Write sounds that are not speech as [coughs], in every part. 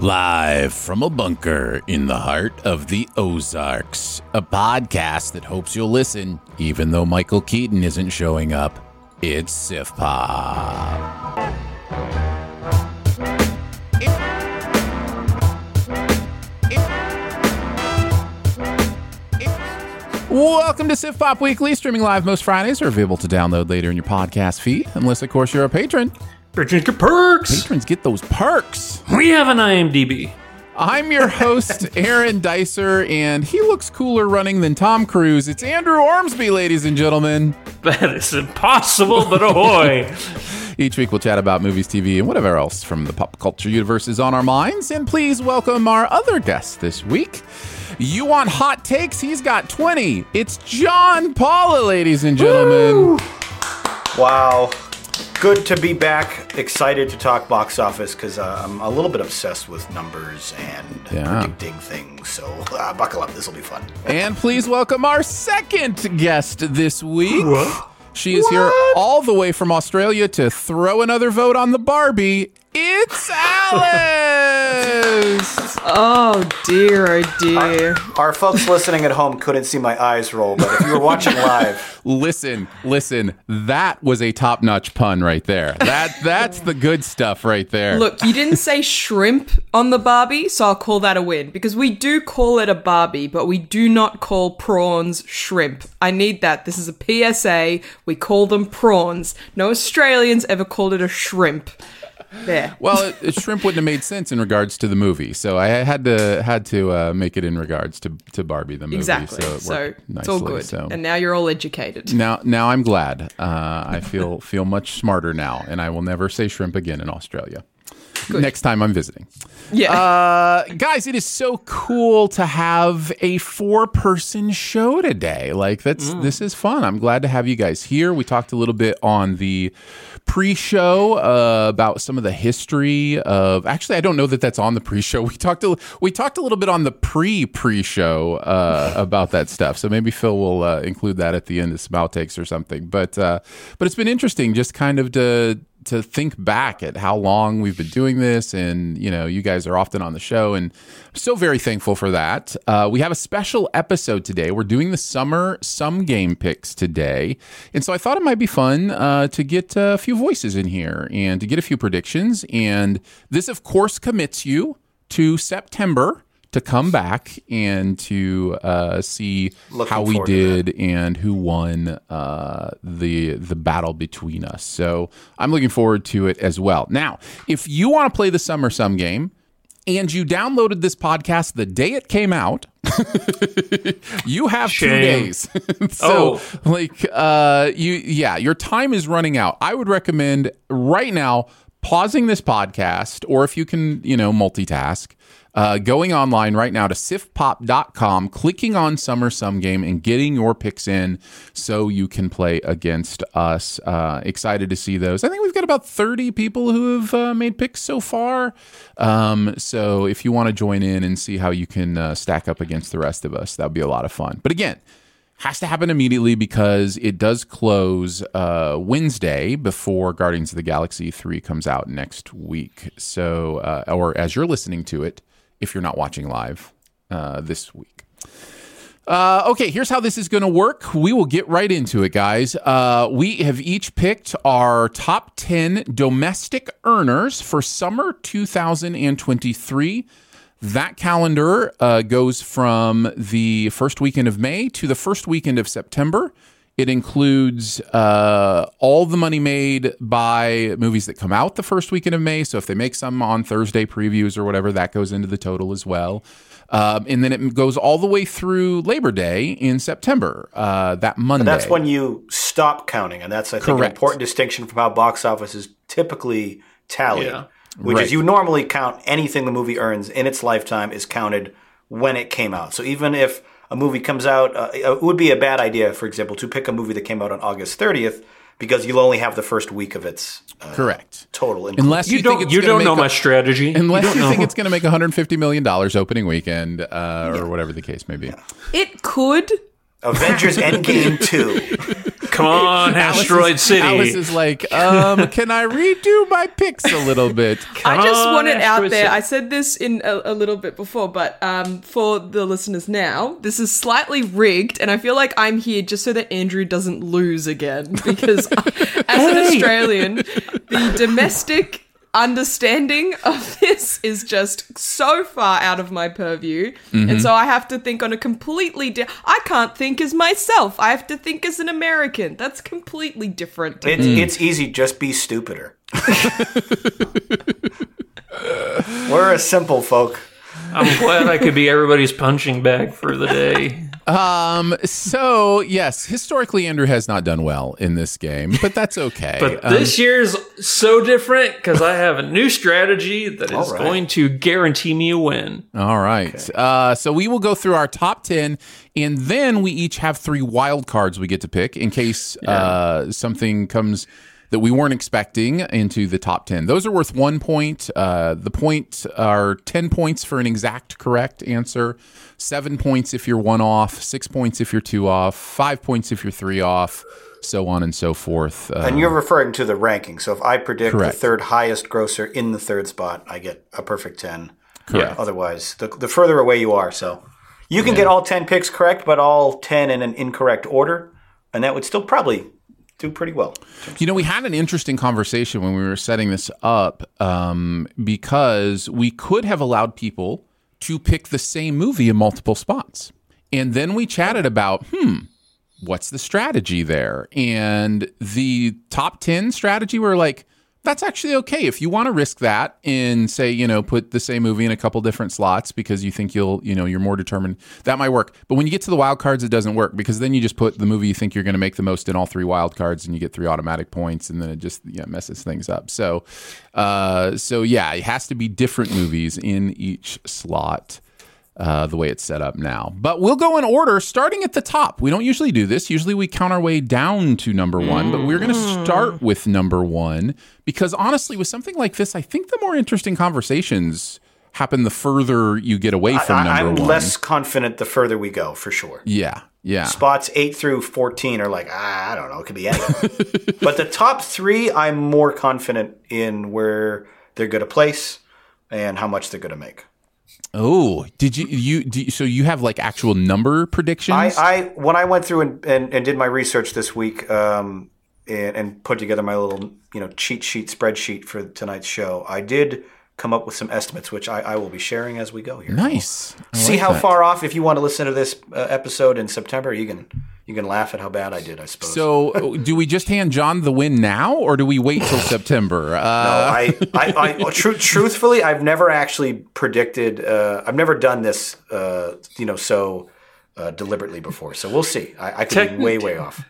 Live from a bunker in the heart of the Ozarks, a podcast that hopes you'll listen even though Michael Keaton isn't showing up. It's Sif Pop. Welcome to Sif Pop Weekly, streaming live most Fridays, or available to download later in your podcast feed, unless, of course, you're a patron. Patrons get perks. Patrons get those perks. We have an IMDb. I'm your host, [laughs] Aaron Dicer, and he looks cooler running than Tom Cruise. It's Andrew Ormsby, ladies and gentlemen. That is impossible, but ahoy! [laughs] Each week we'll chat about movies, TV, and whatever else from the pop culture universe is on our minds. And please welcome our other guest this week. You want hot takes? He's got 20. It's Jon Paula, ladies and gentlemen. Wow. Good to be back. Excited to talk box office because uh, I'm a little bit obsessed with numbers and Yeah. predicting things. So uh, buckle up. This will be fun. And please welcome our second guest this week. She is here all the way from Australia to throw another vote on the Barbie. It's Alice. Oh dear, oh dear. Our folks listening at home couldn't see my eyes roll, but if you were watching live, listen, listen. That was a top-notch pun right there. That that's the good stuff right there. Look, you didn't say shrimp on the Barbie, so I'll call that a win because we do call it a Barbie, but we do not call prawns shrimp. I need that. This is a PSA. We call them prawns. No Australians ever called it a shrimp. Well, it, it- shrimp wouldn't have made sense in regards to the movie, so I had to had to uh, make it in regards to, to Barbie the movie. Exactly. So, it So, worked it's all good. So. And now you're all educated. now, now I'm glad. Uh, I feel feel much smarter now, and I will never say shrimp again in Australia. Next time I'm visiting. Yeah. Uh, guys, it is so cool to have a four person show today. Like that's this is fun. I'm glad to have you guys here. We talked a little bit on the pre-show uh, about some of the history of actually I don't know that that's on the pre-show. [laughs] We talked a, we talked a little bit on the pre-pre-show uh, about that stuff. So maybe Phil will uh, include that at the end of some outtakes or something. But uh, but it's been interesting just kind of to to think back at how long we've been doing this and you know you guys are often on the show and I'm so very thankful for that. Uh, we have a special episode today. We're doing the summer sum game picks today and so i thought it might be fun uh, to get a few voices in here and to get a few predictions and this of course commits you to september to come back and to uh, see Looking how we did and who won uh, the the battle between us. So I'm looking forward to it as well. Now, if you want to play the summer sum game and you downloaded this podcast the day it came out, [laughs] you have two days. [laughs] so, Oh. like, uh, you yeah, your time is running out. I would recommend right now pausing this podcast, or if you can, you know, multitask. Uh, going online right now to sifpop.com, clicking on Summer Sum Game, and getting your picks in so you can play against us. Uh, excited to see those. I think we've got about 30 people who have uh, made picks so far. Um, so if you want to join in and see how you can uh, stack up against the rest of us, that would be a lot of fun. But again, has to happen immediately because it does close uh, Wednesday before Guardians of the Galaxy 3 comes out next week. So, uh, or as you're listening to it, if you're not watching live uh, this week. Uh, okay, here's how this is going to work. We will get right into it, guys. Uh, we have each picked our top 10 domestic earners for summer 2023. That calendar uh, goes from the first weekend of May to the first weekend of September. It includes uh, all the money made by movies that come out the first weekend of May. So if they make some on Thursday previews or whatever, that goes into the total as well. Um, and then it goes all the way through Labor Day in September, uh, that Monday. That's when you stop counting, and that's I think an important distinction from how box offices typically tally, Yeah. which Right. is you normally count anything the movie earns in its lifetime is counted when it came out. So even if a movie comes out, uh, it would be a bad idea, for example, to pick a movie that came out on August 30th because you'll only have the first week of its uh, correct. total. included. Unless you, You don't. it's You don't know make a- my strategy. Unless you you, think it's going to make 150 million dollars opening weekend, uh, or whatever the case may be. It could. Avengers [laughs] Endgame 2. Come on, [laughs] Alice Asteroid is- City. Alice is like, um, can I redo my picks a little bit? [laughs] I just on, want it out there. City. I said this in a, a little bit before, but um, for the listeners now, this is slightly rigged, and I feel like I'm here just so that Andrew doesn't lose again. Because as an Australian, the domestic understanding of [laughs] this is just so far out of my purview, and mm-hmm. so I have to think on a completely. Di- I can't think as myself. I have to think as an American. That's completely different. It's, mm. it's easy, just be stupider. [laughs] We're a simple folk. I'm glad I could be everybody's punching bag for the day. Um, so yes, historically, Andrew has not done well in this game, but that's okay. But Um, this year's so different because I have a new strategy that is All right. going to guarantee me a win. All right. Uh, so we will go through our top 10, and then we each have three wild cards we get to pick in case uh, something comes that we weren't expecting into the top 10. Those are worth one point. Uh, the points are 10 points for an exact correct answer, seven points if you're one off, six points if you're two off, five points if you're three off, so on and so forth. Uh, And you're referring to the ranking. So if I predict Correct. the third highest grosser in the third spot, I get a perfect 10. Correct. Otherwise, the, the further away you are. So you can get all 10 picks correct, but all 10 in an incorrect order. And that would still probably do pretty well. You know, we had an interesting conversation when we were setting this up um, because we could have allowed people to pick the same movie in multiple spots. And then we chatted about, hmm, what's the strategy there? And the top 10 strategy, we're like, that's actually okay. If you want to risk that and say, you know, put the same movie in a couple different slots because you think you'll, you know, you're more determined, that might work. But when you get to the wild cards, it doesn't work because then you just put the movie you think you're going to make the most in all three wild cards and you get three automatic points and then it just yeah, messes things up. So, uh, so yeah, it has to be different movies in each slot uh, the way it's set up now. But we'll go in order, starting at the top. We don't usually do this. Usually we count our way down to number one, but we're going to start with number one because honestly, with something like this, I think the more interesting conversations happen the further you get away from I, number I'm one. less confident the further we go, for sure. yeah, yeah. Spots 8 through 14 are like, ah, I don't know, it could be anything. [laughs] but the top three, I'm more confident in where they're going to place and how much they're going to make. Oh, did you you do you- so you have like actual number predictions? I, I when I went through and, and, and did my research this week um, and, and put together my little you know cheat sheet spreadsheet for tonight's show, I did come up with some estimates, which I, I will be sharing as we go here. nice. I See like how that. far off. If you want to listen to this uh, episode in September, you can you can laugh at how bad I did. I suppose. So, [laughs] do we just hand Jon the win now, or do we wait till September? Uh, I, I, I [laughs] tru- truthfully, I've never actually predicted. Uh, I've never done this, uh, you know, so uh, deliberately before. So we'll see. I, I could be way, way off.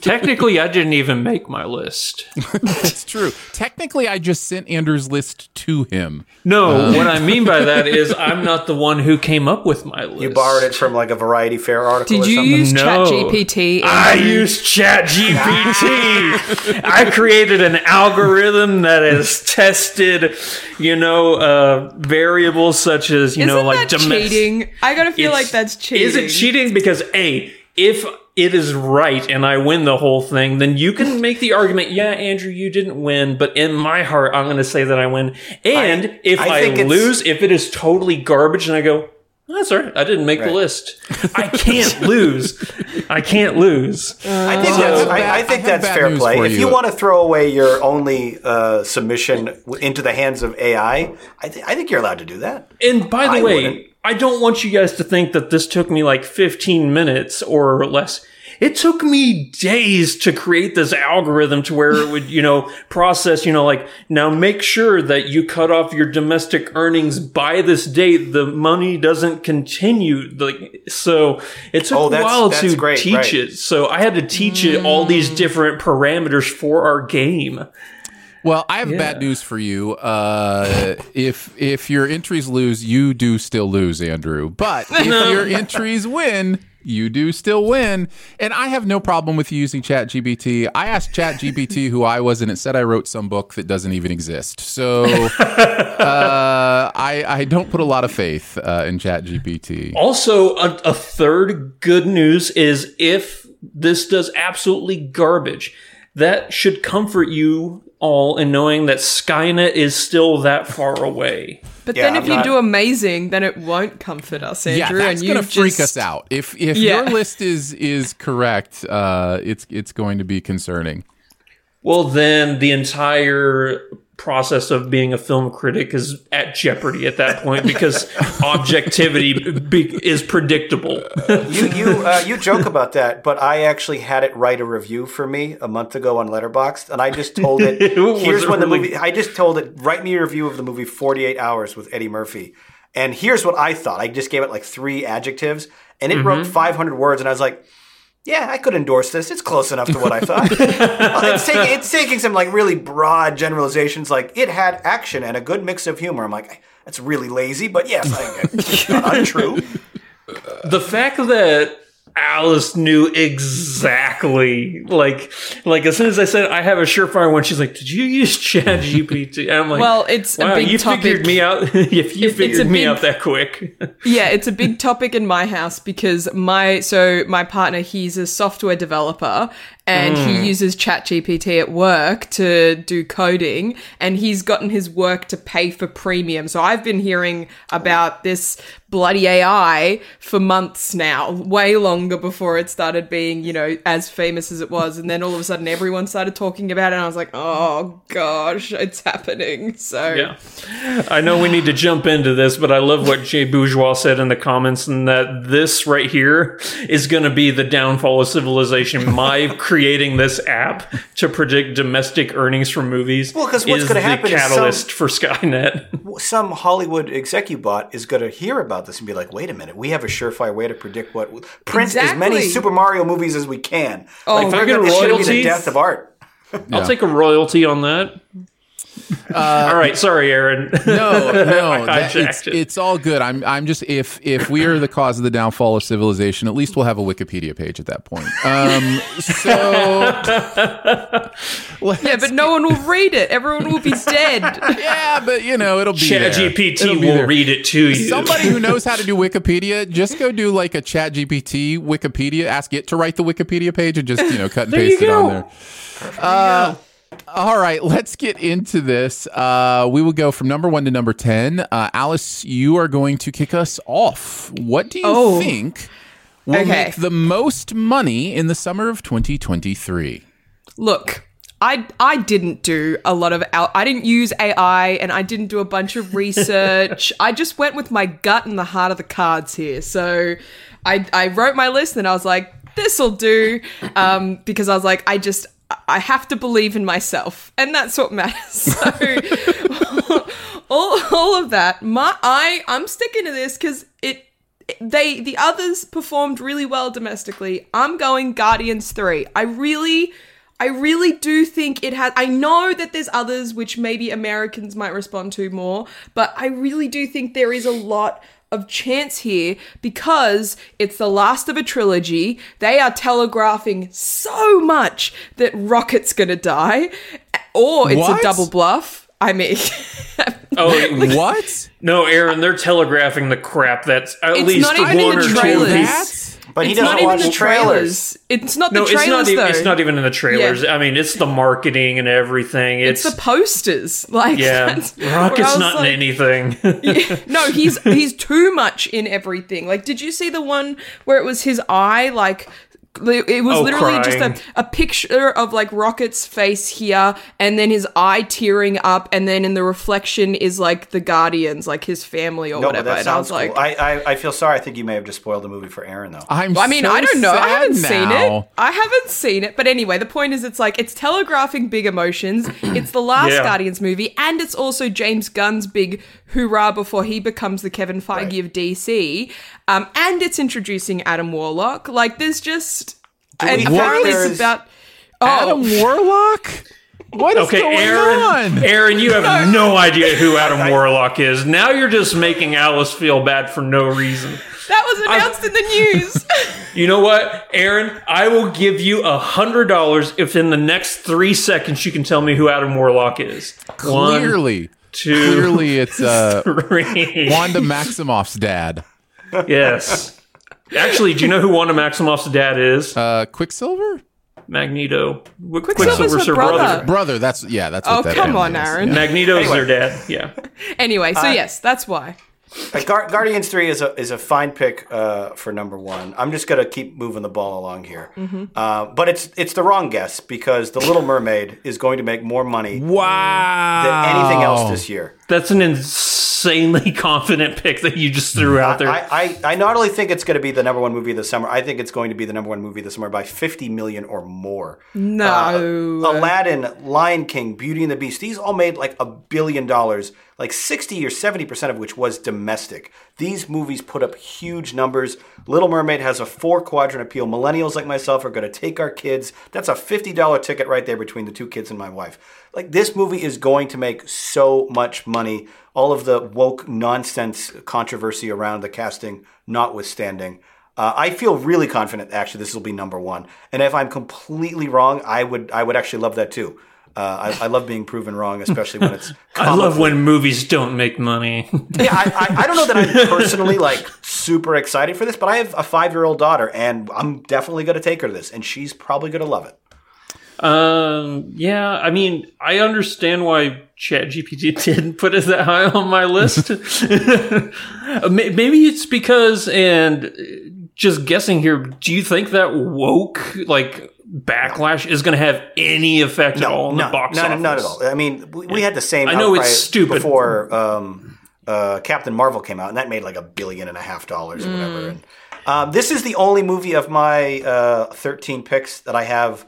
Technically, I didn't even make my list. [laughs] It's true. Technically, I just sent Andrew's list to him. No, what I mean by that is I'm not the one who came up with my list. You borrowed it from like a Variety Fair article. Did or you something? use No. ChatGPT? I used ChatGPT. I created an algorithm that has tested, you know, uh, variables such as you Isn't know, like that domestic- cheating? I gotta feel like that's cheating. Is it cheating? Because a if it is right and I win the whole thing, then you can make the argument, yeah, Andrew, you didn't win, but in my heart, I'm going to say that I win. And I- if I I, lose, if it is totally garbage and I go, That's all right. I didn't make the list. [laughs] I can't lose. I can't lose. I think So- that's, I I, I think I that's fair play. for If you. you want to throw away your only uh, submission into the hands of AI, I, th- I think you're allowed to do that. And by the I way, wouldn't. I don't want you guys to think that this took me like 15 minutes or less. It took me days to create this algorithm to where it would, you know, [laughs] process, you know, like now make sure that you cut off your domestic earnings by this date. The money doesn't continue. Like, so it took Oh, a while that's to great, teach right. it. So I had to teach it all these mm. different parameters for our game. Well, I have bad news for you. Uh, if if your entries lose, you do still lose, Andrew. But if [laughs] your entries win, you do still win. And I have no problem with you using ChatGPT. I asked ChatGPT who I was, and it said I wrote some book that doesn't even exist. So [laughs] uh, I I don't put a lot of faith uh, in ChatGPT. Also, a, a third good news is if this does absolutely garbage, that should comfort you all in knowing that Skynet is still that far away. But Yeah, then I'm if you not- do amazing, then it won't comfort us, Yeah, Andrew. that's and you going to freak just- us out. If if Yeah. your list is is correct, uh, it's it's going to be concerning. Well, then the entire process of being a film critic is at jeopardy at that point because [laughs] objectivity be- is predictable. You you uh, you joke about that, but I actually had it write a review for me a month ago on Letterboxd, and I just told it. [laughs] Here's it when the movie. I just told it write me a review of the movie Forty Eight Hours with Eddie Murphy, and here's what I thought. I just gave it like three adjectives, and it wrote 500 words, and I was like. Yeah, I could endorse this. It's close enough to what I thought. [laughs] Well, it's, taking, it's taking some like really broad generalizations, like it had action and a good mix of humor. I'm like, that's really lazy, but yes, I, it's [laughs] not untrue. the fact that Alice knew exactly, like, like as soon as I said I have a surefire one, she's like, "Did you use Chat GPT?" And I'm like, Well, it's a wow, big you figured me out. if [laughs] you It- figured me big- out that quick, [laughs] Yeah, it's a big topic in my house because my so my partner he's a software developer and he mm. uses ChatGPT at work to do coding and he's gotten his work to pay for premium. So I've been hearing about this bloody AI for months now, way longer before it started being, you know, as famous as it was and then all of a sudden everyone started talking about it and I was like, "Oh gosh, it's happening." So yeah. I know we need to jump into this, but I love what Jay Bourgeois said in the comments, and that this right here is going to be the downfall of civilization. My [laughs] creating this app to predict domestic earnings from movies Well, 'cause what's is gonna the happen is some- catalyst for Skynet. [laughs] some Hollywood execubot is going to hear about this and be like, "Wait a minute, we have a surefire way to predict what print as many Exactly. Super Mario movies as we can." Oh, like, if I we're get gonna- it's going to be the royalties- death of art. I'll take a royalty on that. [laughs] All right, sorry, Aaron. [laughs] No, no, [laughs] that, it's, it's all good. I'm, I'm just if if we are the cause of the downfall of civilization, at least we'll have a Wikipedia page at that point. Um, so Yeah, but no one will read it. Everyone will be dead. yeah, but you know it'll be there. It'll ChatGPT be will there. read it to you. Somebody who knows how to do Wikipedia, just go do like a Chat GPT Wikipedia. Ask it to write the Wikipedia page and just you know cut and There paste it on there. Uh, all right, let's get into this. Uh, we will go from number one to number ten. Uh, Alice, you are going to kick us off. What do you Oh. think will Okay. make the most money in the summer of 2023? Look, I I didn't do a lot of out. I didn't use AI and I didn't do a bunch of research. [laughs] I just went with my gut and the heart of the cards here. So I I wrote my list and I was like, this'll do, um, because I was like, I just I have to believe in myself, and that's what matters. [laughs] So all all of that, my I I'm sticking to this because it they the others performed really well domestically. I'm going Guardians 3. I really I really do think it has I know that there's others which maybe Americans might respond to more, but I really do think there is a lot of chance here because it's the last of a trilogy. They are telegraphing so much that Rocket's going to die or it's What? a double bluff. I mean [laughs] oh What? [laughs] no, Aaron, they're telegraphing the crap that's at It's least not even in one the or two trailers. of these. That? But he it's doesn't not even watch the trailers. trailers. It's not the No, trailers it's not. though. Even, it's not even in the trailers. Yeah. I mean, it's the marketing and everything. It's It's, the posters. [laughs] Like yeah. that's, [laughs] Rocket's not like- in anything. [laughs] No, he's he's too much in everything. Like, did you see the one where it was his eye? Like, li- it was Oh, literally just a, a picture of like Rocket's face here, and then his eye tearing up, and then in the reflection is like the Guardians, like his family or No, whatever. that And I was sounds like, cool. I, I I feel sorry. I think you may have just spoiled the movie for Aaron, though. I'm. I mean, so I don't know. I haven't sad seen it. I haven't seen it. But anyway, the point is, it's like it's telegraphing big emotions. it's the last Yeah. Guardians movie, and it's also James Gunn's big hoorah before he becomes the Kevin Feige of DC. Um, and it's introducing Adam Warlock. Like, there's just we and apparently it's about. Oh, Adam Warlock. What is okay, going Aaron. on? Aaron, you have no idea who Adam [laughs] Warlock is. Now you're just making Alice feel bad for no reason. that was announced in the news. [laughs] [laughs] You know what, Aaron? I will give you a hundred dollars if in the next three seconds you can tell me who Adam Warlock is. One, Clearly, two, clearly, [laughs] it's uh, three. Wanda Maximoff's dad. Yes. Actually, do you know who Wanda Maximoff's dad is? Uh, Quicksilver. Magneto. Quicksilver's Quicksilver's her brother. Brother, that's yeah, that's what oh, that come on, is. Aaron. Magneto's their dad. Yeah. [laughs] Anyway, so yes, that's why. Gar- Guardians Three is a is a fine pick uh, for number one. I'm just gonna keep moving the ball along here, Mm-hmm. uh, but it's it's the wrong guess because the Little Mermaid is going to make more money Wow. than anything else this year. That's an insanely [laughs] confident pick that you just threw out there. I, I, I not only think it's going to be the number one movie of the summer, I think it's going to be the number one movie of the summer by 50 million or more. No. Uh, Aladdin, Lion King, Beauty and the Beast, these all made like a billion dollars, like 60 or 70% of which was domestic. These movies put up huge numbers. Little Mermaid has a four quadrant appeal. Millennials like myself are going to take our kids. That's a $50 ticket right there between the two kids and my wife. Like, this movie is going to make so much money. All of the woke nonsense controversy around the casting notwithstanding. Uh, I feel really confident. Actually, this will be number one. And if I'm completely wrong, I would I would actually love that too. Uh, I, I love being proven wrong, especially when it's. [laughs] I love when movies don't make money. [laughs] yeah, I, I, I don't know that I'm personally like super excited for this, but I have a five year old daughter, and I'm definitely going to take her to this, and she's probably going to love it. Um, yeah, I mean, I understand why ChatGPT [laughs] didn't put it that high on my list. [laughs] [laughs] Maybe it's because, and just guessing here, do you think that woke like backlash is going to have any effect at all on no, the box no, office? not at all. I mean, we, we had the same. I know it's stupid. before um, uh, Captain Marvel came out, and that made like a billion and a half dollars or Mm. whatever. And, um, this is the only movie of my uh, 13 picks that I have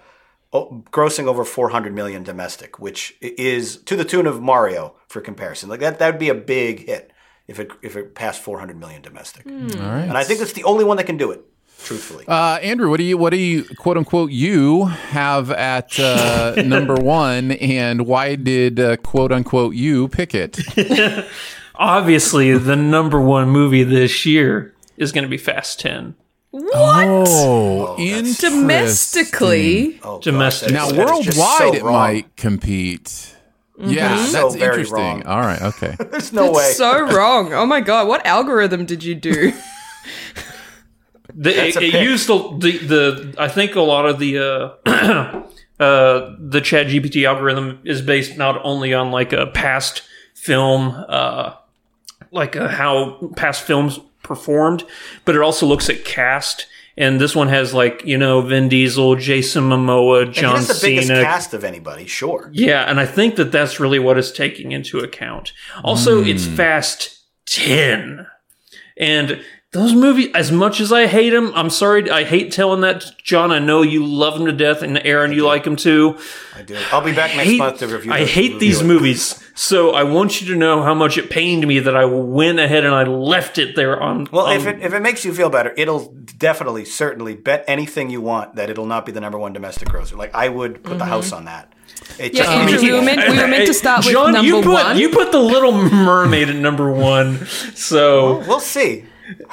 grossing over 400 million domestic, which is to the tune of Mario for comparison. Like that, that would be a big hit if it if it passed 400 million domestic. All right. And I think it's the only one that can do it. Truthfully, Uh, Andrew, what do you what do you quote unquote you have at uh, [laughs] number one, and why did uh, quote unquote you pick it? [laughs] Obviously, the number one movie this year is going to be Fast 10. What? Oh, interesting. Domestically, oh, gosh, domestic. Now, is- that is just worldwide, so it might compete. Yeah, that's So interesting. wrong. All right, okay. [laughs] There's no way. so wrong. Oh my god, what algorithm did you do? [laughs] The, it, it used the, the the I think a lot of the uh, [clears throat] uh, the Chat GPT algorithm is based not only on like a past film, uh, like uh, how past films performed, but it also looks at cast. And this one has like you know Vin Diesel, Jason Momoa, John he has the biggest Cena. cast of anybody, sure. Yeah, and I think that that's really what it's taking into account. Also, it's Hmm. Fast 10. And those movies, as much as I hate them, I'm sorry, I hate telling that, Jon. I know you love them to death, and Aaron, you like them too. I do. I'll be back next hate- month to review. I hate review these it. movies, so I want you to know how much it pained me that I went ahead and I left it there on. Well, on- if it if it makes you feel better, it'll definitely, certainly bet anything you want that it'll not be the number one domestic grosser. Like I would put the mm-hmm. house on that. It Yeah, just- Andrew, we were meant we were meant to start with Jon, number you put one. you put the Little Mermaid at number one, so we'll see.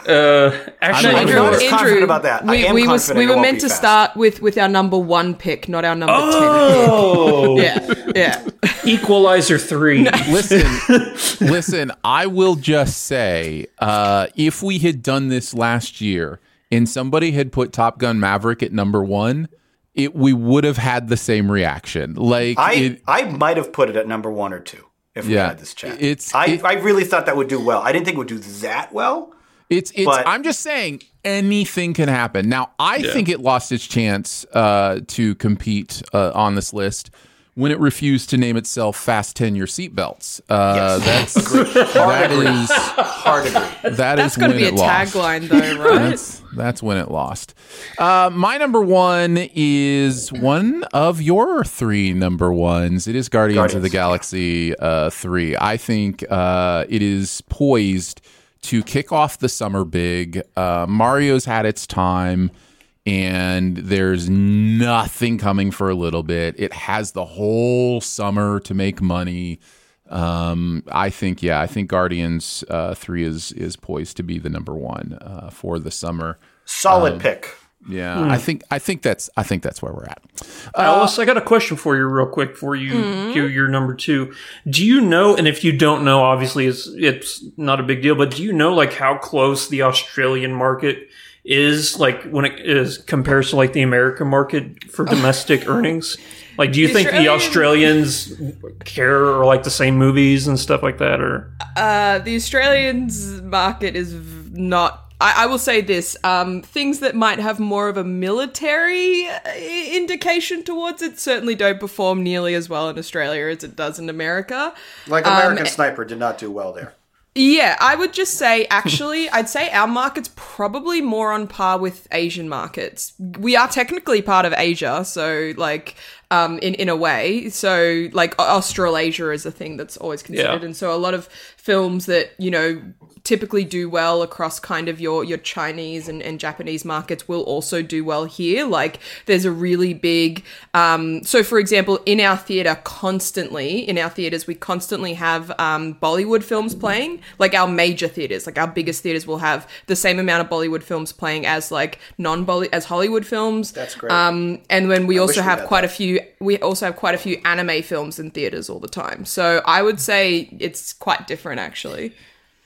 Uh, actually, I'm Andrew, not Andrew, confident about that. I We, am we, was, we were meant to fast. start with with our number one pick, not our number oh, ten. [laughs] Yeah, yeah. Equalizer three. listen, [laughs] listen. I will just say, uh, if we had done this last year, and somebody had put Top Gun Maverick at number one, it we would have had the same reaction. Like I it, I might have put it at number one or two if we had this chat. It's- I, it- I really thought that would do well. I didn't think it would do that well. It's it's. But- I'm just saying anything can happen. Now, I think it lost its chance uh, to compete uh, on this list when it refused to name itself "Fast Ten Your Seatbelts." Uh, That's [laughs] that is [laughs] Hard agree. that That's going to be a tagline, though, right? That's that's when it lost. Uh, my number one is one of your three number ones. It is Guardians, of the Galaxy uh, three. I think uh, it is poised to kick off the summer big. Uh, Mario's had its time. And there's nothing coming for a little bit. It has the whole summer to make money. Um, I think, yeah, I think Guardians uh, three is is poised to be the number one uh, for the summer. Solid Um, pick. Yeah, hmm. I think I think that's I think that's where we're at. Uh, Alice, I got a question for you, real quick, before you hmm. do your number two. Do you know? And if you don't know, obviously it's it's not a big deal. But do you know like how close the Australian market is, like when it is compares to like the American market for [laughs] domestic earnings? Like, do you The think the Australians care or like the same movies and stuff like that, or Uh, the Australians market is v- not. I, I will say this: um, things that might have more of a military uh, indication towards it certainly don't perform nearly as well in Australia as it does in America. Like American Sniper did not do well there. Yeah, I would just say actually, [laughs] I'd say our market's probably more on par with Asian markets. We are technically part of Asia, so like um in in a way. So like Australasia is a thing that's always considered Yeah. and so a lot of films that, you know, typically do well across kind of your your Chinese and, and Japanese markets will also do well here. Like there's a really big um so for example, in our theater constantly, in our theaters we constantly have um Bollywood films playing. Like our major theaters, like our biggest theaters will have the same amount of Bollywood films playing as like non Bolly as Hollywood films. That's great. Um and when we also have had quite that. a few we also have quite a few anime films in theaters all the time. So I would say it's quite different actually.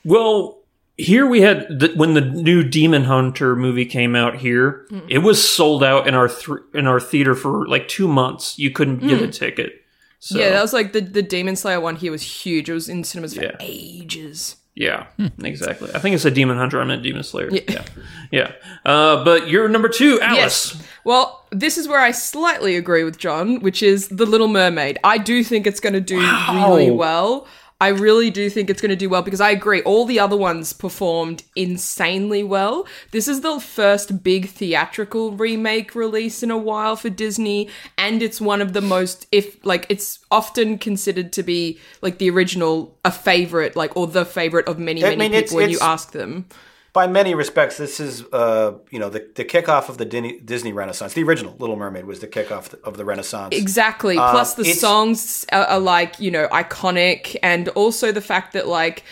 Well, here we had the, when the new Demon Hunter movie came out here. Mm-hmm. It was sold out in our thr in our theater for like two months. You couldn't get mm. a ticket. So, Yeah, that was like the the Demon Slayer one here was huge. It was in cinemas for Yeah. ages. yeah, hmm. exactly. I think it's a Demon Hunter. I meant Demon Slayer. Yeah, yeah. Uh, but you're number two, Alice. Yes. Well, this is where I slightly agree with Jon, which is The Little Mermaid. I do think it's going to do really well. I really do think it's going to do well because I agree. All the other ones performed insanely well. This is the first big theatrical remake release in a while for Disney, and it's one of the most, if like, it's often considered to be like the original, a favorite, like, or the favorite of many, I many mean, people it's- when you ask them. By many respects, this is uh, you know the, the kickoff of the Disney, Renaissance. The original Little Mermaid was the kickoff of the Renaissance. Exactly. Plus, the songs are, are like you know iconic, and also the fact that like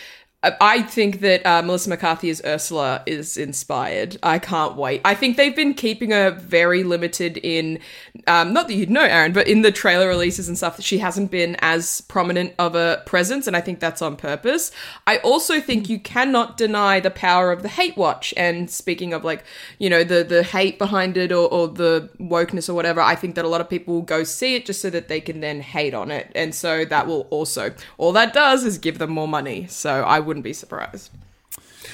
I- think that uh, Melissa McCarthy as Ursula is inspired. I can't wait. I think they've been keeping her very limited in, um, not that you'd know, Aaron, but in the trailer releases and stuff, she hasn't been as prominent of a presence, and I think that's on purpose. I also think you cannot deny the power of the hate watch. And speaking of like, you know, the the hate behind it or, or the wokeness or whatever, I think that a lot of people will go see it just so that they can then hate on it, and so that will also all that does is give them more money. So I wouldn't be surprised.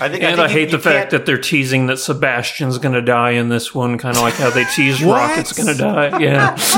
I think, And think I, hate you the fact can't- that they're teasing that Sebastian's going to die in this one, kind of like how they teased [laughs] Rocket's going to die. Yeah. [laughs]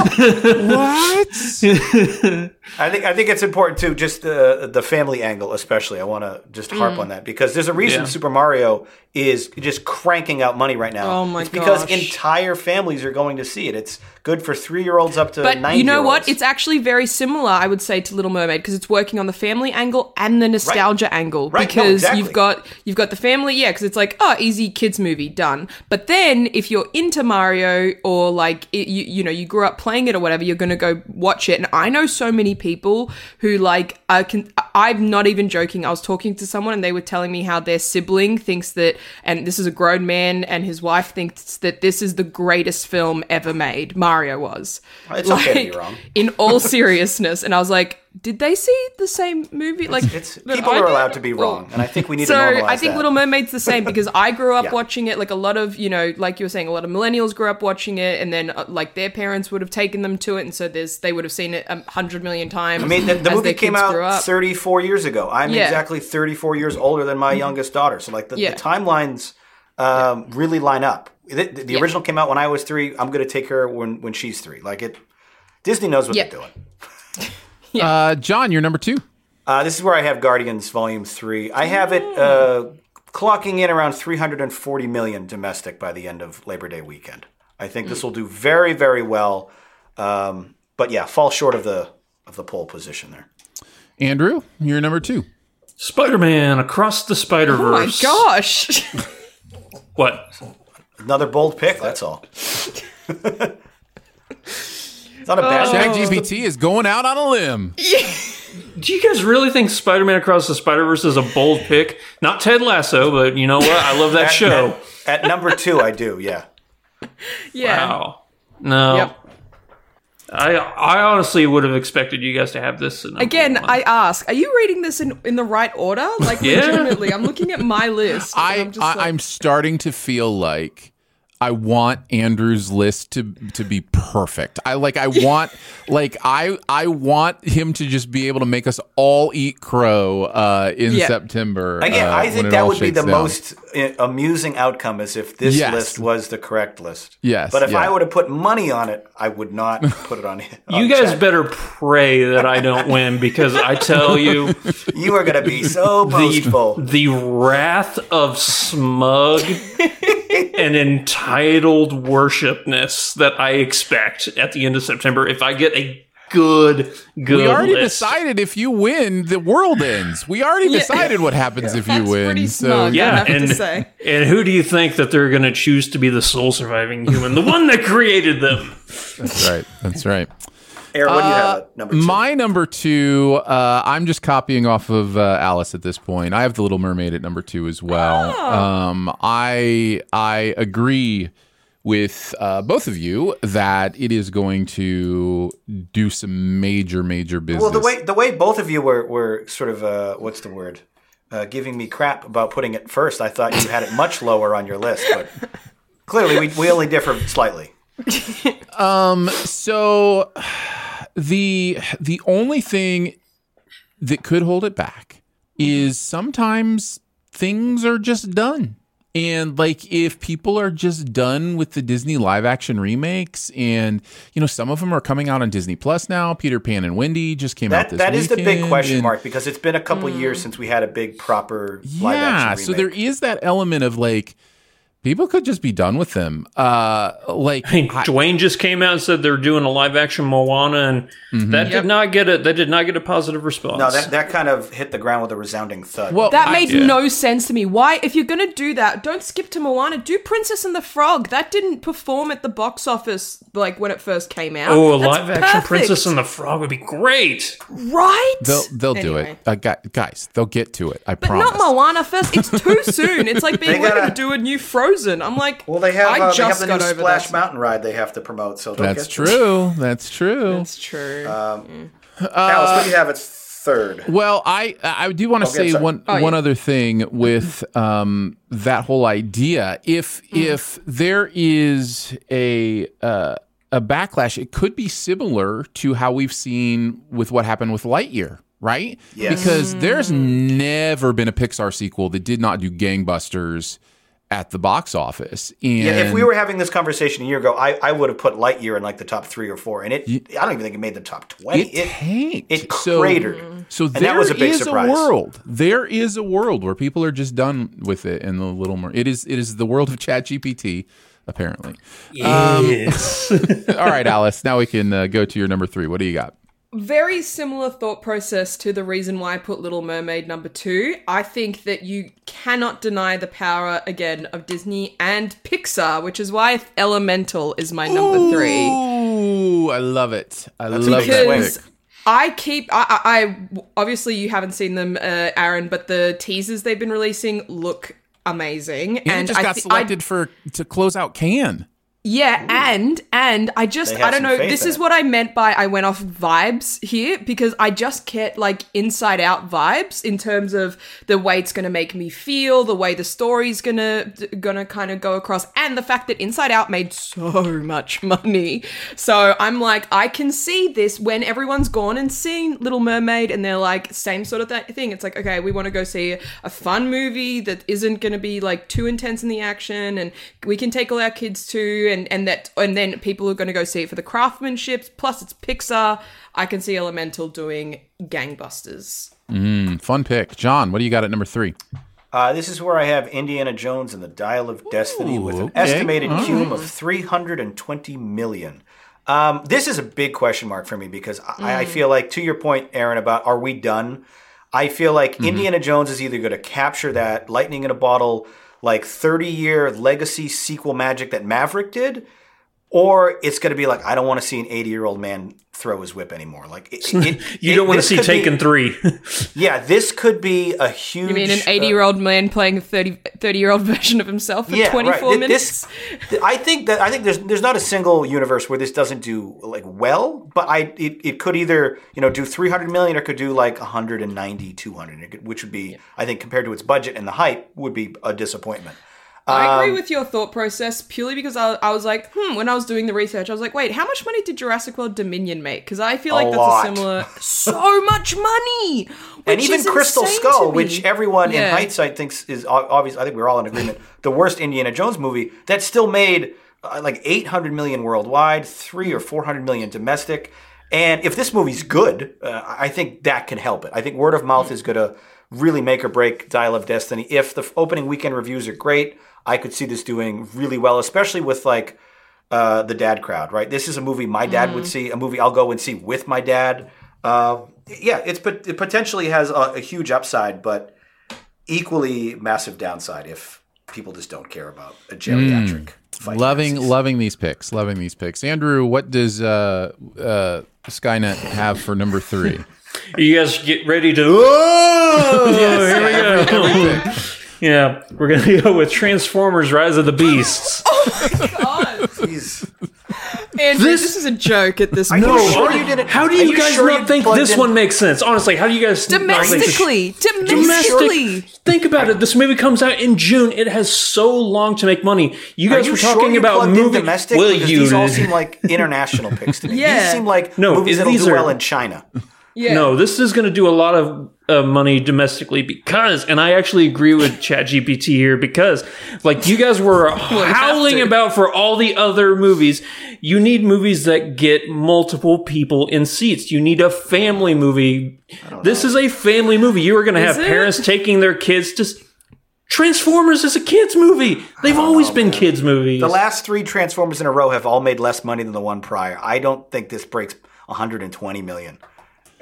What? [laughs] I think I think it's important too, just the the family angle, especially. I want to just harp mm. on that because there's a reason Yeah. Super Mario is just cranking out money right now. Oh my it's because gosh. entire families are going to see it. It's good for three year olds up to But you know what? It's actually very similar, I would say, to Little Mermaid because it's working on the family angle and the nostalgia angle. Right, no, Because exactly. you've got you've got the family, yeah, because it's like oh, easy kids movie done. But then if you're into Mario or like it, you you know you grew up playing it or whatever, you're gonna go watch it. And I know so many people who like I can. I'm not even joking. I was talking to someone and they were telling me how their sibling thinks that, and this is a grown man and his wife thinks that this is the greatest film ever made. Mario was. It's okay to be wrong. In all seriousness, and I was like, did they see the same movie? Like It's that people I are allowed to be wrong, and I think we need so to So I think that. Little Mermaid's the same because I grew up [laughs] Yeah. watching it. Like a lot of you know, like you were saying, a lot of millennials grew up watching it, and then uh, like their parents would have taken them to it, and so there's they would have seen it a hundred million times. I mean, the, the movie came out 34 years ago. I'm Yeah. Mm-hmm. exactly 34 years older than my youngest daughter. So, like, the, Yeah. the timelines um, really line up. The, the original came out when I was three. I'm going to take her when, when she's three. Like, it. Disney knows what they're doing. [laughs] [laughs] Uh, Jon, you're number two. Uh, this is where I have Guardians Volume 3. I have it uh, clocking in around 340 million domestic by the end of Labor Day weekend. I think this will do very, very well. Um, but yeah, fall short of the of the pole position there. Andrew, you're number two. Spider Man across the Spider Verse. Oh my gosh! [laughs] What? Another bold pick, that's all. [laughs] it's not a bad Oh. ChatGPT is going out on a limb. Do you guys really think Spider Man across the Spider Verse is a bold pick? Not Ted Lasso, but you know what? I love that At- show. At, at number two, I do, yeah. yeah. Wow. No. Yep. I I honestly would have expected you guys to have this. Again, one. I ask: Are you reading this in in the right order? Like, Yeah. legitimately, I'm looking at my list. I, I'm just I like, I'm starting to feel like I want Andrew's list to to be perfect. I like I want [laughs] like I I want him to just be able to make us all eat crow uh, in Yeah. September. Again, uh, I think that would be the down. most uh, amusing outcome is if this Yes. list was the correct list. Yes, But if yeah. I would have put money on it, I would not [laughs] put it on it. you guys Chat. better pray that I don't win because I tell you, [laughs] You are going to be so boastful. the wrath of smug and entitled worshipness that I expect at the end of September if I get a good, good We already list. decided if you win, the world ends. We already Yeah. decided what happens if you That's win. pretty so smug. Yeah, I have to and, say. and who do you think that they're going to choose to be the sole surviving human? The one that created them. that's right. That's right. Aaron, what do you have at number two? My number two, uh, I'm just copying off of uh, Alice at this point. I have the Little Mermaid at number two as well. Um, I I agree with uh, both of you that it is going to do some major major business. Well, the way the way both of you were were sort of uh, what's the word? Uh, giving me crap about putting it first. I thought you had it much lower on your list, but clearly we, we only differ slightly. [laughs] Um, so the the only thing that could hold it back is sometimes things are just done. And like if people are just done with the disney live action remakes and you know some of them are coming out on disney plus now. Peter pan and wendy just came out That this that is the big question and- mark because it's been a couple years mm. since we had a big proper live yeah so there is that element of like people could just be done with them uh like I mean, Dwayne just came out and said they're doing a live action Moana, and that did not get a that did not get a positive response. no, that, that kind of hit the ground with a resounding thud. well That I- made yeah. no sense to me. Why, if you're gonna do that, don't skip to Moana. Do Princess and the Frog. That didn't perform at the box office like when it first came out. oh, a That's live action. Princess and the Frog would be great. right? They'll they'll do it, uh, gu- guys. They'll get to it. I But promise. not Moana first. It's too [laughs] soon. It's like being They looking gotta- to do a new Frozen. I'm like, well, they have I uh, they have the new Splash that. Mountain ride they have to promote. So don't That's get true. That's true. That's true. Alice, what do you have? It's third. well, I I do want to Okay, say sorry. one Oh, one yeah. other thing with um that whole idea. If Hmm. if there is a uh, a backlash, it could be similar to how we've seen with what happened with Lightyear. Right? Yes. Because there's Hmm. never been a Pixar sequel that did not do gangbusters at the box office. And Yeah, if we were having this conversation a year ago, I, I would have put Lightyear in like the top three or four, and it I don't even think it made the top twenty. it tanked. it So- cratered. So And there that was a big is surprise. world. There is a world where people are just done with it And the little more. It is it is the world of ChatGPT, apparently. Yes. [laughs] All right, Alice. Now we can uh, go to your number three. What do you got? Very similar thought process to the reason why I put Little Mermaid number two. I think that you cannot deny the power again of Disney and Pixar, which is why Elemental is my number three. Ooh, I love it. I That's love big that swing. because. I keep I, I, I obviously you haven't seen them, uh, Aaron, but the teasers they've been releasing look amazing, And, it just I got thi- I- selected for to close out Can. Yeah, and and I just I don't know. This in is what I meant by I went off vibes here because I just get like inside out vibes in terms of the way it's going to make me feel, the way the story's going to going to kind of go across and the fact that Inside Out made so [laughs] much money. So I'm like I can see this when everyone's gone and seen Little Mermaid and they're like same sort of th- thing. It's like okay, we want to go see a fun movie that isn't going to be like too intense in the action and we can take all our kids to and and that and then people are going to go see it for the craftsmanship plus it's pixar i can see elemental doing gangbusters Fun pick. Jon, what do you got at number three? Uh, this is where I have Indiana Jones and the Dial of Destiny with an okay. estimated cume of 320 million. Um, this is a big question mark for me because I, I feel like, to your point, Aaron, about are we done? I feel like Indiana Jones is either going to capture that lightning in a bottle, like 30 year legacy sequel magic that Maverick did, or it's going to be like, I don't want to see an 80 year old man throw his whip anymore. Like, it, [laughs] it- You it- don't want to see could be- Taken three. [laughs] Yeah, this could be a huge. you mean an uh, 80 year old man playing a 30 30 year old [laughs] version of himself for 24 Th- minutes This, I think that I think there's there's not a single universe where this doesn't do like well, but I it, it could either you know do 300 million or could do like 190 200, which would be I think compared to its budget and the hype would be a disappointment. I agree Um, with your thought process purely because I, I was like, hmm, when I was doing the research, I was like, wait, how much money did Jurassic World Dominion make? Because I feel A like that's lot. a similar. [laughs] so much money! and even Crystal Skull, which everyone in hindsight thinks is o- obvious. I think we're all in agreement. the worst Indiana Jones movie that still made uh, like 800 million worldwide, three or 400 million domestic. And if this movie's good, uh, I think that can help it. I think word of mouth is going to really make or break Dial of Destiny. If the f- opening weekend reviews are great, I could see this doing really well, especially with like uh, the dad crowd, right? This is a movie my dad would see, a movie I'll go and see with my dad. Uh, yeah, it's it potentially has a, a huge upside, but equally massive downside if people just don't care about a geriatric. fight Loving, Nazis. loving these picks. Loving these picks. Andrew, what does uh, uh, Skynet have for number three? [laughs] you guys get ready to. Oh, [laughs] here we go. Yeah, we're gonna go with Transformers: Rise of the Beasts. [laughs] Oh my god! Jeez. Andrew, This- this, is a joke at this point. you sure you didn't? How do are you guys sure not think this in- one makes sense? Honestly, how do you guys not think Domestically, Domestic. domestically. Think about it. This movie comes out in June. It has so long to make money. You Are guys you were sure talking you about plugged in movie. domestic? Will you? these all seem like [laughs] international picks to me. Yeah. These seem like No, movies that'll these do are- well in China. Yeah. No, this is going to do a lot of uh, money domestically because, and I actually agree with ChatGPT here because, like you guys were [laughs] howling about for all the other movies, you need movies that get multiple people in seats. You need a family movie. This is a family movie. You are going to have it? parents taking their kids to. s- Transformers is a kids movie. They've always been kids movies. The last three Transformers in a row have all made less money than the one prior. I don't think this breaks 120 million.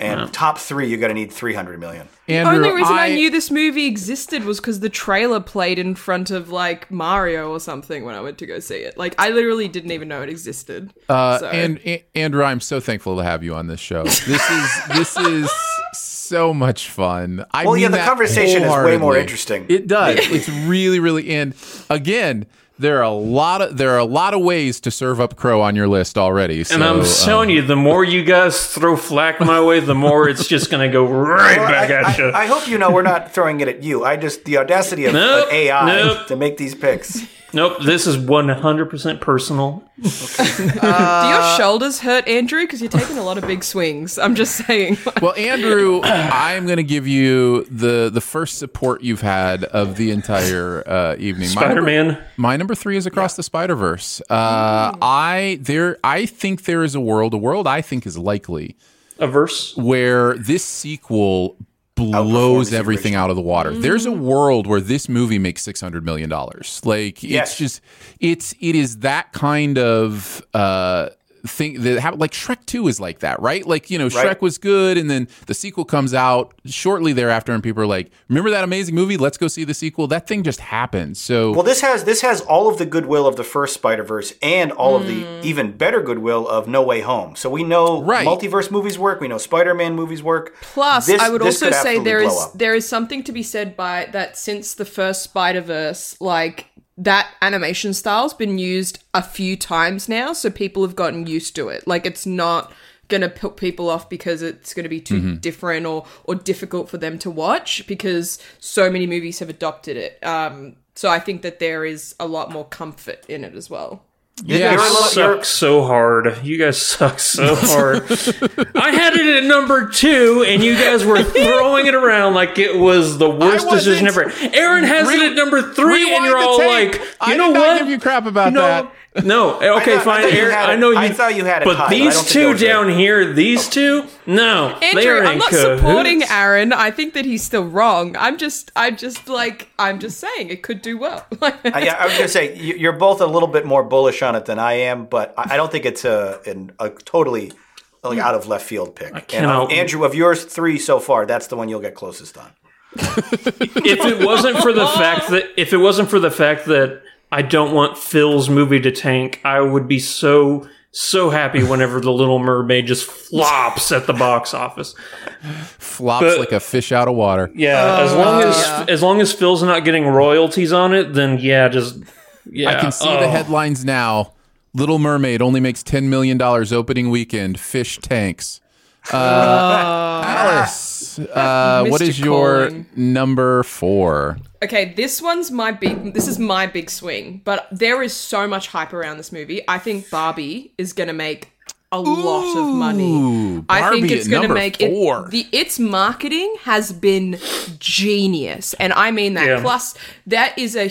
And top three, you're going to need 300 million. Andrew, Only reason I, knew this movie existed was because the trailer played in front of like Mario or something when I went to go see it. Like I literally didn't even know it existed. Uh, So- and, and Andrew, I'm so thankful to have you on this show. This is this is so much fun. I Well, yeah, the conversation is way more interesting. It does. it's really, really. And again, there are a lot of there are a lot of ways to serve up crow on your list already. So, and I'm um, telling you, the more you guys throw flack my way, the more it's just going to go [laughs] right Well, back I, at you. I, I hope you know we're not throwing it at you. I just, the audacity of, Nope, of AI nope. to make these picks. Nope, this is 100% personal. Do your shoulders hurt, Andrew? Because you're taking a lot of big swings. I'm just saying. [laughs] Well, Andrew, I'm going to give you the the first support you've had of the entire uh, evening. My number- Spider-Man. My number three is Across the Spider Verse. Uh, I there I think there is a world, a world I think is likely A verse. where this sequel blows the everything out of the water. There's a world where this movie makes six hundred million dollars. Like Yes. it's just it's it is that kind of uh thing that happened like Shrek 2 is like that, right? Like, you know, Shrek Right. was good and then the sequel comes out shortly thereafter and people are like, "Remember that amazing movie? Let's go see the sequel." That thing just happened. So Well, this has this has all of the goodwill of the first Spider Verse and all of the hmm. even better goodwill of No Way Home. So we know Right. multiverse movies work. We know Spider Man movies work. Plus, This- I would also say absolutely there blow is up. there is something to be said by that since the first Spider Verse, like that animation style's been used a few times now, so people have gotten used to it. Like it's not going to put people off because it's going to be too different or or difficult for them to watch because so many movies have adopted it. Um, so I think that there is a lot more comfort in it as well. Yeah, You're a little- suck so hard. You guys suck so [laughs] hard. I had it at number two, and you guys were throwing it around like it was the worst decision ever. Aaron has Re- it at number three, and you're all tape. like, you I know what? give you crap about no, that. No, [laughs] okay, I thought- I fine. thought you Aaron, I know you. I thought you had it but tied, but I these don't think it two was right. down here, these two, no, they Andrew, are I'm in not cahoots. supporting Aaron. I think that he's still wrong. I'm just, I'm just like, I'm just saying it could do well. I, [laughs] yeah, I was gonna say you- you're both a little bit more bullish on it than I am, but I I don't think it's a an, a totally like out of left field pick. And, uh, Andrew, of yours three so far, that's the one you'll get closest on. if it wasn't for the [laughs] fact that if it wasn't for the fact that I don't want Phil's movie to tank, I would be so so happy whenever the Little Mermaid just flops at the box office. Flops But- like a fish out of water. Yeah, as long as as long as Phil's not getting royalties on it, then yeah, just yeah. I can see oh. the headlines now. Little Mermaid only makes ten million dollars opening weekend. Fish tanks. Uh, Alice, uh, [laughs] what your Calling. number four? Okay, this one's my big. This is my big swing, but there is so much hype around this movie. I think Barbie is going to make a lot of money. Ooh, I think it's going to make four. it. The its marketing has been genius, and I mean that. Yeah. Plus, that is a.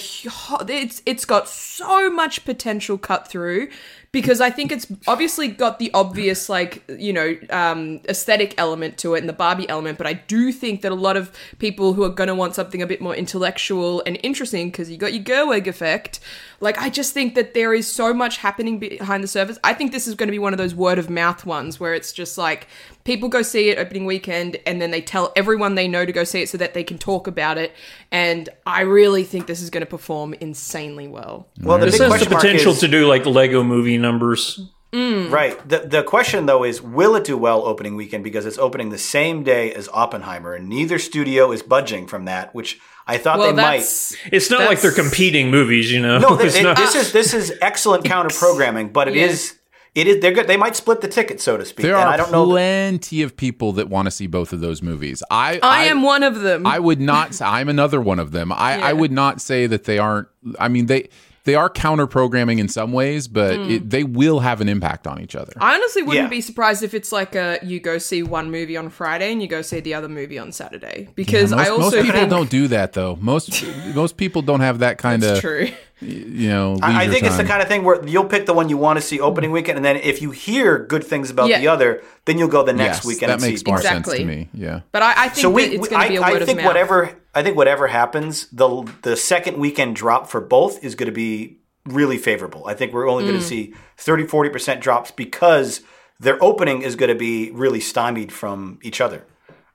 It's it's got so much potential cut through. Because I think it's obviously got the obvious, like, you know, um, aesthetic element to it and the Barbie element, but I do think that a lot of people who are going to want something a bit more intellectual and interesting, because you got your Gerwig effect, like, I just think that there is so much happening behind the surface. I think this is going to be one of those word of mouth ones where it's just like people go see it opening weekend and then they tell everyone they know to go see it so that they can talk about it. And I really think this is going to perform insanely well. Well, the This has the potential is, to do like Lego movie numbers. Mm. right. The the question though is, will it do well opening weekend because it's opening the same day as Oppenheimer, and neither studio is budging from that, which I thought Well, they might. It's not like they're competing movies, you know. No, they, [laughs] It's they- not- this is this is excellent [laughs] counter programming, but it Yeah. is it is they're good. They might split the ticket, so to speak. There and are I don't know. that- plenty of people that want to see both of those movies. I I am one of them. I would not. say- I'm another one of them. I, I would not say that they aren't. I mean, they they are counter programming in some ways, but Hmm. it, they will have an impact on each other. I honestly wouldn't Yeah. be surprised if it's like a you go see one movie on Friday and you go see the other movie on Saturday because most, I also most people think don't do that though. Most most people don't have that kind it's of true. You know. I, I leisure think it's the kind of thing where you'll pick the one you want to see opening weekend, and then if you hear good things about Yeah. the other, then you'll go the next Yes, weekend that and makes see. more Exactly. sense to me. Yeah. But I, I think So we, it's going to be a I, word I think of mouth. whatever I think whatever happens, the the second weekend drop for both is going to be really favorable. I think we're only Mm. going to see 30 40 percent drops because their opening is going to be really stymied from each other.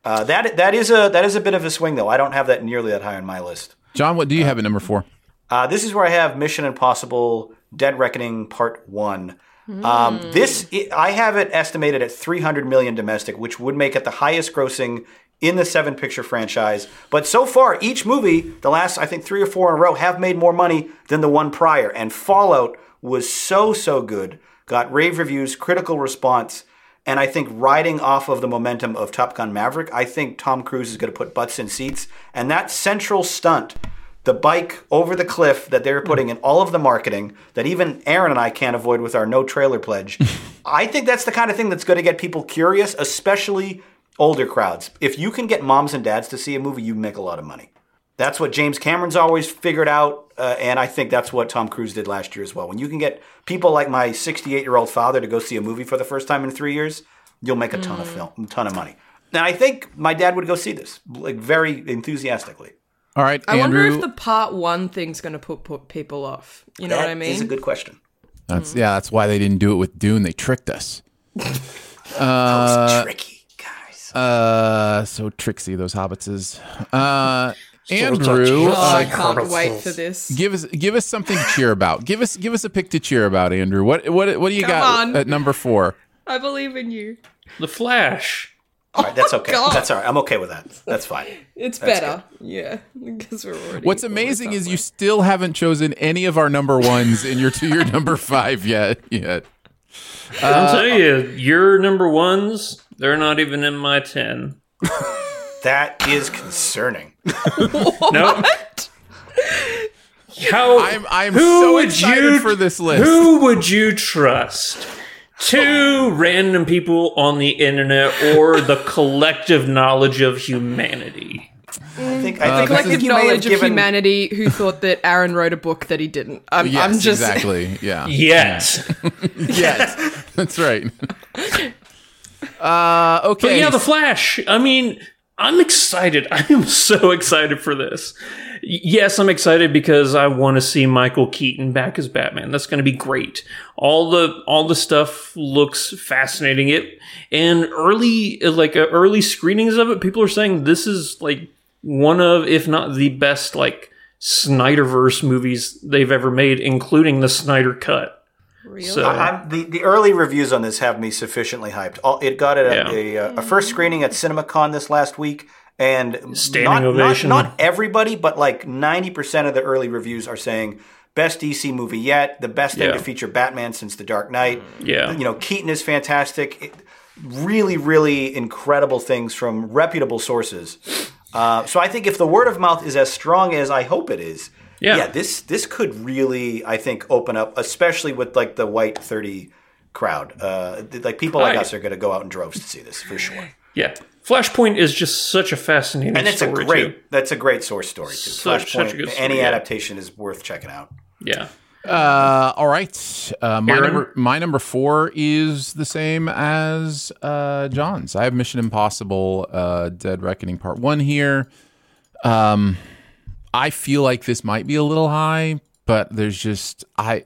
Uh, that that is a that is a bit of a swing though. I don't have that nearly that high on my list. Jon, what do you have at number four? Uh, this is where I have Mission Impossible: Dead Reckoning Part One. Um, this i I have it estimated at 300 million domestic, which would make it the highest grossing in the seven picture franchise. But so far, each movie, the last I think three or four in a row, have made more money than the one prior. And Fallout was so so good, got rave reviews, critical response. And I think riding off of the momentum of Top Gun Maverick, I think Tom Cruise is going to put butts in seats. And that central stunt the bike over the cliff that they're putting in all of the marketing that even Aaron and I can't avoid with our no trailer pledge. [laughs] I think that's the kind of thing that's going to get people curious, especially older crowds. If you can get moms and dads to see a movie, you make a lot of money. That's what James Cameron's always figured out, uh, and I think that's what Tom Cruise did last year as well. When you can get people like my 68 year old father to go see a movie for the first time in three years, you'll make a ton of film, a ton of money. And I think my dad would go see this, like very enthusiastically. All right, I Andrew. wonder if the part one thing's going to put, put people off. You know That what I mean? is a good question. that's yeah. That's why they didn't do it with Dune. They tricked us. [laughs] That was tricky, guys. Uh, so tricksy those hobbitses. Uh, Andrew, oh, I uh, can't wait for this. give us give us something to cheer about. Give us give us a pick to cheer about, Andrew. What what what do you Come got on. at number four? I believe in you. the Flash. All right, that's oh, okay. God. That's all right. I'm okay with that. That's fine. It's That's better. Yeah, because we're already. What's amazing is you still haven't chosen any of our number ones in your to your number five yet. Yet. I'll tell you, your number ones, they're not even in my 10. That is concerning. [laughs] No. How I'm I'm who so would excited you, for this list. Who would you trust? Two random people on the internet or the collective knowledge of humanity? I think I Uh, think, I collective think you may have knowledge of humanity who thought that Aaron wrote a book that he didn't. I'm, Yes, I'm just exactly. [laughs] Yeah. Yes. [laughs] Yes. That's right. [laughs] Uh, okay. But yeah, The Flash. I mean, I'm excited. I am so excited for this. Y- Yes, I'm excited because I want to see Michael Keaton back as Batman. That's going to be great. All the all the stuff looks fascinating. It and early like uh, early screenings of it, people are saying this is like one of, if not the best, like Snyderverse movies they've ever made, including the Snyder Cut. So I'm, the the early reviews on this have me sufficiently hyped. All, it got a, Yeah. a, a, a first screening at CinemaCon this last week, and Standing not, not- ovation. Not, everybody, but like ninety percent of the early reviews are saying best DC movie yet, the best thing Yeah. to feature Batman since The Dark Knight. Yeah. you know Keaton is fantastic. It- really, really incredible things from reputable sources. Uh, so I think if the word of mouth is as strong as I hope it is, Yeah. yeah, this this could really, I think, open up, especially with like the white thirty crowd. Uh, like people like us are going to go out in droves to see this for sure. Yeah, Flashpoint is just such a fascinating And it's a story great, too. that's a great source story too. Such- such a good story, any yeah. adaptation is worth checking out. Yeah. Uh, all right. Uh, my number my number four is the same as uh, Jon's. I have Mission Impossible: uh, Dead Reckoning Part One here. Um, I feel like this might be a little high, but there's just I.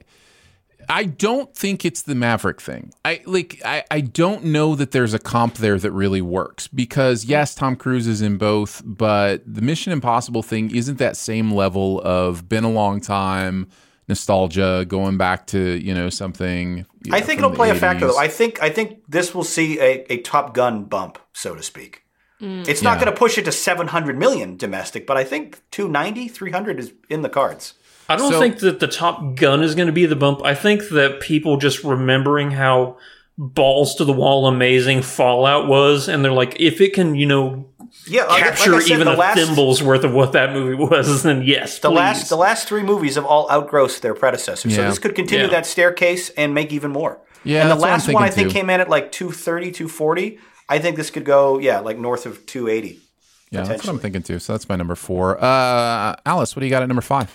I don't think it's the Maverick thing. I like I, I don't know that there's a comp there that really works because yes, Tom Cruise is in both, but the Mission Impossible thing isn't that same level of been a long time nostalgia going back to, you know, something you I know, think it'll play a factor though. I think I think this will see a, a Top Gun bump, so to speak. Mm. It's not Yeah. going to push it to 700 million domestic, but I think 290, 300 is in the cards. I don't So- think that the Top Gun is going to be the bump. I think that people just remembering how balls to the wall amazing Fallout was, and they're like, if it can, you know, Yeah, like- like capture said, even the a last, thimble's worth of what that movie [laughs] was, then yes, the please. last the last three movies have all outgrossed their predecessors. So this could continue Yeah. that staircase and make even more. Yeah, and the that's what I'm last one I thinking, think too. came in at like 230, 240. I think this could go yeah, like north of 280. Yeah, that's what I'm thinking too. So that's my number four. Uh Alice, what do you got at number five?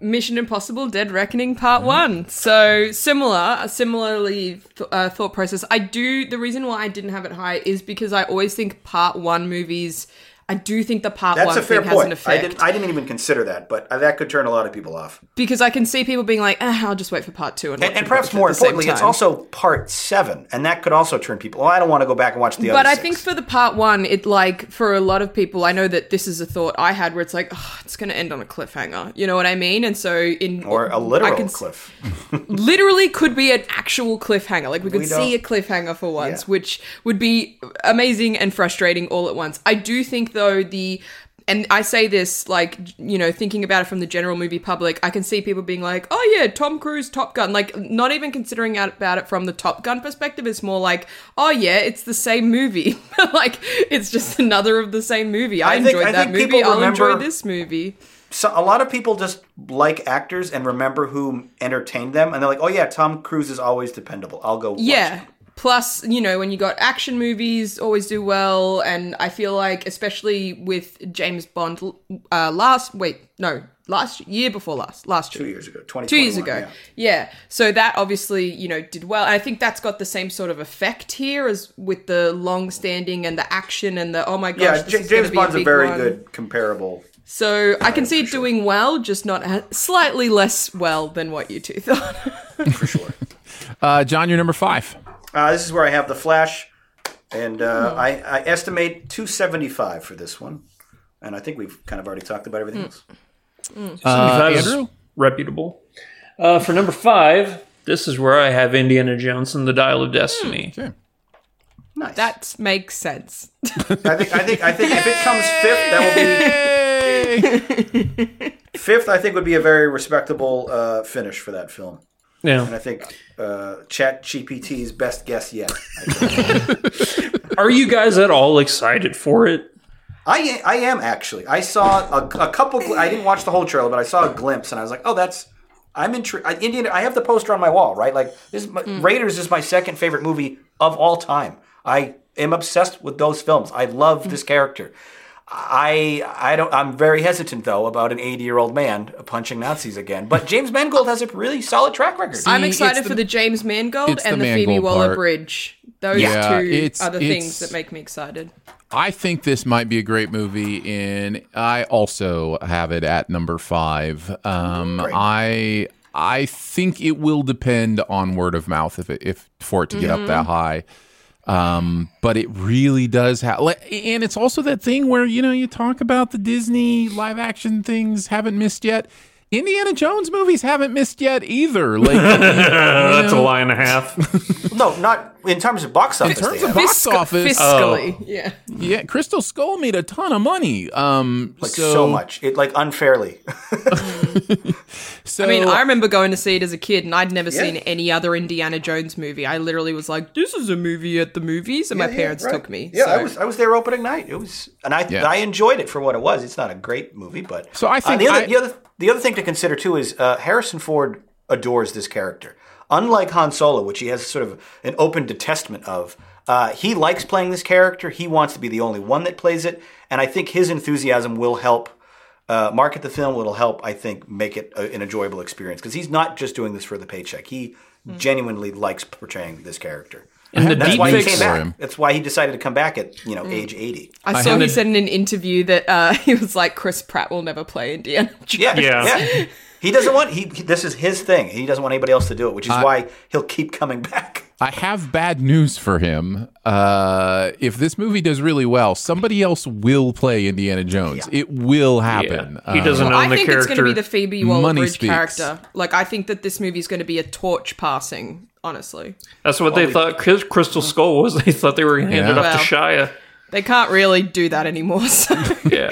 Mission Impossible: Dead Reckoning Part One. So similar, a similarly th- uh, thought process. I do. The reason why I didn't have it high is because I always think Part One movies. I do think the Part That's One a fair thing has an point. I effect didn't I didn't even consider that, but that could turn a lot of people off. because I can see people being like, ah, "I'll just wait for Part Two and, And, and perhaps more importantly, it's also part seven, and that could also turn people. Well, I don't want to go back and watch the other. But I six. think for the part one, it like for a lot of people, I know that this is a thought I had where it's like, oh, it's going to end on a cliffhanger. You know what I mean? And so in or a literal can cliff. [laughs] [laughs] literally could be an actual cliffhanger. Like we could We see a cliffhanger for once, Yeah. which would be amazing and frustrating all at once. I do think though the and I say this like you know thinking about it from the general movie public, I can see people being like, "Oh yeah, Tom Cruise, Top Gun." Like not even considering out about it from the Top Gun perspective. It's more like, "Oh yeah, it's the same movie. [laughs] like it's just another of the same movie." I, I think- enjoyed I that think movie. people I'll enjoy this movie. So a lot of people just like actors and remember who entertained them, and they're like, "Oh yeah, Tom Cruise is always dependable. I'll go." watch Yeah. him." Plus, you know, when you got action movies, always do well, and I feel like, especially with James Bond, uh, last wait, no, last year before last, last year, two years ago, twenty two years ago, Yeah. yeah. So that obviously, you know, did well. And I think that's got the same sort of effect here as with the long standing and the action and the oh my gosh, Yeah, this J- is gonna James be Bond's a, big very one. good comparable. So I can see it doing well, just not slightly less well than what you two thought. for sure. [laughs] Uh Jon, you're number five. Uh, this is where I have the Flash, and uh, Hmm. I, I estimate 275 for this one. And I think we've kind of already talked about everything Hmm. else. Uh, That is Andrew? reputable. Uh, for number five, this is where I have Indiana Jones and the Dial of Destiny. Okay. Nice. That makes sense. I think I think I think if it comes fifth, that will be fifth. I think would be a very respectable uh, finish for that film. And Yeah. I think uh, Chat GPT's best guess yet. [laughs] Are you guys at all excited for it? I I am actually. I saw a, a couple. gl- I didn't watch the whole trailer, but I saw a glimpse, and I was like, "Oh, that's." I'm intrigued. Indian. I have the poster on my wall, right? Like this. Is my, Raiders is my second favorite movie of all time. I am obsessed with those films. I love this character. I I don't. I'm very hesitant though about an 80 year old man punching Nazis again. But James Mangold has a really solid track record. I'm excited for the James Mangold it's the and the, Phoebe Waller part. Bridge. Those Yeah, two it's- are the it's- things that make me excited. I think this might be a great movie, and I also have it at number five. Um, I I think it will depend on word of mouth if it, if for it to get up that high. Um, but it really does have, and it's also that thing where you know you talk about the Disney live action things haven't missed yet. Indiana Jones movies haven't missed yet either. Like [laughs] That's a lie and a half. no, not in terms of box office. in terms of box Fisca- office, fiscally, yeah. yeah, Crystal Skull made a ton of money. Um, like so, so much, it like unfairly. [laughs] So, I mean, I remember going to see it as a kid, and I'd never Yeah. seen any other Indiana Jones movie. I literally was like, "This is a movie at the movies," and my Yeah, parents right. took me. Yeah, so. I was I was there opening night. It was, and I Yeah. I enjoyed it for what it was. It's not a great movie, but So I Uh, think the other I- the other the other thing to consider too is uh, Harrison Ford adores this character. Unlike Han Solo, which he has sort of an open detestment of, uh, he likes playing this character. He wants to be the only one that plays it, and I think his enthusiasm will help uh, market the film. It'll help, I think, make it a, an enjoyable experience because he's not just doing this for the paycheck. He genuinely likes portraying this character. And the That's why he came back. him. That's why he decided to come back at you know age eighty. I saw had he a- said in an interview that uh, [laughs] he was like, "Chris Pratt will never play Indiana Jones." Yeah, Yeah. [laughs] yeah. He doesn't want he. he- This is his thing. He doesn't want anybody else to do it, which is why he'll keep coming back. I have bad news for him. Uh, if this movie does really well, somebody else will play Indiana Jones. It will happen. Yeah. He Uh, doesn't I own the think it's going to be the Phoebe Waller-Bridge character. Like, I think that this movie is going to be a torch passing. Honestly, That's what they thought Chris- Crystal Skull was. [laughs] They thought they were going to hand it Yeah. off to Shia. They can't really do that anymore. [laughs] So Yeah.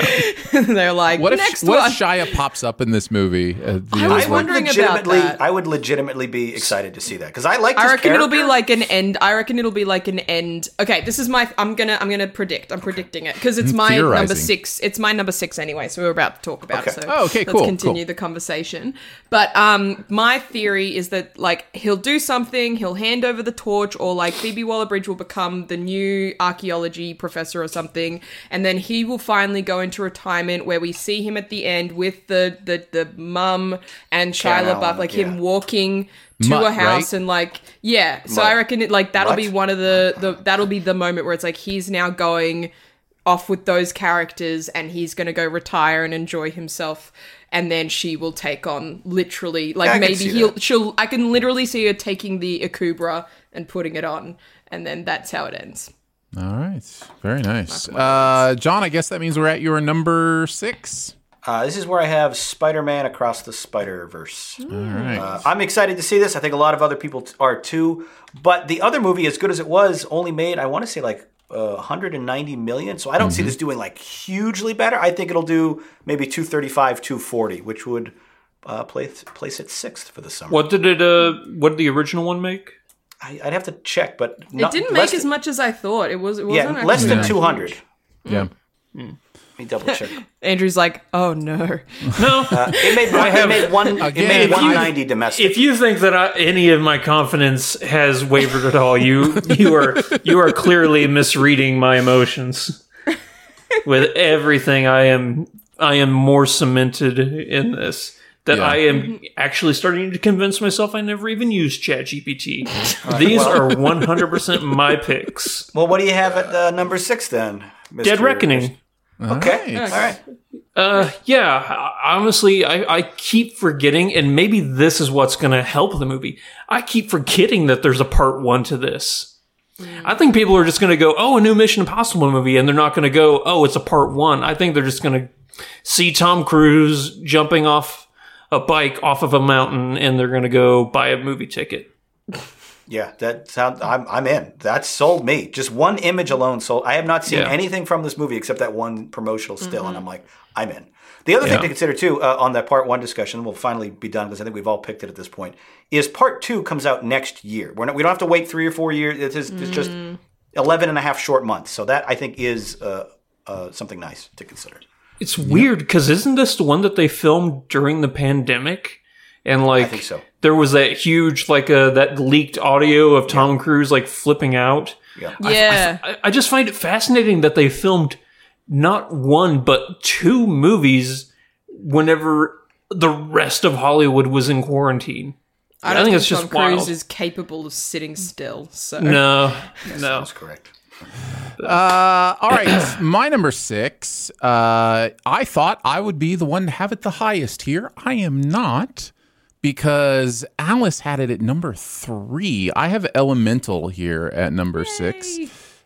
[laughs] they're like, what if next what one. if Shia pops up in this movie? Uh, the I was one? wondering about that. I would legitimately be excited to see that because I like. I reckon it'll be like an end. I reckon it'll be like an end. Okay, this is my. I'm gonna. I'm gonna predict. I'm predicting it because it's my number six. It's my number six anyway. So we're about to talk about it. Okay. So Oh, okay, let's continue cool. the conversation. But um, my theory is that like he'll do something. He'll hand over the torch, or like Phoebe Waller-Bridge will become the new archaeology professor or something, and then he will finally go into retirement where we see him at the end with the the the mum and Shia Karen LaBeouf, Allen, like him yeah. walking to Mutt, a house right? and like yeah so Mutt. i reckon it like that'll be one of the, the that'll be the moment where it's like he's now going off with those characters and he's going to go retire and enjoy himself and then she will take on literally like I maybe he'll that. she'll i can literally see her taking the akubra and putting it on and then that's how it ends All right, very nice. Uh, Jon, I guess that means we're at your number six. Uh, this is where I have Spider-Man Across the Spider-Verse. All right. Uh, I'm excited to see this. I think a lot of other people t- are too. But the other movie, as good as it was, only made I want to say like uh, 190 million. So I don't see Mm-hmm. this doing like hugely better. I think it'll do maybe 235, 240, which would uh, place place it sixth for the summer. What did it? Uh, what did the original one make? I, I'd have to check, but it didn't make as much as i thought it was it Yeah, wasn't less than 200. yeah. Hmm. Let me double check. [laughs] andrew's like oh no [laughs] No. Uh, it made, one, it made one. it Again, made if you- 190 domestic. if you think that I, any of my confidence has wavered at all, you you are you are clearly misreading my emotions. [laughs] With everything, I am I am more cemented in this that Yeah. I am actually starting to convince myself I never even used ChatGPT. [laughs] These are one hundred percent [laughs] my picks. well, what do you have at uh, number six then? Mr. Dead Reckoning. Okay, All right. all right. Uh, yeah. Honestly, I, I keep forgetting, and maybe this is what's going to help the movie. I keep forgetting that there's a part one to this. I think people are just going to go, "Oh, a new Mission Impossible movie," and they're not going to go, "Oh, it's a part one." I think they're just going to see Tom Cruise jumping off a bike off of a mountain, and they're going to go buy a movie ticket. Yeah, that sound. I'm I'm in. That sold me. Just one image alone sold. I have not seen Yeah. anything from this movie except that one promotional still, and I'm like, I'm in. The other thing to consider too uh, on that part one discussion, we'll finally be done because I think we've all picked it at this point. Is part two comes out next year. We're not, we don't have to wait three or four years. It's, just- it's just 11 and a half short months. So that I think is uh, uh, something nice to consider. It's weird because isn't this the one that they filmed during the pandemic? And like, think so. there was that huge, like, uh, that leaked audio of Tom Cruise like flipping out. Yeah. Yeah. I, I just find it fascinating that they filmed not one but two movies whenever the rest of Hollywood was in quarantine. I don't think think, it's Tom just Cruise wild. is capable of sitting still. So No, [laughs] no. That's correct. Uh, all right, [coughs] my number six. Uh, I thought I would be the one to have it the highest here. I am not because Alice had it at number three. I have Elemental here at number six.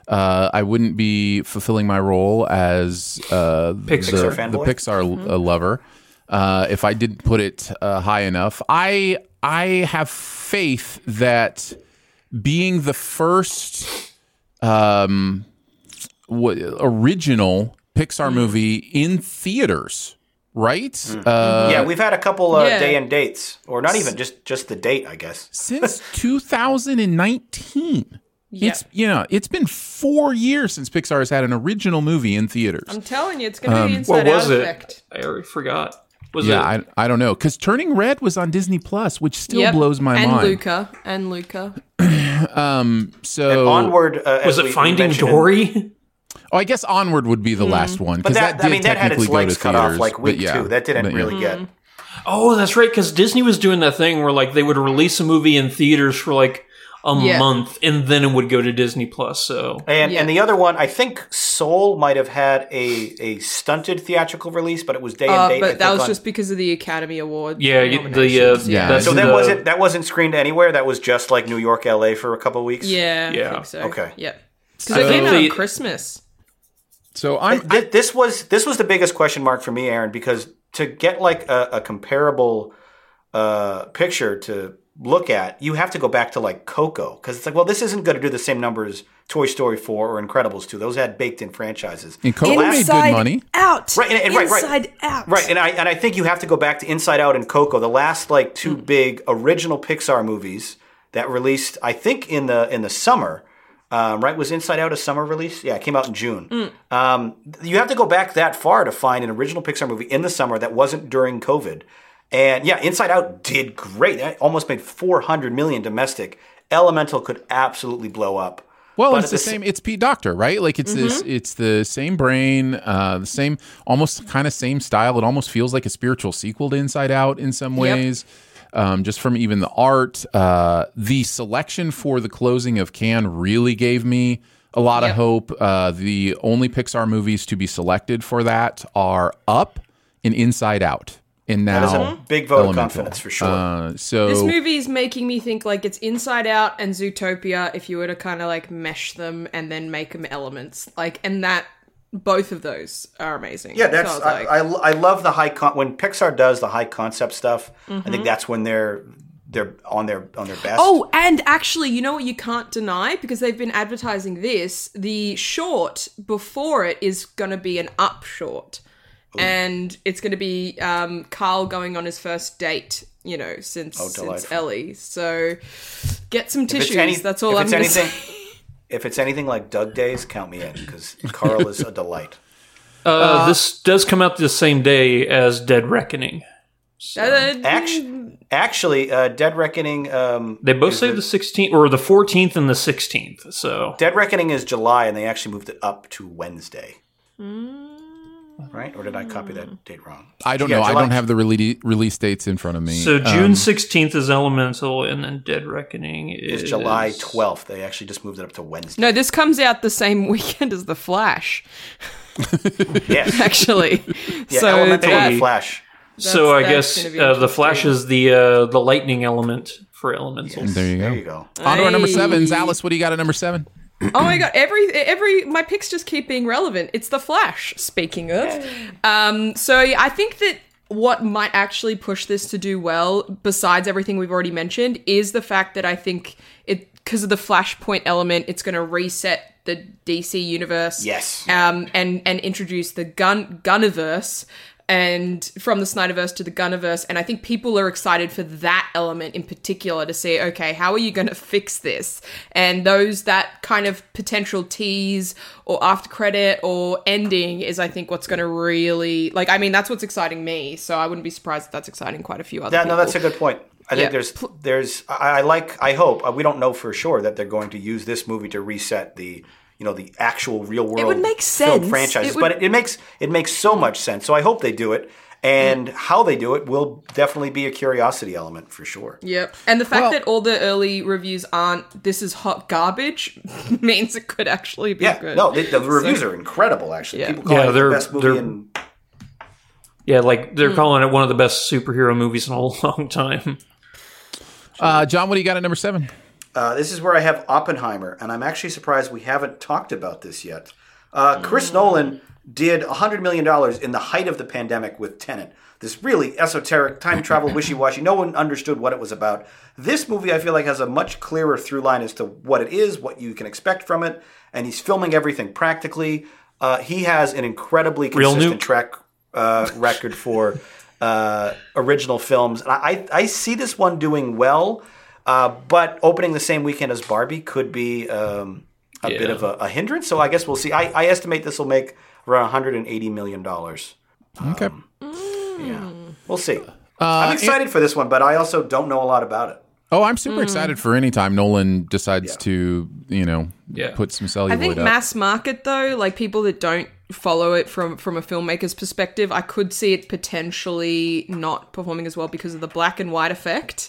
Uh, I wouldn't be fulfilling my role as uh, Pixar the, fanboy? the Pixar uh, lover uh, if I didn't put it uh, high enough. I I have faith that being the first um, what, original Pixar movie in theaters, right? Uh, yeah, we've had a couple uh, Yeah. day and dates, or not even just just the date, I guess. since [laughs] 2019. It's you know it's been four years since Pixar has had an original movie in theaters. I'm telling you, it's going to be the What inside was out it? effect. I already forgot. Was yeah, it? I, I don't know because Turning Red was on Disney Plus, which still Yep. blows my and mind. And Luca and Luca. [clears throat] Um, so Onward uh, was it we- we Finding mentioned in- Dory? oh, I guess Onward would be the mm-hmm. last one because that, that, I did mean, that had technically its go to legs cut off theaters, like but week yeah. two. That didn't But yeah. really get. Mm-hmm. Oh, that's right. Because Disney was doing that thing where like they would release a movie in theaters for like a Yeah. month, and then it would go to Disney Plus. So And Yeah. and the other one, I think Soul might have had a a stunted theatrical release, but it was day and Uh, date. But that was on- just because of the Academy Award. yeah, the uh. Yeah. that's So that the- wasn't that wasn't screened anywhere. That was just like New York, L.A. for a couple of weeks. Yeah, Yeah. I think so. Okay. Yeah. Because it came out They- on Christmas. So I'm Th- this was this was the biggest question mark for me, Aaron, because to get like a, a comparable uh, picture to look at, you have to go back to like Coco, because it's like, well, this isn't going to do the same numbers Toy Story Four or Incredibles Two. Those had baked in franchises. and Coco made good money. out. Right, and- and- right, right. Inside out. Right, and I and I think you have to go back to Inside Out and Coco, the last like two big original Pixar movies that released, I think in the in the summer. Um, right, was Inside Out a summer release? Yeah, it came out in June. Um, you have to go back that far to find an original Pixar movie in the summer that wasn't during COVID. And yeah, Inside Out did great. It almost made 400 million domestic. Elemental could absolutely blow up. Well, But it's the the same. It's Pete Docter, right? Like it's this. It's the same brain, uh, the same, almost kind of same style. It almost feels like a spiritual sequel to Inside Out in some ways. Um, just from even the art, uh, the selection for the closing of Cannes really gave me a lot of hope. Uh, the only Pixar movies to be selected for that are Up and Inside Out, and now That is a big vote of confidence for sure. Uh, so This movie is making me think like it's Inside Out and Zootopia if you were to kind of like mesh them and then make them elements. Like, and that both of those are amazing. Yeah, So that's I I, like, I, I love the high con- when Pixar does the high concept stuff. I Mm-hmm. think that's when they're they're on their on their best. Oh, and actually, you know what you can't deny because they've been advertising this. The short before it is going to be an up short, and it's going to be um, Carl going on his first date. You know, since since Oh, delightful. Ellie. So get some If tissues. any- That's all if I'm it's going to anything, say. [laughs] If it's anything like Dug Days, count me in because Carl is a delight. uh, this does come out the same day as Dead Reckoning. Uh, Actually, actually, uh, Dead Reckoning. Um, They both is say the- the 16th or the 14th and the 16th. So Dead Reckoning is July, and they actually moved it up to Wednesday. Right? Or did I copy that date wrong? I don't Yeah, know. I don't have the release release dates in front of me. so June Um, 16th is Elemental, and then Dead Reckoning is It's July 12th. They actually just moved it up to Wednesday. no, this comes out the same [laughs] weekend as The Flash. [laughs] Yes. [laughs] Actually, Yeah, so Elemental that- and Flash. So I guess uh, the Flash is the uh, the lightning element for Elementals. there you go. There you go. On to our number sevens. Alice, what do you got at number seven? Oh my god! Every every my picks just keep being relevant. It's the Flash. Speaking of, um, so yeah, I think that what might actually push this to do well, besides everything we've already mentioned, is the fact that I think it because of the flashpoint element, it's going to reset the DC universe. Yes. Um, and and introduce the gun Gunniverse. And from the Snyderverse to the Gunniverse, and I think people are excited for that element in particular to see, okay, how are you going to fix this? And those that kind of potential tease or after credit or ending is, I think, what's going to really like. I mean, that's what's exciting me, so I wouldn't be surprised if that's exciting quite a few other. Yeah, people. no, that's a good point. I Yeah. think there's there's I, I like I hope uh, we don't know for sure that they're going to use this movie to reset the you know the actual real world It would make film sense. franchises, It would- but it, it makes it makes so much sense. So I hope they do it, and how they do it will definitely be a curiosity element for sure. Yep. And the fact Well- that all the early reviews aren't this is hot garbage [laughs] means it could actually be Yeah, good. no, the, the reviews are incredible. Actually, Yeah. people call Yeah, it the they're- best movie they're- in Yeah, like they're calling it one of the best superhero movies in a [laughs] long time. Uh, Jon, what do you got at number seven? Uh, this is where I have Oppenheimer, and I'm actually surprised we haven't talked about this yet. Uh, Chris Nolan did $100 million in the height of the pandemic with Tenet. This really esoteric time travel [laughs] wishy washy. No one understood what it was about. This movie, I feel like, has a much clearer through line as to what it is, what you can expect from it, and he's filming everything practically. Uh, he has an incredibly consistent track uh, record for uh, original films. And I, I see this one doing well, uh, but opening the same weekend as Barbie could be um, a bit of a, a hindrance. So I guess we'll see. I, I estimate this will make around 180 million dollars. Okay. Yeah, we'll see. I'm excited for this one, but I also don't know a lot about it. Oh, I'm super excited for any time Nolan decides to, you know, Yeah. put some celluloid. I celluloid think up. mass market though, like people that don't follow it from from a filmmaker's perspective, I could see it potentially not performing as well because of the black and white effect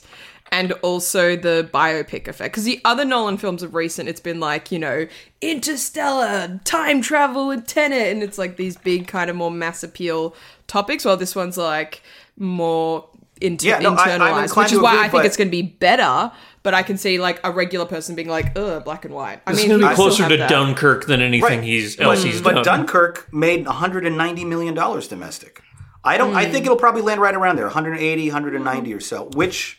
and also the biopic effect. Because the other Nolan films of recent, it's been like you know Interstellar, time travel, and Tenet, and it's like these big kind of more mass appeal topics. While this one's like more. Inter- Yeah, no, I- I'm internalized, which is why agree, I think but- it's going to be better. But I can see like a regular person being like, "Ugh, black and white." I It's mean, going to be closer to that. Dunkirk than anything Right. he's but, else he's but done. Dunkirk made 190 million dollars domestic. I don't. I think hmm. it'll probably land right around there, 180, 190 or so, which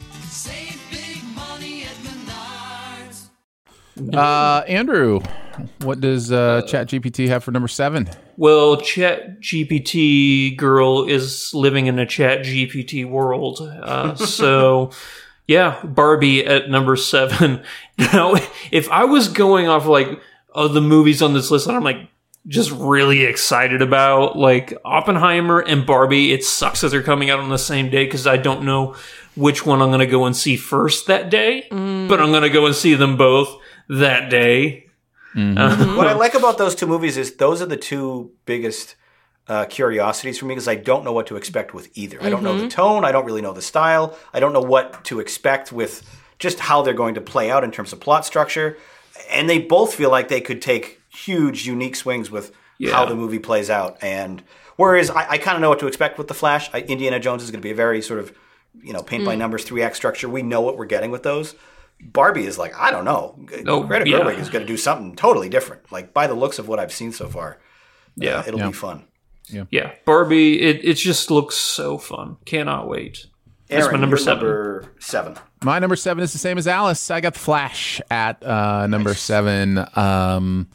Save big money at Menards. Uh, Andrew, what does uh, ChatGPT have for number seven? Well, Chat GPT girl is living in a Chat GPT world. Uh, [laughs] so, yeah, Barbie at number seven. [laughs] Now, if I was going off like of the movies on this list that I'm like just really excited about, like Oppenheimer and Barbie, it sucks that they're coming out on the same day because I don't know which one I'm going to go and see first that day, but I'm going to go and see them both that day. Mm-hmm. Uh, what I [laughs] like about those two movies is those are the two biggest uh, curiosities for me because I don't know what to expect with either. I don't know the mm-hmm. tone. I don't really know the style. I don't know what to expect with just how they're going to play out in terms of plot structure. And they both feel like they could take huge, unique swings with how the movie plays out. And whereas I, I kind of know what to expect with the Flash, I, Indiana Jones is going to be a very sort of you know, paint by numbers, three act structure. We know what we're getting with those. Barbie is like, I don't know. Oh, Greta yeah. Gerwig is going to do something totally different. Like by the looks of what I've seen so far, Yeah. uh, it'll Yeah. be fun. Yeah, Barbie. It, it just looks so fun. Cannot wait. That's my number seven. Number seven. My number seven is the same as Alice. I got the Flash at uh, number seven. Um,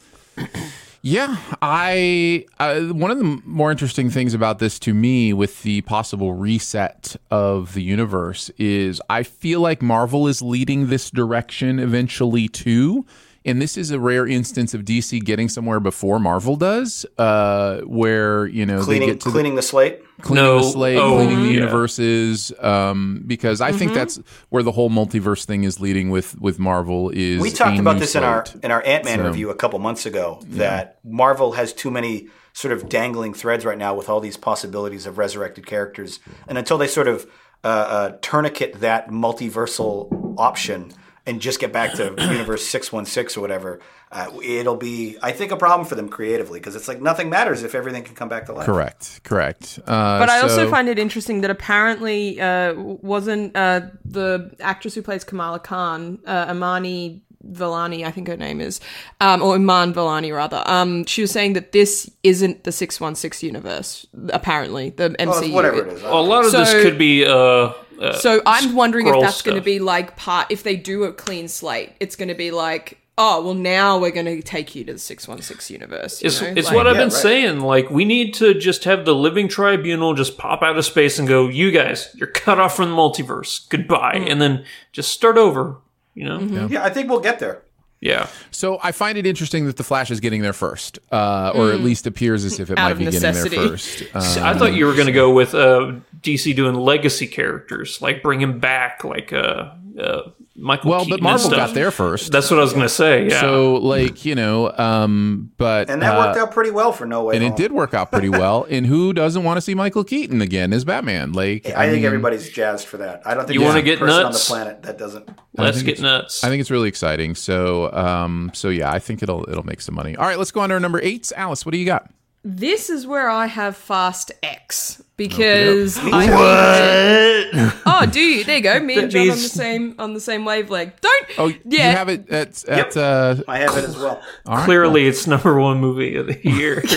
yeah, I uh, one of the more interesting things about this to me, with the possible reset of the universe, is I feel like Marvel is leading this direction eventually too. And this is a rare instance of DC getting somewhere before Marvel does, uh, where you know they Cleaning, get to the, cleaning the slate. cleaning No. the slate, Oh, cleaning the yeah. universes, um, because I Mm-hmm. think that's where the whole multiverse thing is leading with with Marvel. Is We talked about new this in our in our Ant Man So- review a couple months ago. That Marvel has too many sort of dangling threads right now with all these possibilities of resurrected characters, and until they sort of uh, uh, tourniquet that multiversal option and just get back to [clears throat] Universe six one six or whatever, uh, it'll be I think a problem for them creatively because it's like nothing matters if everything can come back to life. Correct, correct. Uh, But I also find it interesting that apparently uh, wasn't uh, the actress who plays Kamala Khan, uh, Amani Vellani, I think her name is, um, or Iman Vellani rather. Um, she was saying that this isn't the six one six universe. Apparently, the MCU. Well, whatever it is. A lot of this could be. Uh, uh, So I'm wondering if that's going to be like part. If they do a clean slate, it's going to be like, oh well, now we're going to take you to the six one six universe. It's, it's Like- what I've Yeah, been right. saying. Like, we need to just have the living tribunal just pop out of space and go, you guys, you're cut off from the multiverse. Goodbye. Mm. And then just start over, you know? Mm-hmm. Yeah, I think we'll get there. Yeah. So I find it interesting that the Flash is getting there first, uh, or at least appears as if it Mm. Out might be necessity. getting there first. Uh, I thought you were going to go with uh, DC doing legacy characters, like bring him back, like uh, uh, Michael well, Keaton but and Marvel stuff. got there first. That's what I was going to say. Yeah. So, like you know, um, but And that uh, worked out pretty well for No Way and Home. it did work out pretty well. [laughs] and who doesn't want to see Michael Keaton again as Batman? Like, I, think mean, everybody's jazzed for that. I don't think You there's wanna get person nuts? on the planet that doesn't. Let's get nuts. I think it's really exciting. So, um, so yeah, I think it'll it'll make some money. All right, let's go on to our number eight. Alice, what do you got? This is where I have Fast X because I what? [laughs] Oh, do you? There you go. Me and Jon on the same on the same wavelength. Don't. Oh, yeah. you have it at at. Uh, I have it as well. all right, Clearly, it's number one movie of the year. [laughs]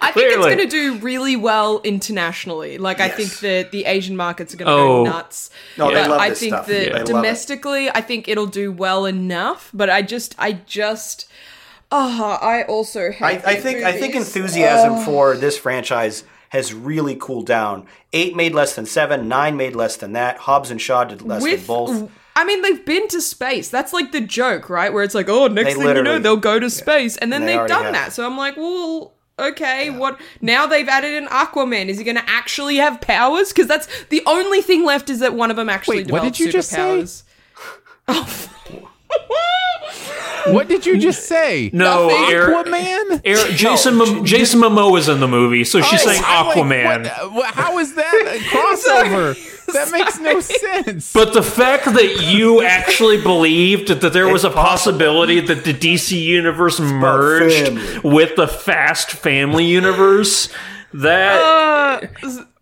I think it's going to do really well internationally. Like I think that the Asian markets are going to Oh. go nuts. No, they love I this think stuff. that They love domestically, I think it'll do well enough. But I just, I just, oh, I also hate. I, I the think I think movies. enthusiasm for this franchise has really cooled down. Eight made less than seven. Nine made less than that. Hobbs and Shaw did less than both. I mean, they've been to space. That's like the joke, right? Where it's like, oh, next They thing you know, they'll go to space, and then And they they've done have. that. So I'm like, well, okay, what? Now they've added an Aquaman. Is he going to actually have powers? Because that's the only thing left is that one of them actually Wait, what did you just say? superpowers. [laughs] Oh. What did you just say? no, Aaron- Aquaman. Aaron- Jason Mom- Jason Momoa's in the movie, so she's Oh, saying I'm like, Aquaman. what- what- how is that a [laughs] crossover? that makes no sense. But the fact that you actually believed that there was a possibility that the DC universe merged with the Fast Family universe, that Uh,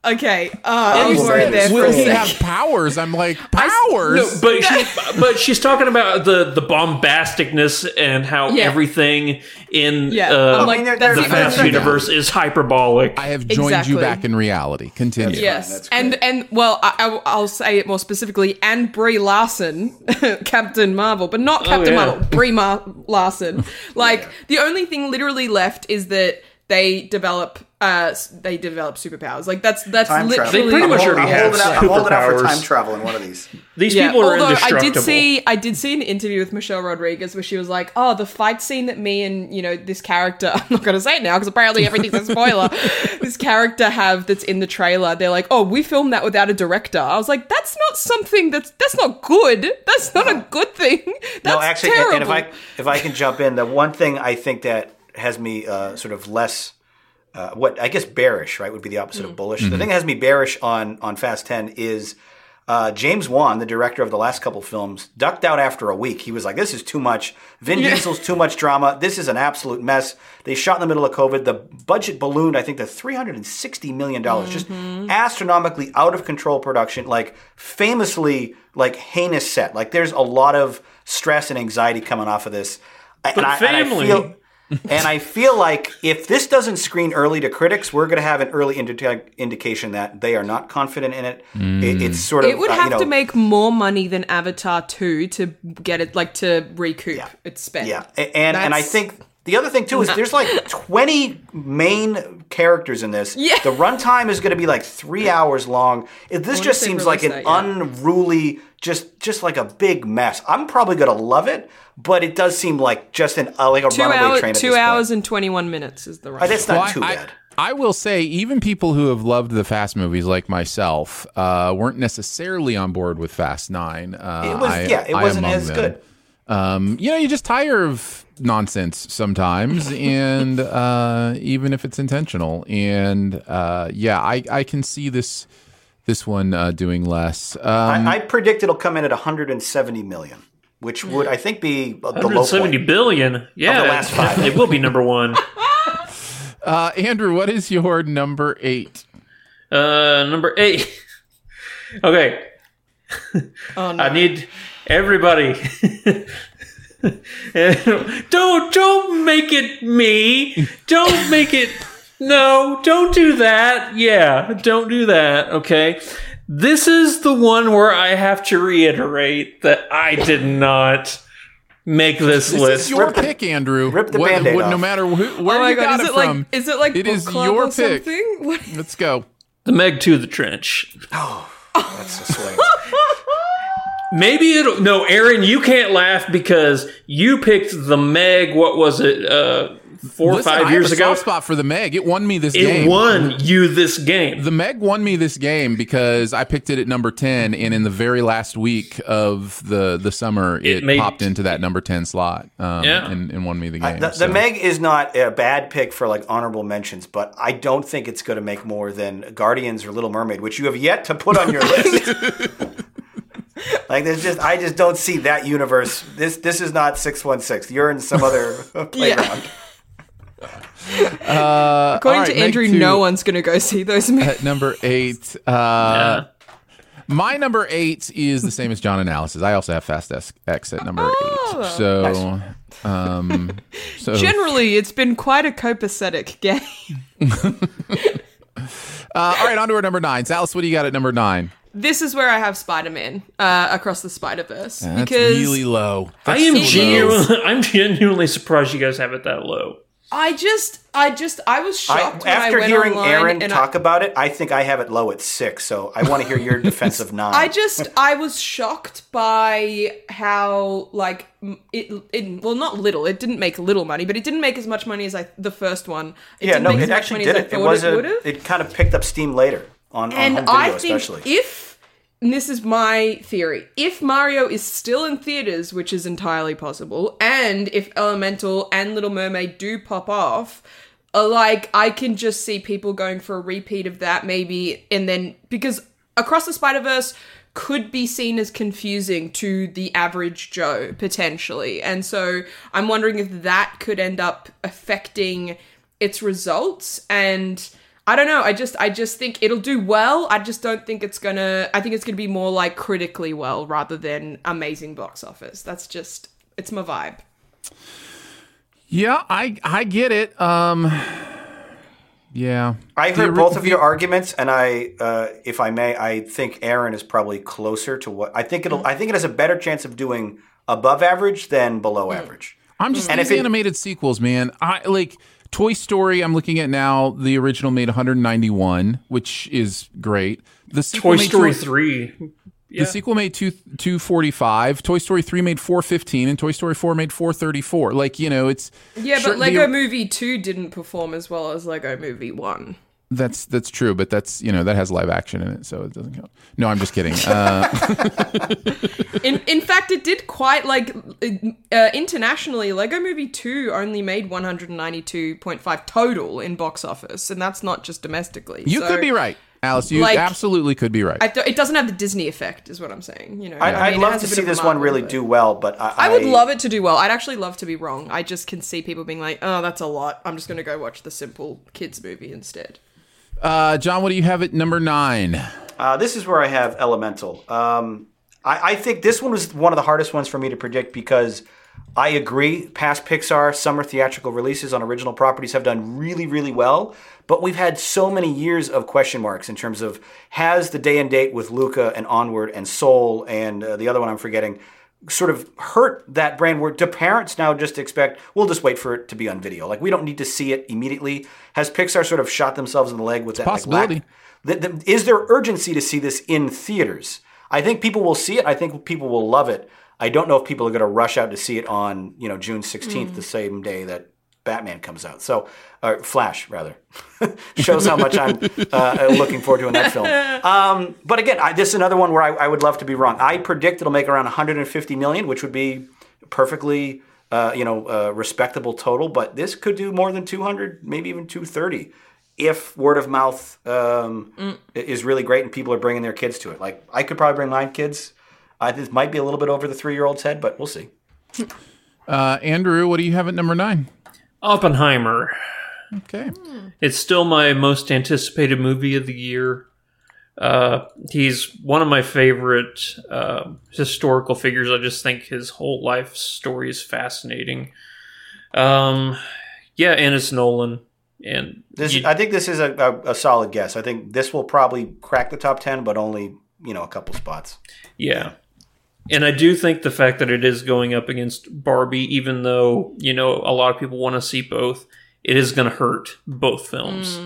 okay, uh, I was Will worried there for Will he have powers? I'm like [laughs] powers. no, but she, [laughs] but she's talking about the the bombasticness and how Yeah. everything in Yeah, uh, I'm like, they're- the they're- the Fast only- universe is hyperbolic. I have joined Exactly. you back in reality. Continue. Yes, That's and and well, I, I, I'll say it more specifically. And Brie Larson, [laughs] Captain Marvel, but not Captain yeah. Marvel, Brie Mar- Larson. Like the only thing literally left is that they develop, uh, they develop superpowers. Like that's that's Time travel. literally They pretty I'm much hol- already I'm have holding I'm holding out for superpowers. time travel in one of these. [laughs] These Yeah, people are although I did see, I did see an interview with Michelle Rodriguez where she was like, "Oh, the fight scene that me and you know this character, [laughs] I'm not going to say it now because apparently everything's a spoiler. [laughs] this character have that's in the trailer. They're like, oh, we filmed that without a director. I was like, that's not something that's that's not good. That's not a good thing. That's no, actually, and- terrible. and if I if I can jump in, the one thing I think that has me uh, sort of less, uh, what I guess bearish, right, would be the opposite Mm. of bullish. The thing that has me bearish on on Fast Ten is Uh, James Wan, the director of the last couple films, ducked out after a week. He was like, "This is too much. Vin Diesel's too much drama. This is an absolute mess." They shot in the middle of COVID. The budget ballooned, I think, to three hundred and sixty million dollars. Just astronomically out of control production. Like famously, like heinous set. Like there's a lot of stress and anxiety coming off of this. and I, and I family. feel and I feel like if this doesn't screen early to critics, we're going to have an early indi- indication that they are not confident in it. it it's sort of It would uh, you have know, to make more money than Avatar 2 to get it, like, to recoup its spend. yeah, A- and and I think the other thing too is there's like [laughs] 20 main characters in this. Yeah. the runtime is going to be like three hours long. This just seems like an that yet. unruly, just just like a big mess. I'm probably going to love it, but it does seem like just an uh, like a Two, runaway hour, train. At two this hours Point. and 21 minutes is the right. That's not Well, I- too I, bad. I will say, even people who have loved the Fast movies, like myself, uh, weren't necessarily on board with Fast Nine. Uh, It was- I- yeah, it I wasn't as them. good. Um, you know, you just tire of nonsense sometimes, [laughs] and uh, even if it's intentional. And uh, yeah, I, I can see this this one uh, doing less. Um, I, I predict it'll come in at 170 million, which would I think be the low 170 point. billion. Yeah, the last five. it will be number one. [laughs] uh, Andrew, what is your number eight? Uh, number eight. [laughs] okay, oh, no. I need everybody. [laughs] don't don't make it me. Don't make it. No, don't do that. Yeah, don't do that. Okay. This is the one where I have to reiterate that I did not make this, This list. is your Rip the- pick, Andrew. rip the What- Band-Aid what- No matter who, where oh my you god, got is it, it like from. is it like It book is club your or pick. something? Let's go. the Meg to the trench. Oh, [laughs] That's a swing. [laughs] Maybe it'll no, Aaron. You can't laugh because you picked the Meg. What was it? Uh, four or five I years have a ago. soft spot for the Meg. It won me this It game. It won you this game. The Meg won me this game because I picked it at number ten, and in the very last week of the the summer, it, made- popped into that number ten slot. Um, Yeah. and, and won me the game. The, so. the Meg is not a bad pick for like honorable mentions, but I don't think it's going to make more than Guardians or Little Mermaid, which you have yet to put on your [laughs] list. [laughs] like there's just I just don't see that universe. This this is not six one six. You're in some other [laughs] [laughs] playground. [laughs] According all to Andrew, two. no one's gonna go see those movies. at number eight. Uh, My number eight is the same as Jon and Alice's. I also have Fast X- X at number Oh. eight. So, um, so Generally, it's been quite a copacetic game. uh, all right, on to our number nine. Alice, what do you got at number nine? This is where I have Spider Man uh, across the Spider Verse That's because really low. I That's am so low. genuinely, [laughs] I'm genuinely surprised you guys have it that low. I just, I just, I was I, shocked when I after went hearing online Aaron and talk I, about it, I think I have it low at six. So I want to hear your [laughs] defense of nine. I just, I was shocked by how like it, it, well, not little. It didn't make little money, but it didn't make as much money as I the first one. It yeah, didn't no, make it as much actually money did as I it. It was it a, it kind of picked up steam later on, on And home video, I think especially. if and this is my theory, if Mario is still in theaters, which is entirely possible, and if Elemental and Little Mermaid do pop off, uh, like I can just see people going for a repeat of that, maybe, and then because Across the Spider Verse could be seen as confusing to the average Joe potentially, and so I'm wondering if that could end up affecting its results and. I don't know. I just I just think it'll do well. I just don't think it's gonna I think it's gonna be more like critically well rather than amazing box office. That's just it's my vibe. Yeah, I I get it. Um, yeah, I The heard ori- both of your arguments, and I, uh, if I may, I think Aaron is probably closer to what I think it'll. I think it has a better chance of doing above average than below Mm. average. I'm just And these if it- animated sequels, man. I like Toy Story. I'm looking at now. The original made 191, which is great. The sequel Toy made Story two- three. The sequel made two 245. Toy Story 3 made 415, and Toy Story 4 made 434. Like you know, it's Yeah, sure, but Lego the- Movie 2 didn't perform as well as Lego Movie 1. That's that's true, but that's you know that has live action in it, so it doesn't count. No, I'm just kidding. Uh, [laughs] In in fact, it did quite like uh, internationally. Lego Movie 2 only made 192.5 total in box office, and that's not just domestically. you So- could be right. Alice, you Like- absolutely could be right. I don't- it doesn't have the Disney effect, is what I'm saying. You know, I, I I'd mean, love to see this one really do well, but I, I would love it to do well. I'd actually love to be wrong. I just can see people being like, "Oh, that's a lot. I'm just going to go watch the simple kids movie instead." Uh, Jon, what do you have at number nine? Uh, this is where I have Elemental. Um, I, I think this one was one of the hardest ones for me to predict because I agree. Past Pixar summer theatrical releases on original properties have done really, really well. But we've had so many years of question marks in terms of has the day and date with Luca and Onward and Soul and uh, the other one I'm forgetting sort of hurt that brand where do parents now just expect we'll just wait for it to be on video like we don't need to see it immediately has pixar sort of shot themselves in the leg with that like, possibility. lack- the, the, is there urgency to see this in theaters? I think people will see it. I think people will love it. I don't know if people are going to rush out to see it on you know June sixteenth, mm. the same day that Batman comes out. So, uh, Flash rather [laughs] shows how much I'm uh, looking forward to in that film. Um, but again, I, this is another one where I, I would love to be wrong. I predict it'll make around 150 million, which would be perfectly uh, you know uh, respectable total. But this could do more than 200, maybe even 230 if word of mouth um, i- is really great and people are bringing their kids to it. Like I could probably bring my kids. I this might be a little bit over the three year old's head, but we'll see. Uh, Andrew, what do you have at number nine? Oppenheimer. Okay. It's still my most anticipated movie of the year. Uh, he's one of my favorite uh, historical figures. I just think his whole life story is fascinating. Um, yeah, and it's Nolan. And This, you- I think this is a, a, a solid guess. I think this will probably crack the top ten, but only you know a couple spots. Yeah. And I do think the fact that it is going up against Barbie, even though, you know, a lot of people want to see both, it is going to hurt both films.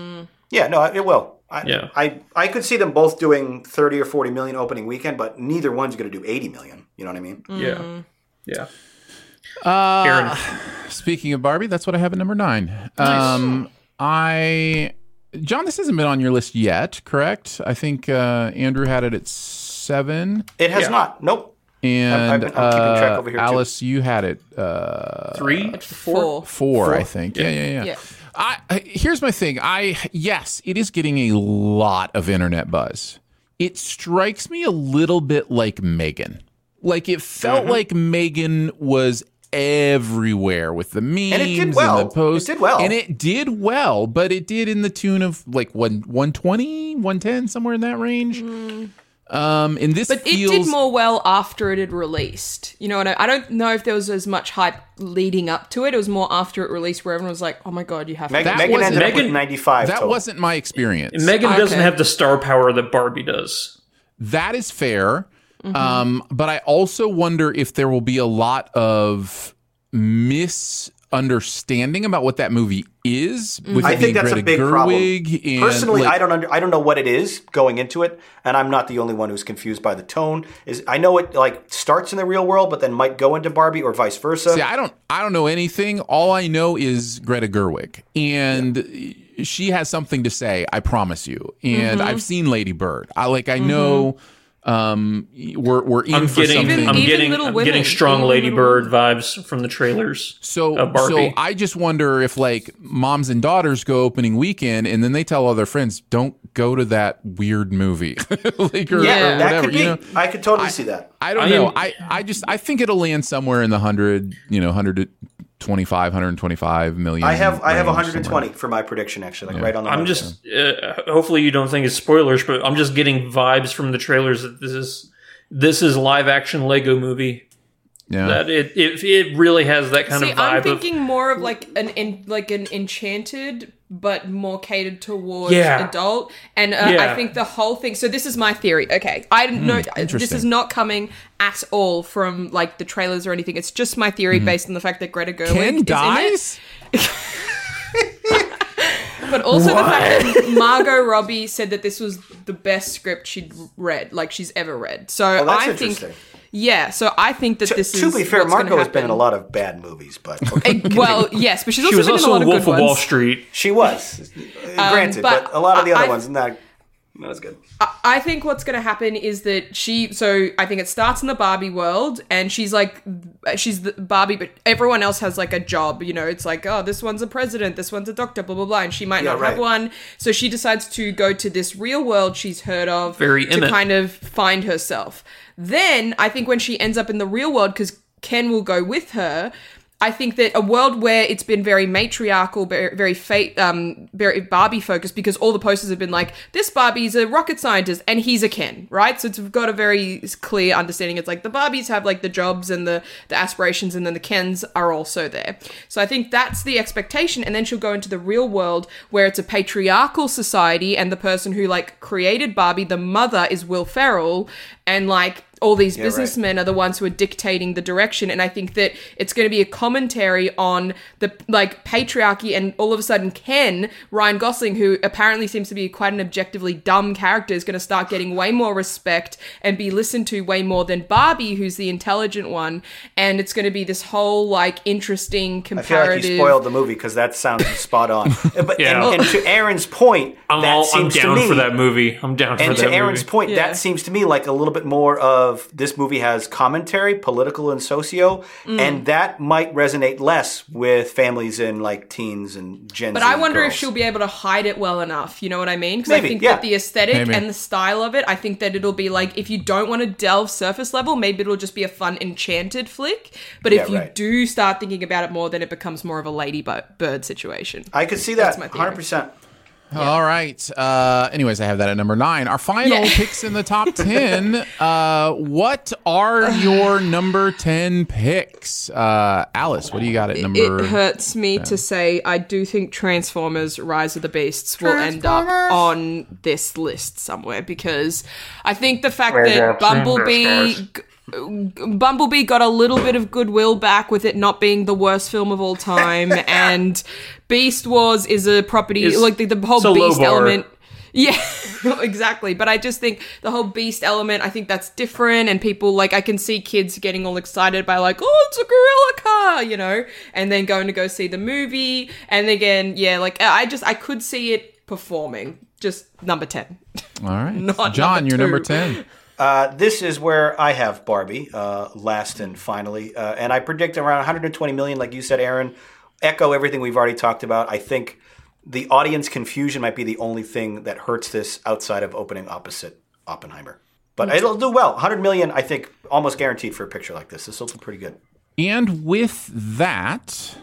Yeah, no, it will. I, Yeah. I I could see them both doing thirty or forty million opening weekend, but neither one's going to do eighty million. You know what I mean? Yeah. Yeah. Uh, Aaron. Speaking of Barbie, that's what I have at number nine. Um, I, Jon, this hasn't been on your list yet, correct? I think uh, Andrew had it at seven, It has Yeah. not. Nope. And I've been- I'm keeping track uh, over here, too. Alice, you had it uh, Three? Four. four, I think. Yeah, yeah, yeah. Yeah. I, I- here's my thing. I yes, it is getting a lot of internet buzz. It strikes me a little bit like Megan. Like it felt Mm-hmm. like Megan was everywhere with the memes it did well. and the posts. It did well. And it did well, but it did in the tune of like one 120, 110, somewhere in that range. Um, and this. But feels it did more well after it had released. You know, and I, I don't know if there was as much hype leading up to it. It was more after it released where everyone was like, "Oh my god, you have Meg- to." That Megan wasn't- ended up with Megan- ninety five. that wasn't my experience. Megan doesn't have the star power that Barbie does. That is fair. Um, but I also wonder if there will be a lot of misunderstanding about what that movie is. With I think being that's a Greta big Gerwig problem. Personally, like- I don't under, I don't know what it is going into it, and I'm not the only one who's confused by the tone. Is I know it like starts in the real world, but then might go into Barbie or vice versa. See, I don't, I don't know anything. All I know is Greta Gerwig, and she has something to say. I promise you. And Mm-hmm. I've seen Lady Bird. I like. I know. Um, we're we're in I'm for getting, something. I'm Even getting, Little I'm Women. getting strong Even Lady Little Bird vibes from the trailers. So, of so I just wonder if like moms and daughters go opening weekend and then they tell all their friends, "Don't go to that weird movie," [laughs] like, or, yeah, or that whatever. could be. You know, I could totally see that. I don't I know. am- I I just I think it'll land somewhere in the hundred, you know, hundred to 25, 125 million. I have I have 120 somewhere. for my prediction actually, like right on the. I'm just, uh, hopefully you don't think it's spoilers, but I'm just getting vibes from the trailers that this is, this is live action Lego movie. Yeah. That it, it, it really has that kind See, of I'm vibe of, thinking more of like an in, like an enchanted, but more catered towards Yeah. adult. And uh, Yeah. I think the whole thing. So this is my theory. Okay, I didn't know this is not coming at all from like the trailers or anything. It's just my theory based on the fact that Greta Gerwig Ken dies. [laughs] in it. But also the fact that Margot Robbie said that this was the best script she'd read, like she's ever read. So Oh, that's I think, yeah. So I think that To, this is to be fair, what's Margot has been in a lot of bad movies, but [laughs] okay. Eh, well, yes, but she's also she was been also in a lot of Wolf good of Wall ones. Street. she was granted, but but, a lot of the other I- ones not. That was good. I think what's going to happen is that she. So I think it starts in the Barbie world, and she's like, she's the Barbie, but everyone else has like a job. You know, it's like, oh, this one's a president, this one's a doctor, blah blah blah, and she might Yeah, not have one. So she decides to go to this real world she's heard of, Very to Emmett. kind of find herself. Then I think when she ends up in the real world, because Ken will go with her. I think that a world where it's been very matriarchal, very, very fate, um, very Barbie focused, because all the posters have been like, this Barbie's a rocket scientist and he's a Ken, right? So it's got a very clear understanding. It's like the Barbies have like the jobs and the the aspirations, and then the Kens are also there. So I think that's the expectation, and then she'll go into the real world where it's a patriarchal society, and the person who like created Barbie, the mother, is Will Ferrell, and like all these businessmen are the ones who are dictating the direction and i think that it's going to be a commentary on the like patriarchy and all of a sudden ken ryan gosling who apparently seems to be quite an objectively dumb character is going to start getting way more respect and be listened to way more than barbie who's the intelligent one and it's going to be this whole like interesting I feel like you spoiled the movie because that sounds spot on. [laughs] But Yeah. and, and to Aaron's point, I'm that all, I'm seems to down me, for that movie. I'm down for And that to Aaron's movie. point, Yeah. that seems to me like a little bit more of this movie has commentary, political and socio, Mm. and that might resonate less with families in like teens and Gen But Z I wonder if she'll be able to hide it well enough. You know what I mean? Because I think yeah. that the aesthetic Maybe. and the style of it, I think that it'll be like if you don't want to delve surface level, maybe it'll just be a fun enchanted flick. But if Yeah, you right. do start thinking about it more, then it becomes more of a Lady Bird situation. I could see that. That's that my theory. 100%. All right. Uh, anyways, I have that at number nine. Our final Yeah. picks in the top [laughs] 10. Uh, what are your number 10 picks? Uh, Alice, what do you got at number It hurts me to say I do think Transformers Rise of the Beasts will end up on this list somewhere because I think the fact that Bumblebee Bumblebee got a little bit of goodwill back with it not being the worst film of all time [laughs] and Beast Wars is a property It's- like the, the whole it's a low Beast element [laughs] yeah, [laughs] exactly. But I just think the whole beast element, I think that's different. And people, like, I can see kids getting all excited by, like, oh, it's a gorilla car, you know, and then going to go see the movie. And again, yeah, like, I just, I could see it performing. Just number 10. All right. Not Jon, number you're number 10. Uh, this is where I have Barbie uh, last and finally, uh, and I predict around 120 million, like you said, Aaron. Echo everything we've already talked about. I think the audience confusion might be the only thing that hurts this outside of opening opposite Oppenheimer. But it'll do well. 100 million, I think, almost guaranteed for a picture like this. This will do pretty good. And with that,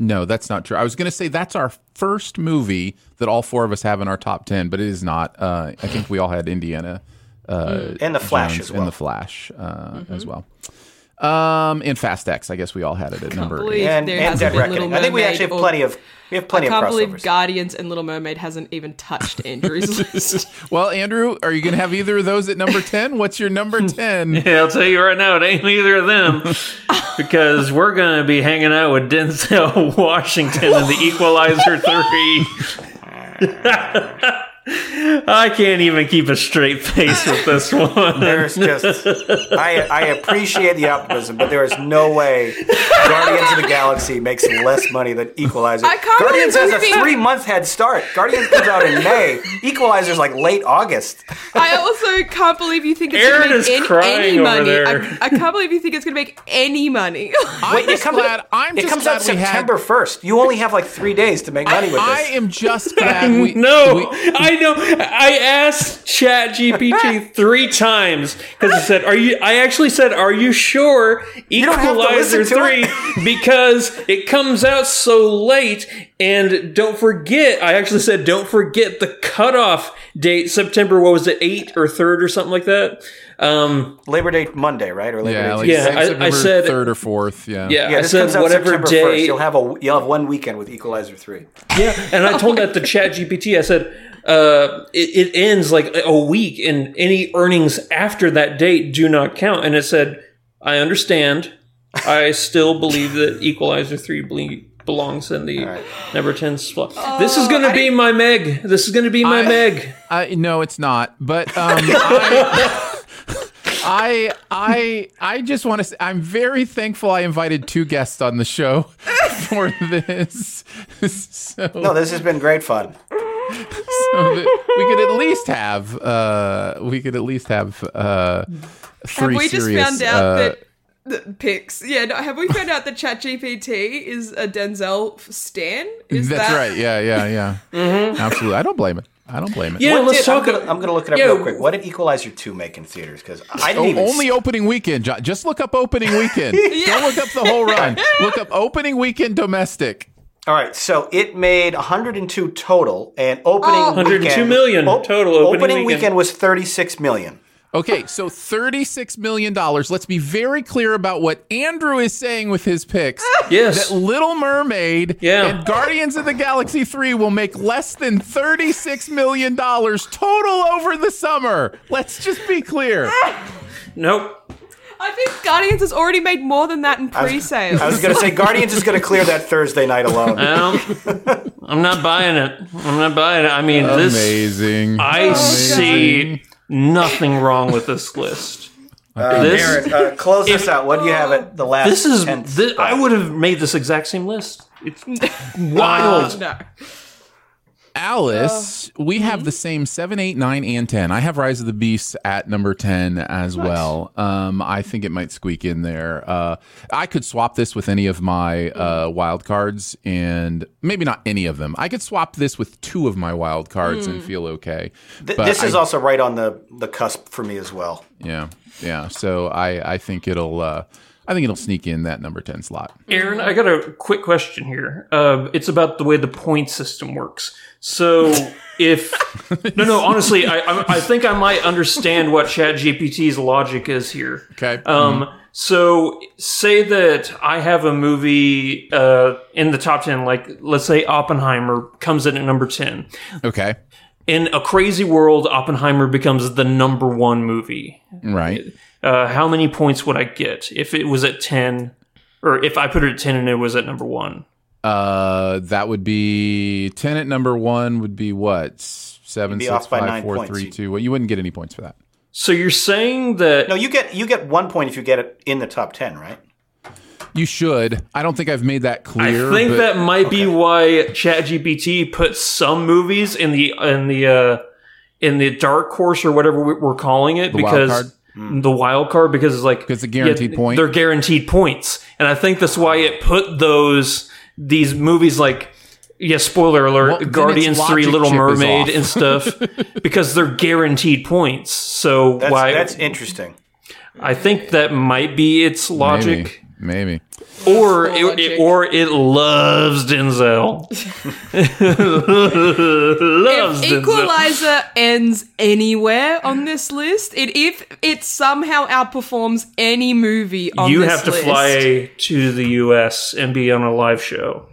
no, that's not true. I was going to say that's our first movie that all four of us have in our top 10, but it is not. Uh, I think we all had Indiana. Uh, And the Flash Jones as well. And the Flash uh, as well. Um, and Fast X, I guess we all had it at number believe- eight. And, and Dead been Reckoning. I think we actually have plenty of we have plenty I can't of believe. Guardians and Little Mermaid hasn't even touched Andrew's [laughs] list. [laughs] Well, Andrew, are you going to have either of those at number 10? What's your number [laughs] 10? Yeah, I'll tell you right now, it ain't either of them because we're gonna be hanging out with Denzel Washington in The Equalizer three. I can't even keep a straight face with this [laughs] one. There's just I I appreciate the optimism, but there is no way Guardians of the Galaxy makes less money than Equalizer. I can't Guardians has a three month head start. Guardians comes out in May. Equalizer's like late August. I also can't believe you think it's Aaron going is to make any, crying any over money. there. I, I can't believe you think it's going to make any money. I'm Wait, it just comes glad. out, I'm it just comes glad out September first. You only have like three days to make money with this. I am just glad [laughs] we. No, we- I know. I asked Chat GPT [laughs] three times because I said, "Are you?" I actually said, "Are you sure?" don't have to Equalizer listen three [laughs] because it comes out so late. And don't forget, I actually said, "Don't forget the cutoff date, September. What was it, eight or third or something like that?" Um, Labor Day Monday, right? Or Labor yeah, Day like Yeah, I- I said- third or fourth. Yeah. yeah, yeah, I this said comes out whatever September day. 1st. You'll have a you'll have one weekend with Equalizer three. Yeah, and I told that to [laughs] Chat GPT. I said, uh, it, it ends like a week, and any earnings after that date do not count. And it said, I understand. I still believe that Equalizer 3 ble- belongs in the number 10 slot. this is going to be my Meg. This is going to be my I- Meg. Uh, no, it's not. But um, [laughs] I, [laughs] I, I, I just want to. say I'm very thankful. I invited two guests on the show [laughs] for this. so, No, this has been great fun. [laughs] we could at least have uh, we could at least have uh, three Have we just found out uh, that the pics? Yeah, no, have we found out that ChatGPT is a Denzel stan? Is That's that right. Yeah, yeah, yeah. [laughs] Mm-hmm. Absolutely. I don't blame it. I don't blame it. Yeah, What let's did- I'm talk. gonna, I'm gonna look it up Yeah, real quick. What did Equalizer 2 make in theaters? Because I didn't Oh, even only opening weekend. Just look up opening weekend. [laughs] Don't look up the whole run. Look up opening weekend domestic. All right, so it made 102 total, and opening Oh. 102 weekend, million total opening weekend. was 36 million. Okay, so $36 million. Let's be very clear about what Andrew is saying with his picks. [laughs] Yes. That Little Mermaid Yeah. and Guardians of the Galaxy 3 will make less than $36 million total over the summer. Let's just be clear. [laughs] Nope. I think Guardians has already made more than that in pre-sales. I was gonna say Guardians is gonna clear that Thursday night alone. Well, I'm not buying it. I'm not buying it. I mean, this. Amazing. I see nothing wrong with this list. this, Aaron, uh, close this out. What do you have at the last? this is. 10th This. I would have made this exact same list. It's wild. no. Alice, we have the same 7, 8, 9, and 10. I have Rise of the Beasts at number 10 as well. Um, I think it might squeak in there. Uh, I could swap this with any of my uh, wild cards, and maybe not any of them. I could swap this with two of my wild cards and feel okay. Th- this is I- also right on the the cusp for me as well. Yeah, yeah. So I, I think it'll. Uh, I think it'll sneak in that number 10 slot. Aaron, I got a quick question here. Uh, it's about the way the point system works. So, [laughs] if no, no, honestly, I, I, I think I might understand what ChatGPT's logic is here. Okay. Um, so say that I have a movie uh, in the top ten, like let's say Oppenheimer comes in at number ten. Okay. In a crazy world, Oppenheimer becomes the number one movie. Right. Uh, how many points would I get if it was at ten, or if I put it at ten and it was at number one? Uh, that would be ten at number one. Would be what seven, You'd be six, off by five, nine four, points. three, You- two. Well, you wouldn't get any points for that. So you're saying that No, you get you get one point if you get it in the top ten, right? You should. I don't think I've made that clear. I think but- that might be why ChatGPT put some movies in the in the uh, in the dark horse or whatever we- we're calling it The wild because card? the wild card because it's like 'Cause the guaranteed point? They're guaranteed points, and I think that's why it put those these movies like. Yeah, spoiler alert: Well, Guardians Three, Little Mermaid, and stuff, [laughs] because they're guaranteed points. So That's why? that's interesting. I think that might be its logic. Maybe. Maybe. Or it, it- or it loves Denzel. [laughs] loves If Denzel. Equalizer ends anywhere on this list, it if it somehow outperforms any movie on You this have to list, fly to the U.S. and be on a live show.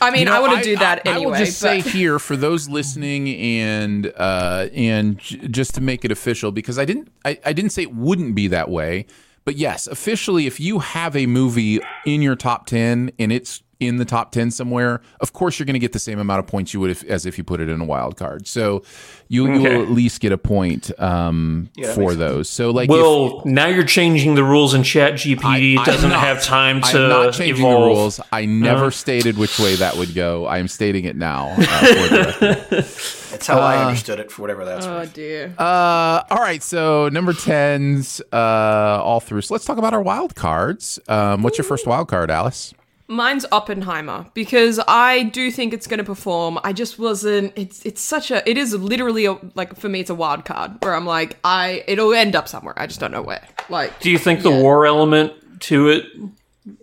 I mean, You know, I want to do that I, anyway. I will just but- say here for those listening and uh, and j- just to make it official because I didn't I, I didn't say it wouldn't be that way, but yes, officially, if you have a movie in your top ten and it's in the top 10 somewhere of course you're going to get the same amount of points you would if, as if you put it in a wild card so you, you Okay. will at least get a point um, that for those so like if, Well, now you're changing the rules, in ChatGPT I- I'm doesn't not. have time to I'm not changing evolve. the rules. I never No. stated which way that would go. I am stating it now. Uh, for the [laughs] record. That's how I understood it for whatever that's oh worth. dear. Uh, all right, so number tens, uh, all through. So let's talk about our wild cards. Um, what's your first wild card, Alice? Mine's Oppenheimer because I do think it's going to perform. I just wasn't. It's it's such a. It is literally a like for me. It's a wild card where I'm like I. It'll end up somewhere. I just don't know where. Like Do you think the war element to it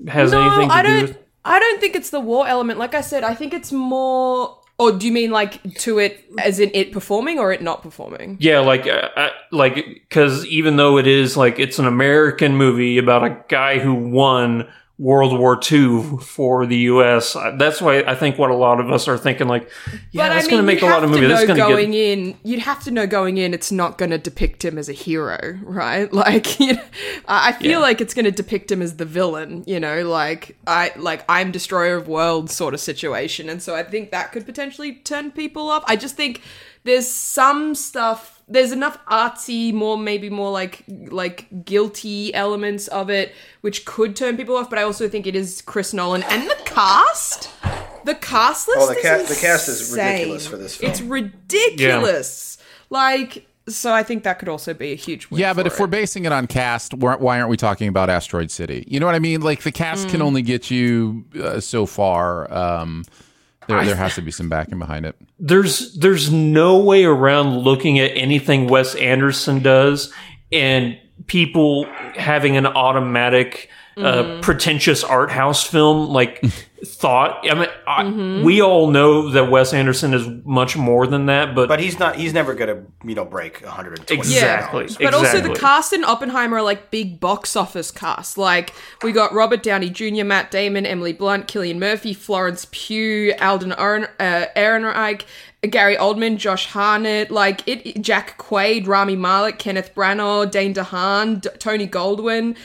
has no, anything to I do don't. with? I don't think it's the war element. Like I said, I think it's more. Or do you mean like to it as in it performing or it not performing? Yeah, like, uh, uh, like, because even though it is like it's an American movie about a guy who won World War II for the U.S., that's why I think what a lot of us are thinking, like, yeah, that's going to make a lot of movies. That's going to going get. in. You'd have to know going in. It's not going to depict him as a hero, right? [laughs] Like, you know, I I feel Yeah. like it's going to depict him as the villain. You know, like I like I'm destroyer of worlds sort of situation, and so I think that could potentially turn people off. I just think there's some stuff. There's enough artsy, more maybe more like like guilty elements of it, which could turn people off. But I also think it is Chris Nolan and the cast The cast list Oh, the is ca- the cast is ridiculous for this film. It's ridiculous. yeah. Like, so I think that could also be a huge win Yeah, but for if we're basing it on cast, why why aren't we talking about Asteroid City? You know what I mean? Like the cast Mm. can only get you uh, so far. Um, there, there has to be some backing behind it. there's there's no way around looking at anything Wes Anderson does and people having an automatic uh, pretentious art house film like thought. I mean, I, we all know that Wes Anderson is much more than that, but, But he's not. He's never going to you know break 120. exactly, But also the cast in Oppenheimer are like big box office cast. Like we got Robert Downey Jr., Matt Damon, Emily Blunt, Cillian Murphy, Florence Pugh, Alden Aaron, uh, Ehrenreich, Gary Oldman, Josh Hartnett, like it, Jack Quaid, Rami Malek, Kenneth Branagh, Dane DeHaan, D- Tony Goldwyn,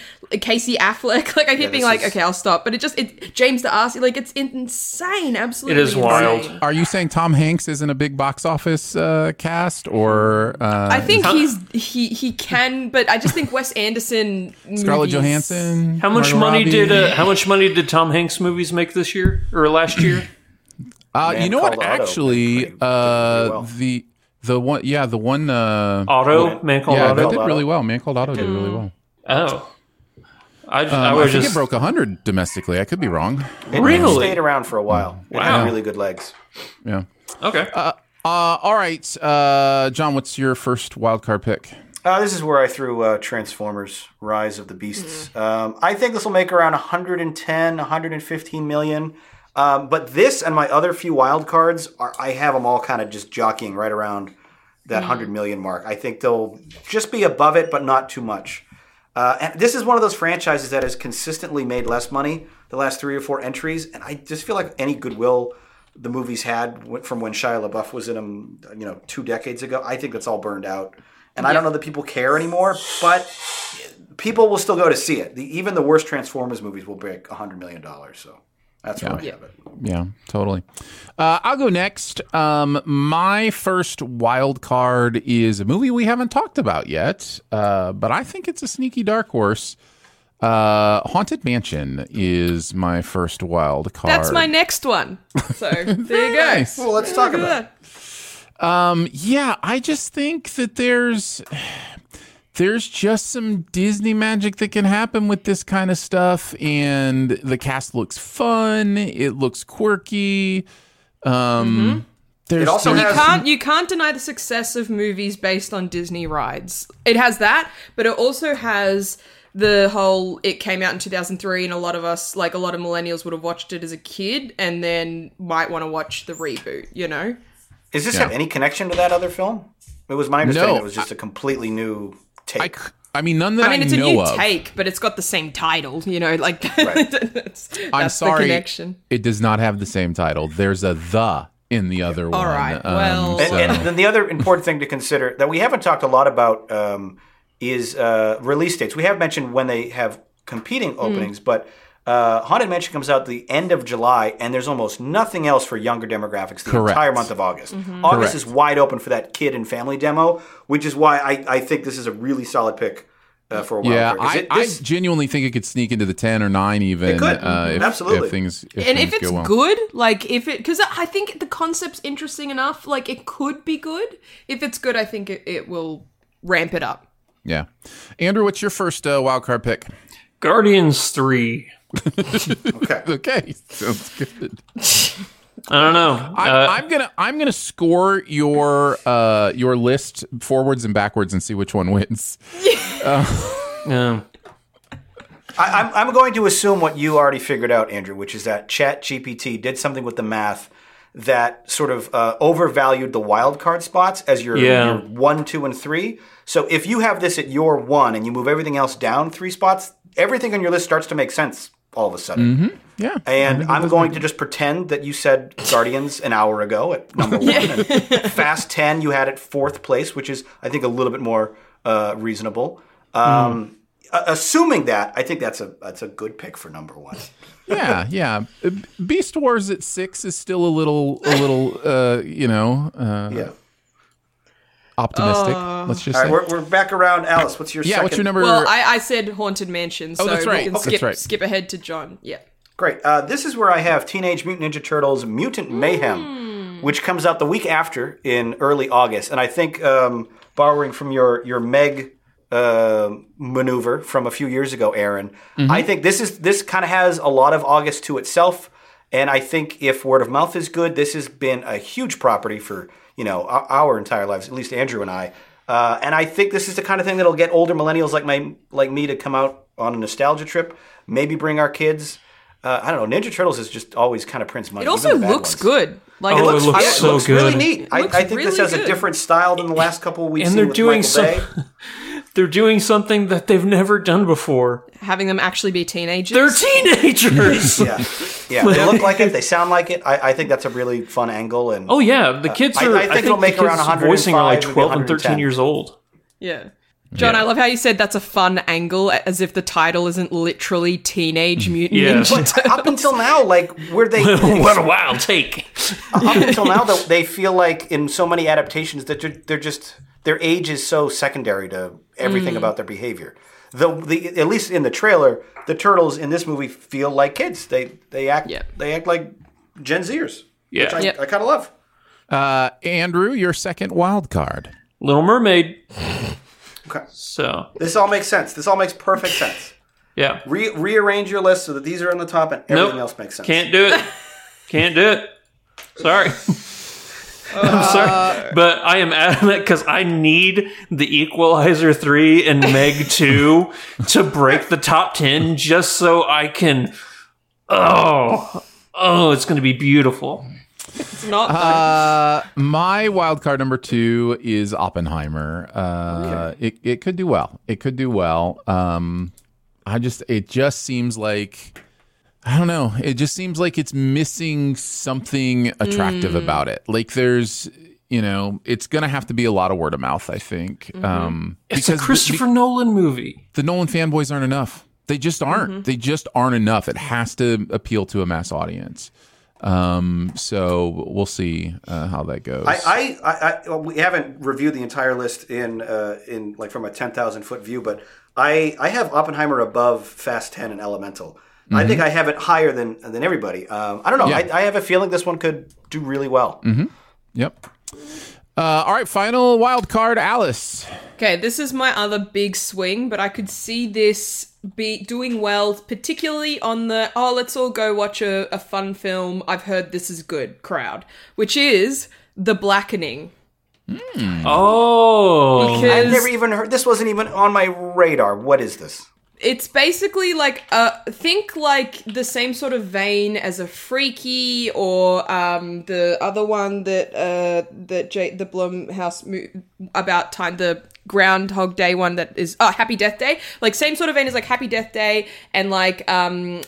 Casey Affleck. [laughs] Like I keep being like, is- okay, I'll stop. But it just it James D'Arcy, like it's insane, absolutely. It is wild. Are you saying Tom Hanks isn't a big box office uh, cast, or uh, I think he's he he can, but I just think Wes [laughs] Anderson. Scarlett movies- Johansson? How much Margot money Robbie? did uh, how much money did Tom Hanks movies make this year or last year? [clears throat] Uh, Man you know what? Called Actually, did pretty- did uh, well. the the one, yeah, the one. Uh, Otto man called yeah, that did really well. Man called Otto did really well. Oh, I, I Um, I, was think just it broke hundred domestically. I could be wrong. It Really? stayed around for a while. It Wow. had really good legs. Yeah. okay. Uh, all right, uh, Jon. What's your first wild card pick? Uh, this is where I threw uh, Transformers: Rise of the Beasts. Um, I think this will make around 110, 115 million. Um, but this and my other few wild cards, are, I have them all kind of just jockeying right around that 100 million mark. I think they'll just be above it, but not too much. Uh, and this is one of those franchises that has consistently made less money the last three or four entries, and I just feel like any goodwill the movies had from when Shia LaBeouf was in them, you know, two decades ago. I think that's all burned out, and I don't know that people care anymore. But people will still go to see it. The, even the worst Transformers movies will break hundred million dollars. So that's where I have it. Yeah, totally. Uh, I'll go next. Um, my first wild card is a movie we haven't talked about yet, uh, but I think it's a sneaky dark horse. Uh, Haunted Mansion is my first wild card. That's my next one. So [laughs] there you go. Nice. Well, let's talk about. it. that. Um, yeah, I just think that there's there's just some Disney magic that can happen with this kind of stuff, and the cast looks fun. It looks quirky. Um, there's, It also there's- You can't you can't deny the success of movies based on Disney rides. It has that, but it also has the whole it came out in 2003 and a lot of us like a lot of millennials would have watched it as a kid and then might want to watch the reboot, you know? Does this Yeah. have any connection to that other film? It was my understanding No, it was just a completely new take. I, c- I mean, none that I, I mean, it's a new of. take, but it's got the same title, you know, like Right. [laughs] that's, I'm that's sorry, the connection. it does not have the same title. There's a the in the other one. All right, Um, well- And, so- and then the other important thing to consider that we haven't talked a lot about um, is uh, release dates. We have mentioned when they have competing openings, but uh, Haunted Mansion comes out the end of July, and there's almost nothing else for younger demographics the Correct. entire month of August. Mm-hmm. August Correct. is wide open for that kid and family demo, which is why I, I think this is a really solid pick uh, for a while. yeah, I, this- I genuinely think it could sneak into the ten or nine even. It could. Uh, if, Absolutely. If things, if and things if it's go well. good, like if it, because I think the concept's interesting enough, like it could be good. If it's good, I think it, it will ramp it up. Yeah. Andrew, what's your first uh, wild card pick? Guardians three. Okay. [laughs] Okay, sounds good. I don't know. I'm, Uh, I'm gonna I'm gonna score your uh your list forwards and backwards and see which one wins. [laughs] yeah. I, I'm, I'm going to assume what you already figured out, Andrew, which is that Chat GPT did something with the math that sort of uh, overvalued the wild card spots as your, Yeah. your one, two, and three. So if you have this at your one and you move everything else down three spots, everything on your list starts to make sense all of a sudden. Yeah. And I'm going to just pretend that you said Guardians an hour ago at number [laughs] one. And Fast 10 you had at fourth place, which is, I think, a little bit more uh, reasonable. Um, a- Assuming that, I think that's a that's a good pick for number one. [laughs] yeah, yeah. Beast Wars at six is still a little a little uh you know uh Yeah. Optimistic. let's just All say. we're, we're back around. Alice, what's your yeah, second? what's your number? Well, I, I said haunted mansion, so Oh, that's right. we can Okay. skip That's right. skip ahead to Jon. Yeah. Great. Uh, this is where I have Teenage Mutant Ninja Turtles Mutant Mayhem, which comes out the week after in early August. And I think, um, borrowing from your, your Meg uh, maneuver from a few years ago, Aaron, I think this is this kind of has a lot of August to itself. And I think if word of mouth is good, this has been a huge property for you know our, our entire lives, at least Andrew and I. Uh, and I think this is the kind of thing that'll get older millennials like my like me to come out on a nostalgia trip. Maybe bring our kids. Uh, I don't know. Ninja Turtles is just always kind of Prince money. It also even the bad looks ones. good. Like Oh, it looks, it looks I- so looks good. really neat. I, looks I think this really has a different style than the last couple we've And they're with doing Michael some- Bay. They're doing something that they've never done before. having them actually be teenagers. They're teenagers. [laughs] Yeah, yeah. They look like it. They sound like it. I, I think that's a really fun angle. And Oh yeah, the uh, kids I- are. I think it'll make the around kids 105, voicing are like twelve and thirteen years old. Yeah. Jon, I love how you said that's a fun angle, as if the title isn't literally Teenage Mutant Yeah. Ninja but up until now, like where they [laughs] what a wild take! up until now, though, they feel like in so many adaptations that they're, they're just their age is so secondary to everything about their behavior. The, the at least in the trailer, the turtles in this movie feel like kids. They they act Yep. they act like Gen Zers. Yeah. which I, Yep. I kind of love. Uh, Andrew, your second wild card. Little Mermaid. Okay. So This all makes sense. This all makes perfect sense. yeah, Re- rearrange your list so that these are on the top and everything nope, else makes sense. Can't do it. Can't do it. Sorry. [laughs] I'm sorry, but I am adamant because I need the Equalizer three and Meg two to break the top ten, just so I can. Oh, oh, it's going to be beautiful. It's not. Uh, my wild card number two is Oppenheimer. Uh, it it could do well. It could do well. Um, I just it just seems like I don't know. It just seems like it's missing something attractive about it. Like there's you know it's gonna have to be a lot of word of mouth. I think. Um, It's a because the- Christopher Nolan movie. the Nolan fanboys aren't enough. They just aren't. They just aren't enough. It has to appeal to a mass audience. Um, so we'll see uh, how that goes. I, I, I, I well, we haven't reviewed the entire list in uh, in like from a ten thousand foot view, but I I have Oppenheimer above Fast Ten and Elemental. I think I have it higher than than everybody. Um, I don't know. Mm-hmm. Yeah. I, I have a feeling this one could do really well. Yep. Uh, all right, final wild card, Alice. Okay, this is my other big swing, but I could see this be doing well, particularly on the oh, let's all go watch a, a fun film. I've heard this is good crowd, which is The Blackening. Oh, I've never even heard. This wasn't even on my radar. What is this? It's basically like uh think like the same sort of vein as a freaky or um the other one that uh that J- the Blumhouse mo- about time the Groundhog Day one that is oh Happy Death Day. Like same sort of vein as like Happy Death Day and like um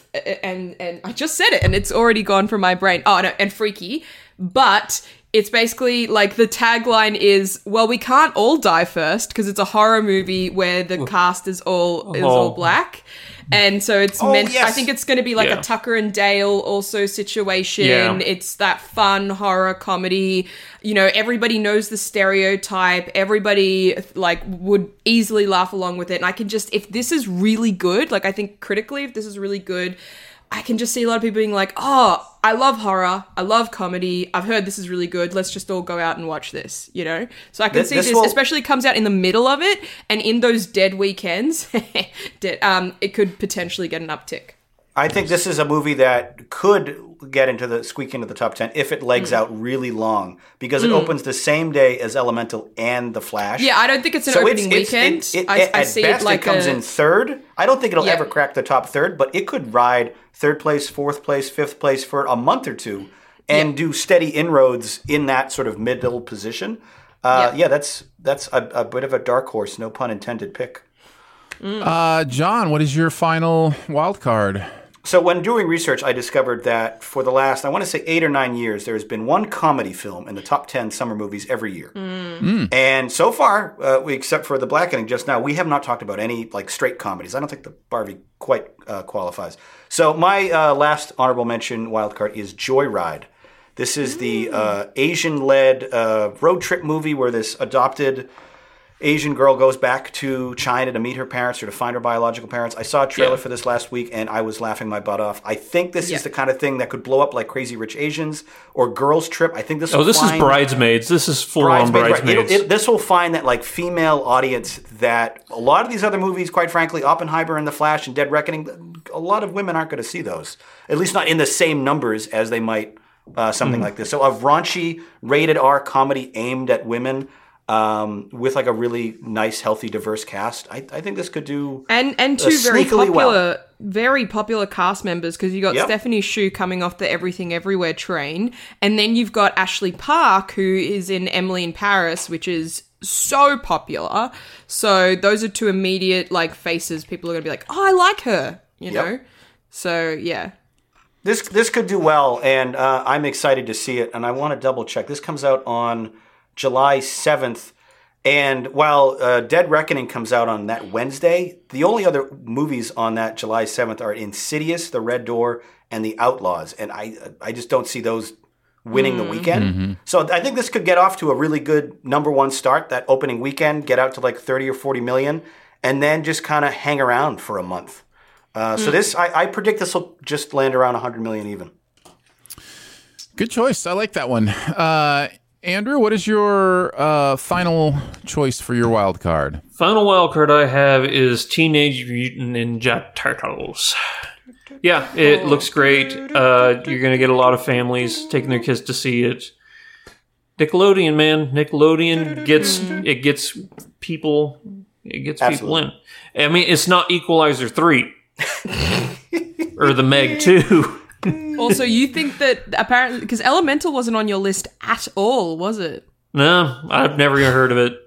and and I just said it and it's already gone from my brain. Oh no and freaky. But it's basically like the tagline is well we can't all die first because it's a horror movie where the oh. cast is all oh. is all Oh. black. And so it's Oh, meant i think it's going to be like Yeah. a tucker and dale also situation. Yeah. it's that fun horror comedy. You know everybody knows the stereotype. Everybody like would easily laugh along with it. And i can just if this is really good like i think critically if this is really good I can just see a lot of people being like, "Oh, I love horror. I love comedy. I've heard this is really good. Let's just all go out and watch this." You know, so I can This- see this this, will- especially comes out in the middle of it, and in those dead weekends, [laughs] um, it could potentially get an uptick. I think this is a movie that could get into the squeak into the top ten if it legs Mm. out really long because it opens the same day as Elemental and The Flash. Yeah, I don't think it's an So opening it's, it's, weekend. it, it, I, I at see best, it like comes a, in third. I don't think it'll Yeah. ever crack the top third, but it could ride third place, fourth place, fifth place for a month or two and do steady inroads in that sort of middle position. Uh, Yeah. yeah. that's that's a, a bit of a dark horse, no pun intended, pick. Uh, Jon, what is your final wild card? So when doing research, I discovered that for the last, I want to say eight or nine years, there has been one comedy film in the top 10 summer movies every year. And so far, uh, we, except for The Blackening just now, we have not talked about any like straight comedies. I don't think the Barbie quite uh, qualifies. So my uh, last honorable mention wild card is Joyride. This is the uh, Asian-led uh, road trip movie where this adopted Asian girl goes back to China to meet her parents or to find her biological parents. I saw a trailer Yeah. for this last week and I was laughing my butt off. I think this Yeah. is the kind of thing that could blow up like Crazy Rich Asians or Girls Trip. I think this. Oh, will this is Bridesmaids. This is full on Bridesmaids, right. It'll- it- this will find that like female audience that a lot of these other movies, quite frankly, Oppenheimer and The Flash and Dead Reckoning, a lot of women aren't going to see those. At least not in the same numbers as they might uh, something Mm. like this. So a raunchy, rated R comedy aimed at women. Um, with like a really nice, healthy, diverse cast, I, I think this could do. And and Uh, two very popular, well. very popular cast members because you got Yep. Stephanie Hsu coming off the Everything Everywhere train, and then you've got Ashley Park who is in Emily in Paris, which is so popular. So those are two immediate like faces. People are gonna be like, oh, I like her, you Yep. know. So yeah, This this could do well, and uh, I'm excited to see it. And I want to double check. This comes out on July 7th, and while uh, Dead Reckoning comes out on that Wednesday, the only other movies on that July 7th are Insidious, The Red Door, and The Outlaws. And I I just don't see those winning the weekend. So I think this could get off to a really good number one start that opening weekend, get out to like 30 or 40 million, and then just kind of hang around for a month. Uh, So this, I, I predict this will just land around 100 million even. Good choice. I like that one. Uh, Andrew, what is your uh, final choice for your wild card? Final wild card I have is Teenage Mutant Ninja Turtles. Yeah, it looks great. Uh, you're gonna get a lot of families taking their kids to see it. Nickelodeon, man, Nickelodeon gets it gets people, it gets people in. I mean, it's not Equalizer three [laughs] or the Meg two. Also you think that apparently because Elemental wasn't on your list at all, was it? No, I've never even heard of it.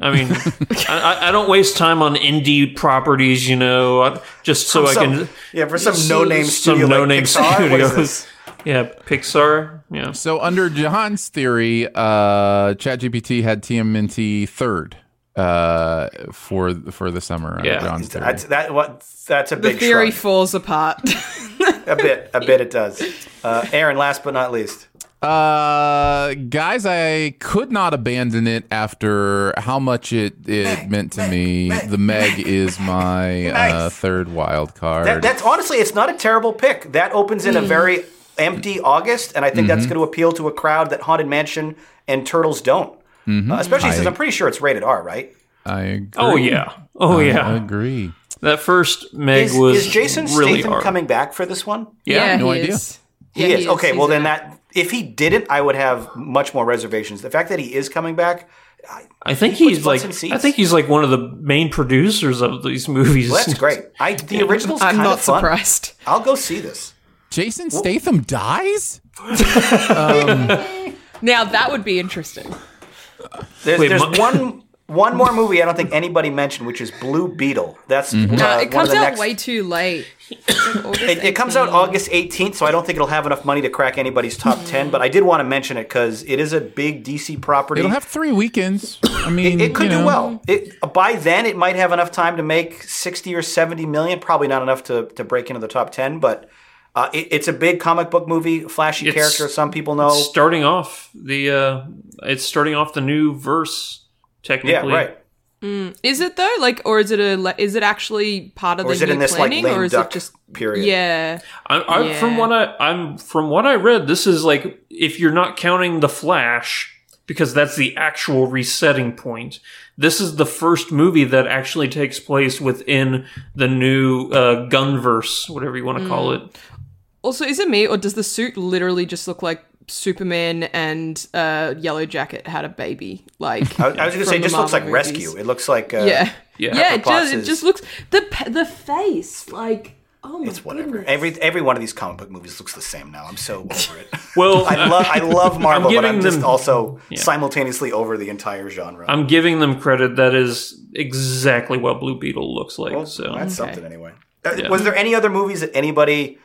I mean, I, [laughs] I- I don't waste time on indie properties, you know, I- just so I can. yeah, for some no-name some studio like no-name Pixar? What is studios. [laughs] Yeah, Pixar. Yeah, So, under Jon's theory, uh, ChatGPT had TMNT third uh, for for the summer. Yeah. Jon's theory. That's that. What? That's a The big theory shrug. falls apart. [laughs] [laughs] A bit. A bit. It does. Uh, Aaron, last but not least. Uh, guys, I could not abandon it after how much it, it meant to me. the Meg is my uh, third wild card. That, that's honestly, it's not a terrible pick. That opens in a very empty August, and I think that's going to appeal to a crowd that Haunted Mansion and Turtles don't. Uh, especially since I- I'm pretty sure it's rated R, right? I agree. Oh yeah. Oh I yeah. I agree. That first Meg Is, was is Jason really Statham hard. coming back for this one? Yeah, no he idea. is. He Yeah, is. Okay, He's well then that if he didn't, I would have much more reservations. The fact that he is coming back, I think He he's like. I think he's like one of the main producers of these movies. well, that's great. I the original's I'm kind not of fun. surprised. I'll go see this. Jason Statham dies? [laughs] Now that would be interesting. There's, Wait, there's mu- one [laughs] one more movie I don't think anybody mentioned, which is Blue Beetle. That's mm-hmm. uh, No, one it of comes the out next- way too late. Like It, it comes out August 18th, so I don't think it'll have enough money to crack anybody's top mm-hmm. 10. But I did want to mention it because it is a big DC property. It'll have three weekends. I mean, it, it could you do know. well. It, uh, by then, it might have enough time to make 60 or 70 million. Probably not enough to, to break into the top 10, but uh, it, it's a big comic book movie, flashy It's- character. Some people know. starting off the uh it's starting off the new verse Yeah, technically. right. Is it though? Like, or is it a? Is it actually part of Or the is it in this like planning, lame or is duck it just? period? Yeah. I, I, From Yeah. what I, I'm from what I read, this is like if you're not counting the Flash, because that's the actual resetting point. This is the first movie that actually takes place within the new uh, Gunverse, whatever you want to call Mm. it. Also, is it me, or does the suit literally just look like Superman and uh, Yellow Jacket had a baby? Like, I, I was going to say, it just the looks like Marvel Rescue. It looks like. Uh, yeah, Yeah. yeah. It Pepper Potts just, it is- just looks the the face like. Oh my It's whatever. goodness. Every every one of these comic book movies looks the same now. I'm so over it. [laughs] Well, I love I love Marvel, but I'm just them- also simultaneously over the entire genre. I'm giving them credit. That is exactly what Blue Beetle looks like. Well, so that's something anyway. Uh, Was there any other movies that anybody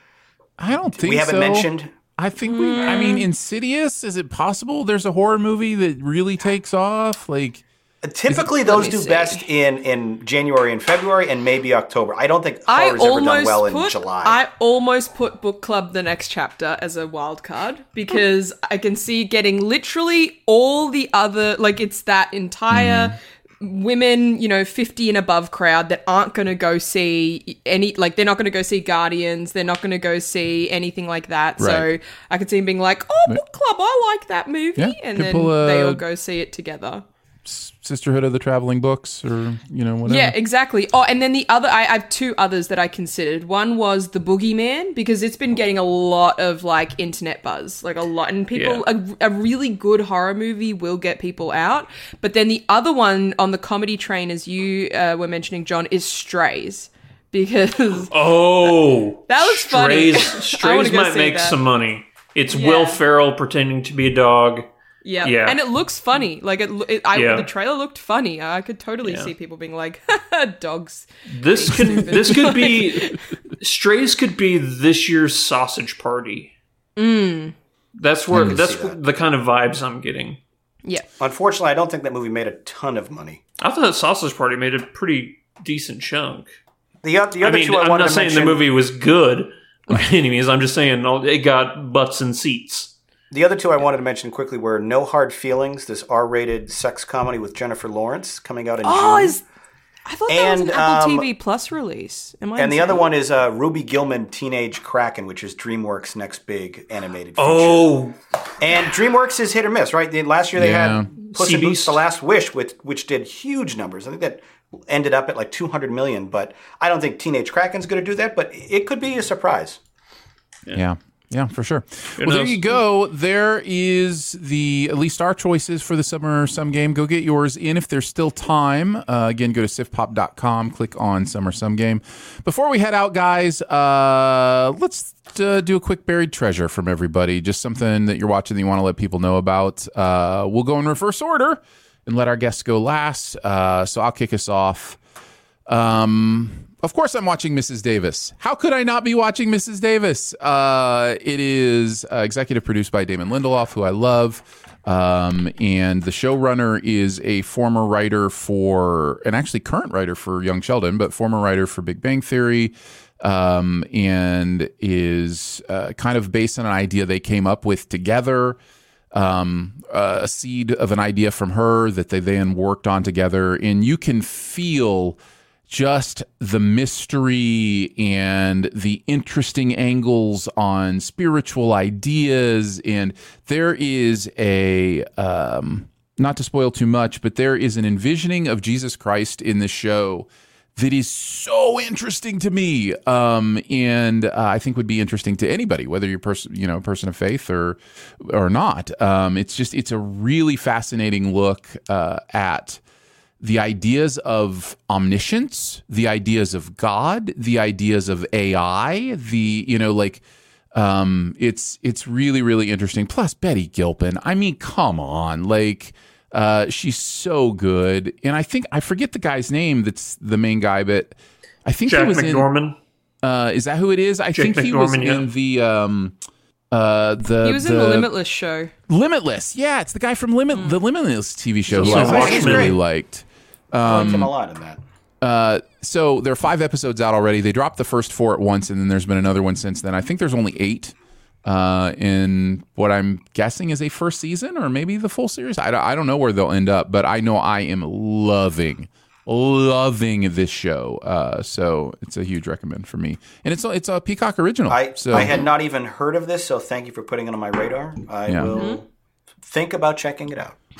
I don't think we haven't so. mentioned? I think we. I mean, hmm. Insidious. Is it possible? There's a horror movie that really takes off. Like, uh, Typically, those do see. best in in January and February, and maybe October. I don't think I horror's ever done almost well in put July. I almost put book club the next chapter as a wild card [laughs] because I can see getting literally all the other like it's that entire hmm. Women, you know, 50 and above crowd that aren't going to go see any, like, they're not going to go see Guardians. They're not going to go see anything like that. So I could see him being like, oh, book club, I like that movie. Yeah, and then they all go see it together. Sisterhood of the Traveling Books, or you know whatever. Yeah, exactly. Oh, and then the other, I, I have two others that I considered. One was The Boogeyman, because it's been getting a lot of like internet buzz, like a lot. And people, a, a really good horror movie will get people out. But then the other one on the comedy train, as you uh, were mentioning, Jon, is Strays. Because [laughs] Oh, That looks funny. Strays, [laughs] I Strays might make that. some money. It's Will Yeah. Ferrell pretending to be a dog. Yeah, Yeah. and it looks funny. Like it, it I, Yeah. the trailer looked funny. I could totally Yeah. see people being like, [laughs] "Dogs." This could this could be [laughs] Strays could be this year's sausage party. Mm. That's where that's that. the kind of vibes I'm getting. Yeah, Unfortunately, I don't think that movie made a ton of money. I thought Sausage Party made a pretty decent chunk. The, o- the I other mean, two I I'm not saying mention, the movie was good [laughs] by any means. I'm just saying it got butts and seats. The other two I wanted to mention quickly were No Hard Feelings, this R-rated sex comedy with Jennifer Lawrence coming out in Oh, June. is I thought that was an And, Apple um, TV Plus release. Am I and the other one is uh, Ruby Gillman Teenage Kraken, which is DreamWorks' next big animated feature. Oh, And DreamWorks is hit or miss, right? The- Last year they Yeah. had Puss in Boots: The Last Wish, which which did huge numbers. I think that ended up at like 200 million. But I don't think Teenage Kraken's going to do that. But it could be a surprise. Yeah. Yeah, for sure. Well, there you go. There is the at least our choices for the summer sum game. Go get yours in if there's still time. Uh, again, go to siftpop.com, click on summer sum game. Before we head out, guys, uh, let's uh, do a quick buried treasure from everybody. Just something that you're watching that you want to let people know about. Uh, we'll go in reverse order and let our guests go last. Uh, so I'll kick us off. Um, of course, I'm watching Mrs. Davis. How could I not be watching Mrs. Davis? Uh, it is uh, executive produced by Damon Lindelof, who I love. Um, and the showrunner is a former writer for, and actually current writer for Young Sheldon, but former writer for Big Bang Theory. Um, and is uh, kind of based on an idea they came up with together um, uh, a seed of an idea from her that they then worked on together. And you can feel just the mystery and the interesting angles on spiritual ideas. And there is a, um, not to spoil too much, but there is an envisioning of Jesus Christ in the show that is so interesting to me, um, and uh, I think would be interesting to anybody, whether you're person, you know, a person of faith or or not. Um, it's just it's a really fascinating look uh, at the ideas of omniscience, the ideas of God, the ideas of AI, the you know like um, it's it's really really interesting. Plus Betty Gilpin, I mean, come on, like. Uh, she's so good, and I think I forget the guy's name. That's the main guy, but I think Jack he was McDorman. in. Uh, is that who it is? I Jake think he was yeah. in the um, uh, the he was in the the Limitless show. Limitless. Yeah, it's the guy from Limit the Limitless TV show who I actually really liked. I liked Um, him a lot in that. Uh, so there are five episodes out already. They dropped the first four at once, and then there's been another one since then. I think there's only eight uh, in what I'm guessing is a first season or maybe the full series. I don't, I don't know where they'll end up, but I know I am loving, loving this show. Uh, so it's a huge recommend for me, and it's a, it's a Peacock original. I, so I had not even heard of this, so thank you for putting it on my radar. I Yeah. will think about checking it out. [laughs]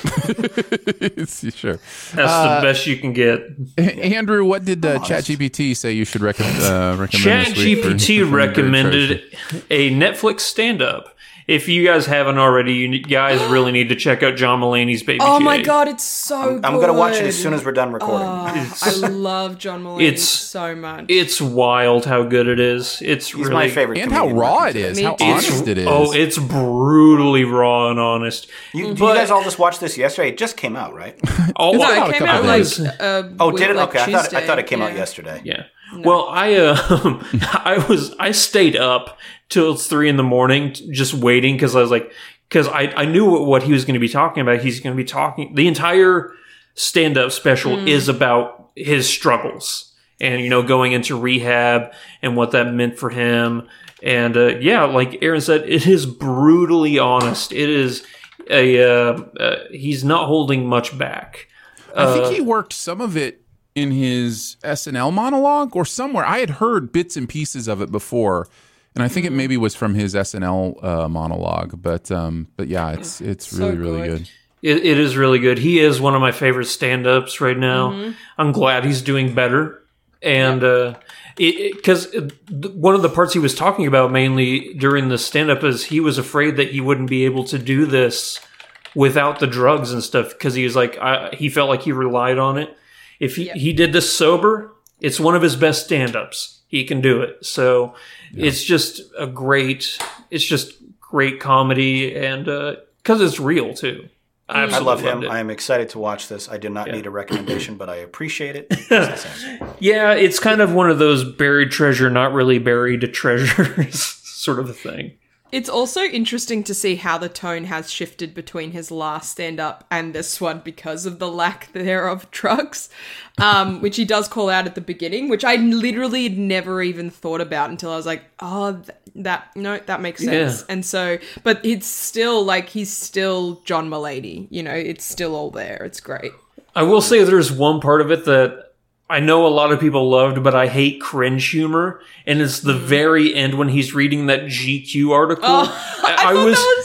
sure. That's Uh, the best you can get. Andrew, what did uh, honest. ChatGPT say you should recommend? Uh, recommend this week for- for ChatGPT recommended a Netflix stand-up. If you guys haven't already, you guys really need to check out John Mulaney's Baby Oh my J. god, it's so good. I'm going to watch it as soon as we're done recording. [laughs] I love John Mulaney It's- so much. It's wild how good it is. It's He's really my favorite. and how raw it is. it today. is, Me how too. honest it is. Oh, it's brutally raw and honest. You, did But- you guys all just watch this yesterday? It just came out, right? [laughs] Oh, no, out a it came couple out days. like uh, Oh, did it? like Okay, I thought, I thought it came out yesterday. Yeah. Well, I um [laughs] I was I stayed up till it's three in the morning just waiting because I was like because I I knew what, what he was going to be talking about. He's going to be talking the entire stand up special is about his struggles and you know going into rehab and what that meant for him. And uh, yeah, like Aaron said, it is brutally honest. It is a uh, uh, he's not holding much back. I think he worked some of it in his SNL monologue or somewhere. I had heard bits and pieces of it before, and I think Mm-hmm. it maybe was from his SNL uh, monologue. But um, but yeah, it's it's So really really good. good. It, it is really good. He is one of my favorite stand-ups right now. Mm-hmm. I'm glad he's doing better. And uh because one of the parts he was talking about mainly during the stand-up is he was afraid that he wouldn't be able to do this without the drugs and stuff because he was like I, he felt like he relied on it. If he, he did this sober, it's one of his best stand-ups. He can do it. So it's just a great it's just great comedy and uh because it's real too. I, I love him. I am excited to watch this. I do not need a recommendation, but I appreciate it. [laughs] Yeah, it's kind of one of those buried treasure, not really buried treasures [laughs] sort of a thing. It's also interesting to see how the tone has shifted between his last stand up and this one because of the lack there of drugs, um, [laughs] which he does call out at the beginning, which I literally had never even thought about until I was like, oh, th- that, no, that makes sense. Yeah. And so, but it's still like he's still John Mulaney, you know, it's still all there. It's great. I will say there's one part of it that I know a lot of people loved, but I hate cringe humor, and it's the mm. very end when he's reading that GQ article. Oh, [laughs] I, that was so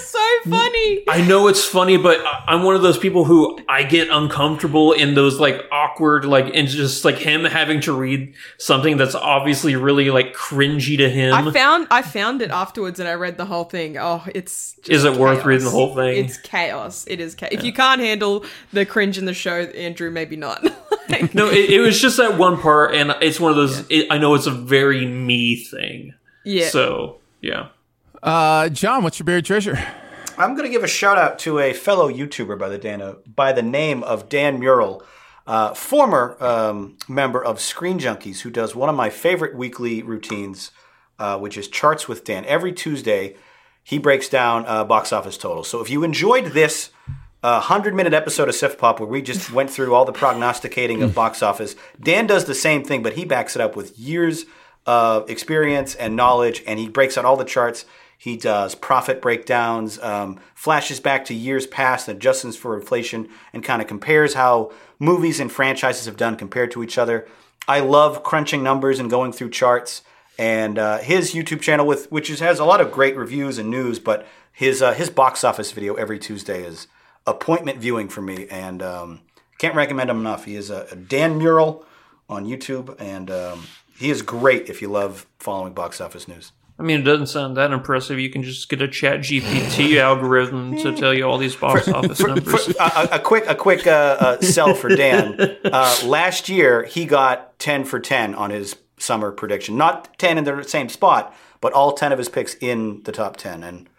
funny. I know it's funny, but I- I'm one of those people who I get uncomfortable in those like awkward, like, and just like him having to read something that's obviously really like cringy to him. I found I found it afterwards and I read the whole thing. Oh, it's just Is it worth reading the whole thing? It's chaos. It is chaos. If you can't handle the cringe in the show, Andrew, maybe not. [laughs] Like, no, it, it was just that one part, and it's one of those. It, I know it's a very me thing. yeah. So yeah. Uh, Jon, what's your buried treasure? I'm going to give a shout out to a fellow YouTuber by the Dan, by the name of Dan Murrell, uh, former um, member of Screen Junkies, who does one of my favorite weekly routines, uh, which is Charts with Dan. Every Tuesday, he breaks down uh, box office totals. So if you enjoyed this uh, 100 minute episode of SiftPop where we just went through all the prognosticating of box office, Dan does the same thing, but he backs it up with years of experience and knowledge, and he breaks out all the charts. He does profit breakdowns, um, flashes back to years past, adjustments for inflation, and kind of compares how movies and franchises have done compared to each other. I love crunching numbers and going through charts. And uh, his YouTube channel, with which is, has a lot of great reviews and news, but his uh, his box office video every Tuesday is appointment viewing for me, and um, can't recommend him enough. He is a, a Dan Murrell on YouTube, and um, he is great if you love following box office news. I mean, it doesn't sound that impressive. You can just get a Chat GPT algorithm to tell you all these box office For- numbers. for- a, a- a quick a quick uh, uh, sell for Dan. [laughs] Uh, last year he got ten for ten on his summer prediction. Not ten in the same spot, but all ten of his picks in the top ten, and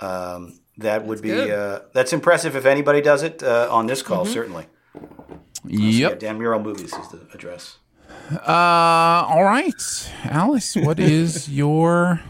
um, that would be uh, that's impressive if anybody does it uh, on this call. Certainly, yeah, Yep. Dan Murrell movies is the address. Uh, all right, Alice, what is [laughs] your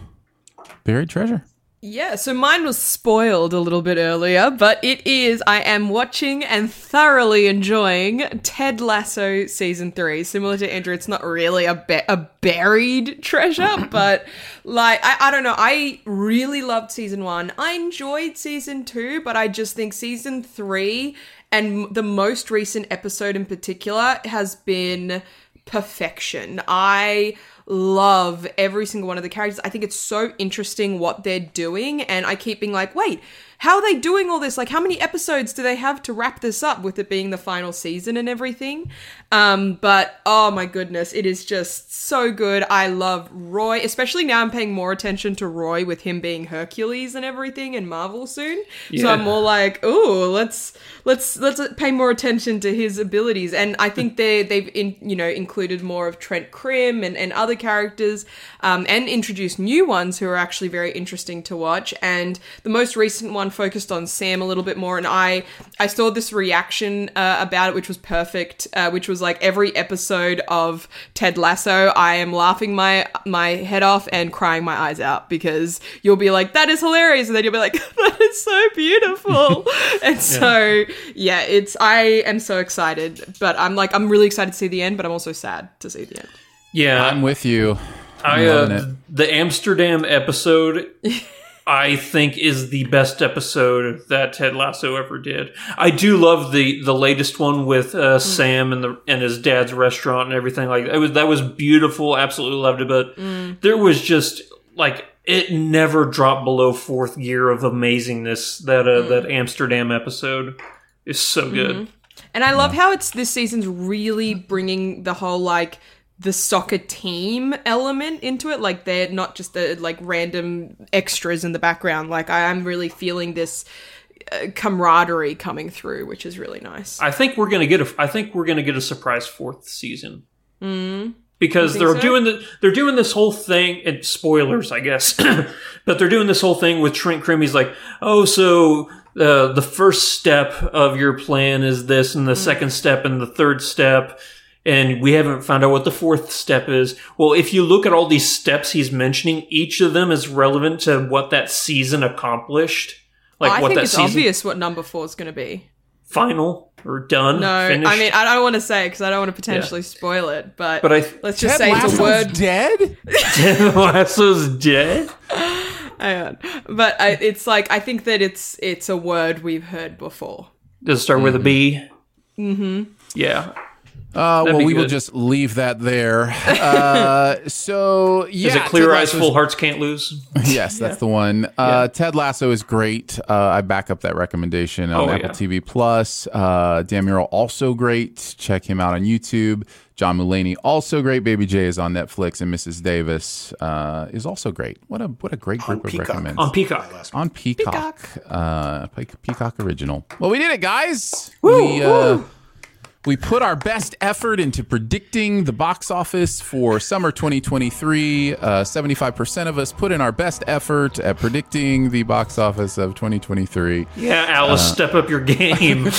buried treasure? Yeah, so mine was spoiled a little bit earlier, but it is. I am watching and thoroughly enjoying Ted Lasso season three. Similar to Andrew, it's not really a ba- a buried treasure, [clears throat] but like I, I don't know. I really loved season one. I enjoyed season two, but I just think season three and the most recent episode in particular has been perfection. I love every single one of the characters. I think it's so interesting what they're doing, and I keep being like, wait, how are they doing all this? Like, how many episodes do they have to wrap this up with it being the final season and everything? Um, but oh my goodness, it is just so good. I love Roy, especially now I'm paying more attention to Roy with him being Hercules and everything in Marvel soon. So I'm more like, oh, let's let's let's pay more attention to his abilities. And I think they they've in, you know included more of Trent Crimm and, and other characters, um, and introduced new ones who are actually very interesting to watch. And the most recent one focused on Sam a little bit more. And I I saw this reaction uh, about it, which was perfect, uh, which was like every episode of Ted Lasso, I am laughing my my head off and crying my eyes out because you'll be like, that is hilarious, and then you'll be like, [laughs] that is so beautiful. [laughs] and so yeah, it's I am so excited, but I'm like I'm really excited to see the end, but I'm also sad to see the end. yeah, I'm with you. I loving uh, it. the Amsterdam episode [laughs] I think is the best episode that Ted Lasso ever did. I do love the the latest one with uh, Sam and the and his dad's restaurant and everything like that. It was that was beautiful. Absolutely loved it. But there was just like it never dropped below fourth gear of amazingness. That uh, that Amsterdam episode is so good. And I love how it's this season's really bringing the whole like the soccer team element into it. Like they're not just the like random extras in the background. Like I am really feeling this uh, camaraderie coming through, which is really nice. I think we're gonna get a. I think we're gonna get a surprise fourth season. Because they're so? doing the they're doing this whole thing. And spoilers, I guess, [coughs] but they're doing this whole thing with Trent Crimm. He's like, oh, so uh, the first step of your plan is this, and the second step, and the third step. And we haven't found out what the fourth step is. Well, if you look at all these steps he's mentioning, each of them is relevant to what that season accomplished. Like I what think that it's season obvious what number four is going to be. final or done. No, finished. I mean I don't want to say because I don't want to potentially spoil it. But, But I- let's just Ted say it's Lasso's a word. dead. Ted [laughs] Lasso's dead. Hang on. But I, it's like I think that it's it's a word we've heard before. Does it start with a B? Mm-hmm. Yeah. Uh, well, be we will just leave that there. [laughs] Uh, so yeah, Is it Clear Ted Eyes, Lasso's- Full Hearts Can't Lose? Yes, that's the one. Uh, Ted Lasso is great. Uh, I back up that recommendation on Oh, Apple yeah. TV Plus. Uh, Dan Murrell also great. Check him out on YouTube. John Mulaney also great. Baby J is on Netflix, and Mrs. Davis uh, is also great. What a what a great group of Peacock. recommends On Peacock. on Peacock. Uh, Peacock original. Well, we did it, guys. we uh, we put our best effort into predicting the box office for summer 2023. Uh, 75% of us put in our best effort at predicting the box office of 2023. Yeah, Alice, Uh. step up your game. [laughs]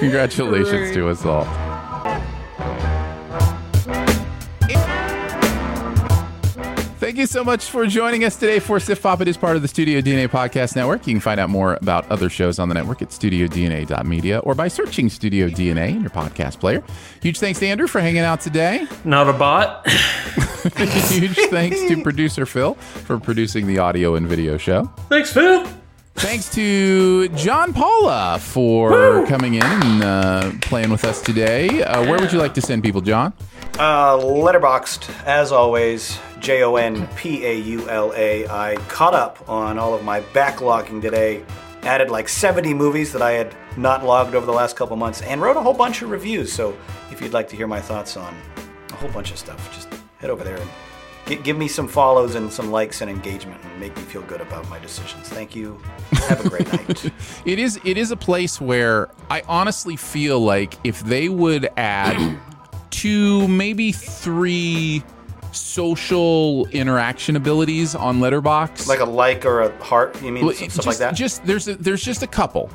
Congratulations to us all. Thank you so much for joining us today for SiftPop. It is part of the Studio DNA Podcast Network. You can find out more about other shows on the network at studiodna.media or by searching Studio DNA in your podcast player. Huge thanks to Andrew for hanging out today. Not a bot. [laughs] [laughs] Huge thanks to producer Phil for producing the audio and video show. Thanks, Phil. Thanks to Jon Paula for coming in and uh, playing with us today. Uh, where would you like to send people, Jon? Uh, Letterboxd, as always, J O N P A U L A. I caught up on all of my backlogging today, added like 70 movies that I had not logged over the last couple months, and wrote a whole bunch of reviews. So if you'd like to hear my thoughts on a whole bunch of stuff, just head over there and gi- give me some follows and some likes and engagement and make me feel good about my decisions. Thank you. Have a great night. [laughs] It is it is a place where I honestly feel like if they would add two, maybe three social interaction abilities on Letterboxd, Like a like or a heart, you mean? Well, stuff just, like that? Just there's a, there's just a couple,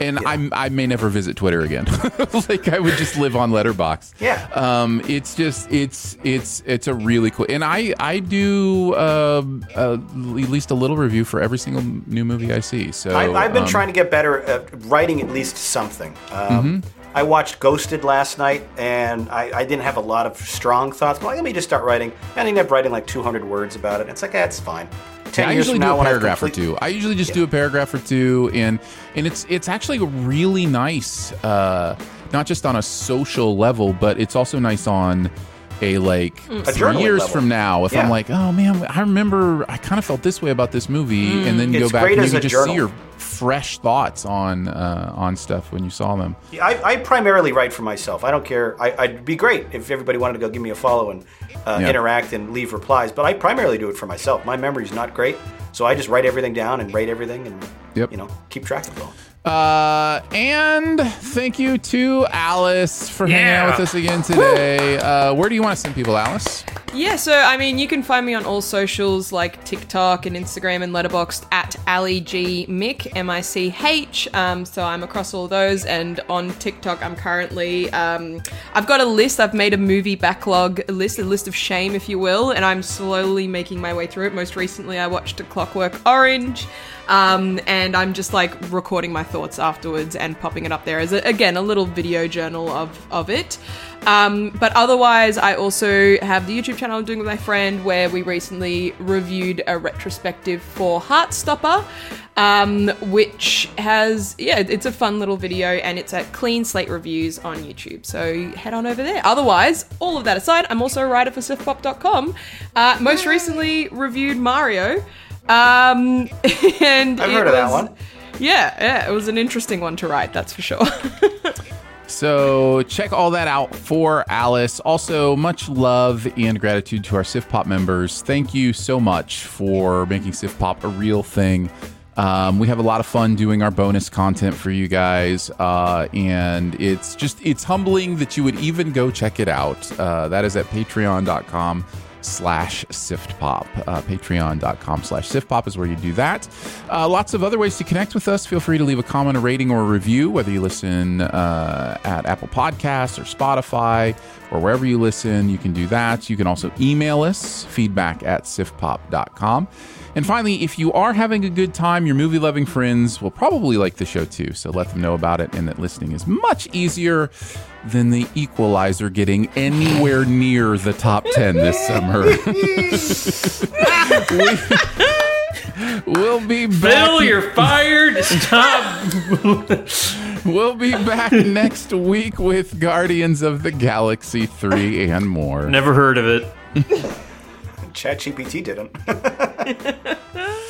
and I'm I may never visit Twitter again. [laughs] like I would just live on Letterboxd. Yeah. Um, it's just it's it's it's a really cool, and I I do um uh, at least a little review for every single new movie I see. So I, I've been um, trying to get better at writing at least something. Um, Mm-hmm. I watched Ghosted last night, and I, I didn't have a lot of strong thoughts. But like, let me just start writing. And I ended up writing like 200 words about it. It's like, that's fine. Ten I usually do a paragraph complete- or two. I usually just do a paragraph or two, and and it's it's actually really nice, uh, not just on a social level, but it's also nice on a like A three years level. from now. If I'm like, oh man, I remember I kind of felt this way about this movie, and then go It's back and maybe just see your fresh thoughts on uh, on stuff when you saw them. I, I primarily write for myself. I don't care. I, I'd be great if everybody wanted to go give me a follow and uh, Yeah. interact and leave replies. But I primarily do it for myself. My memory's not great, so I just write everything down and rate everything and Yep. you know keep track of it all. Uh, and thank you to Alice for hanging out with us again today. Uh, where do you want to send people, Alice? Yeah, so I mean, you can find me on all socials like TikTok and Instagram and Letterboxd at Ali G Mick M I C H. Um, so I'm across all those, and on TikTok, I'm currently um, I've got a list. I've made a movie backlog list, a list of shame, if you will, and I'm slowly making my way through it. Most recently, I watched A Clockwork Orange. Um, and I'm just like recording my thoughts afterwards and popping it up there as a, again a little video journal of of it. Um, but otherwise, I also have the YouTube channel I'm doing with my friend where we recently reviewed a retrospective for Heartstopper, um, which has, yeah, it's a fun little video and it's at Clean Slate Reviews on YouTube. So head on over there. Otherwise, all of that aside, I'm also a writer for SiftPop.com. Uh, most recently reviewed Mario. Um, [laughs] and I've heard of that was- one. Yeah, yeah, it was an interesting one to write, that's for sure. [laughs] So check all that out for Alice. Also, much love and gratitude to our SiftPop members. Thank you so much for making SiftPop a real thing. Um, we have a lot of fun doing our bonus content for you guys, uh, and it's just it's humbling that you would even go check it out. Uh, that is at patreon.com slash siftpop uh, patreon.com slash siftpop is where you do that. Uh, lots of other ways to connect with us. Feel free to leave a comment a rating or a review whether you listen uh, at apple podcasts or spotify or wherever you listen you can do that. You can also email us feedback at siftpop.com and finally, if you are having a good time, your movie loving friends will probably like the show too. So let them know about it and that listening is much easier than the equalizer getting anywhere near the top 10 this summer. [laughs] we, will be back. Bill, you're fired. Stop. [laughs] We'll be back next week with Guardians of the Galaxy 3 and more. Never heard of it. [laughs] ChatGPT didn't. [laughs]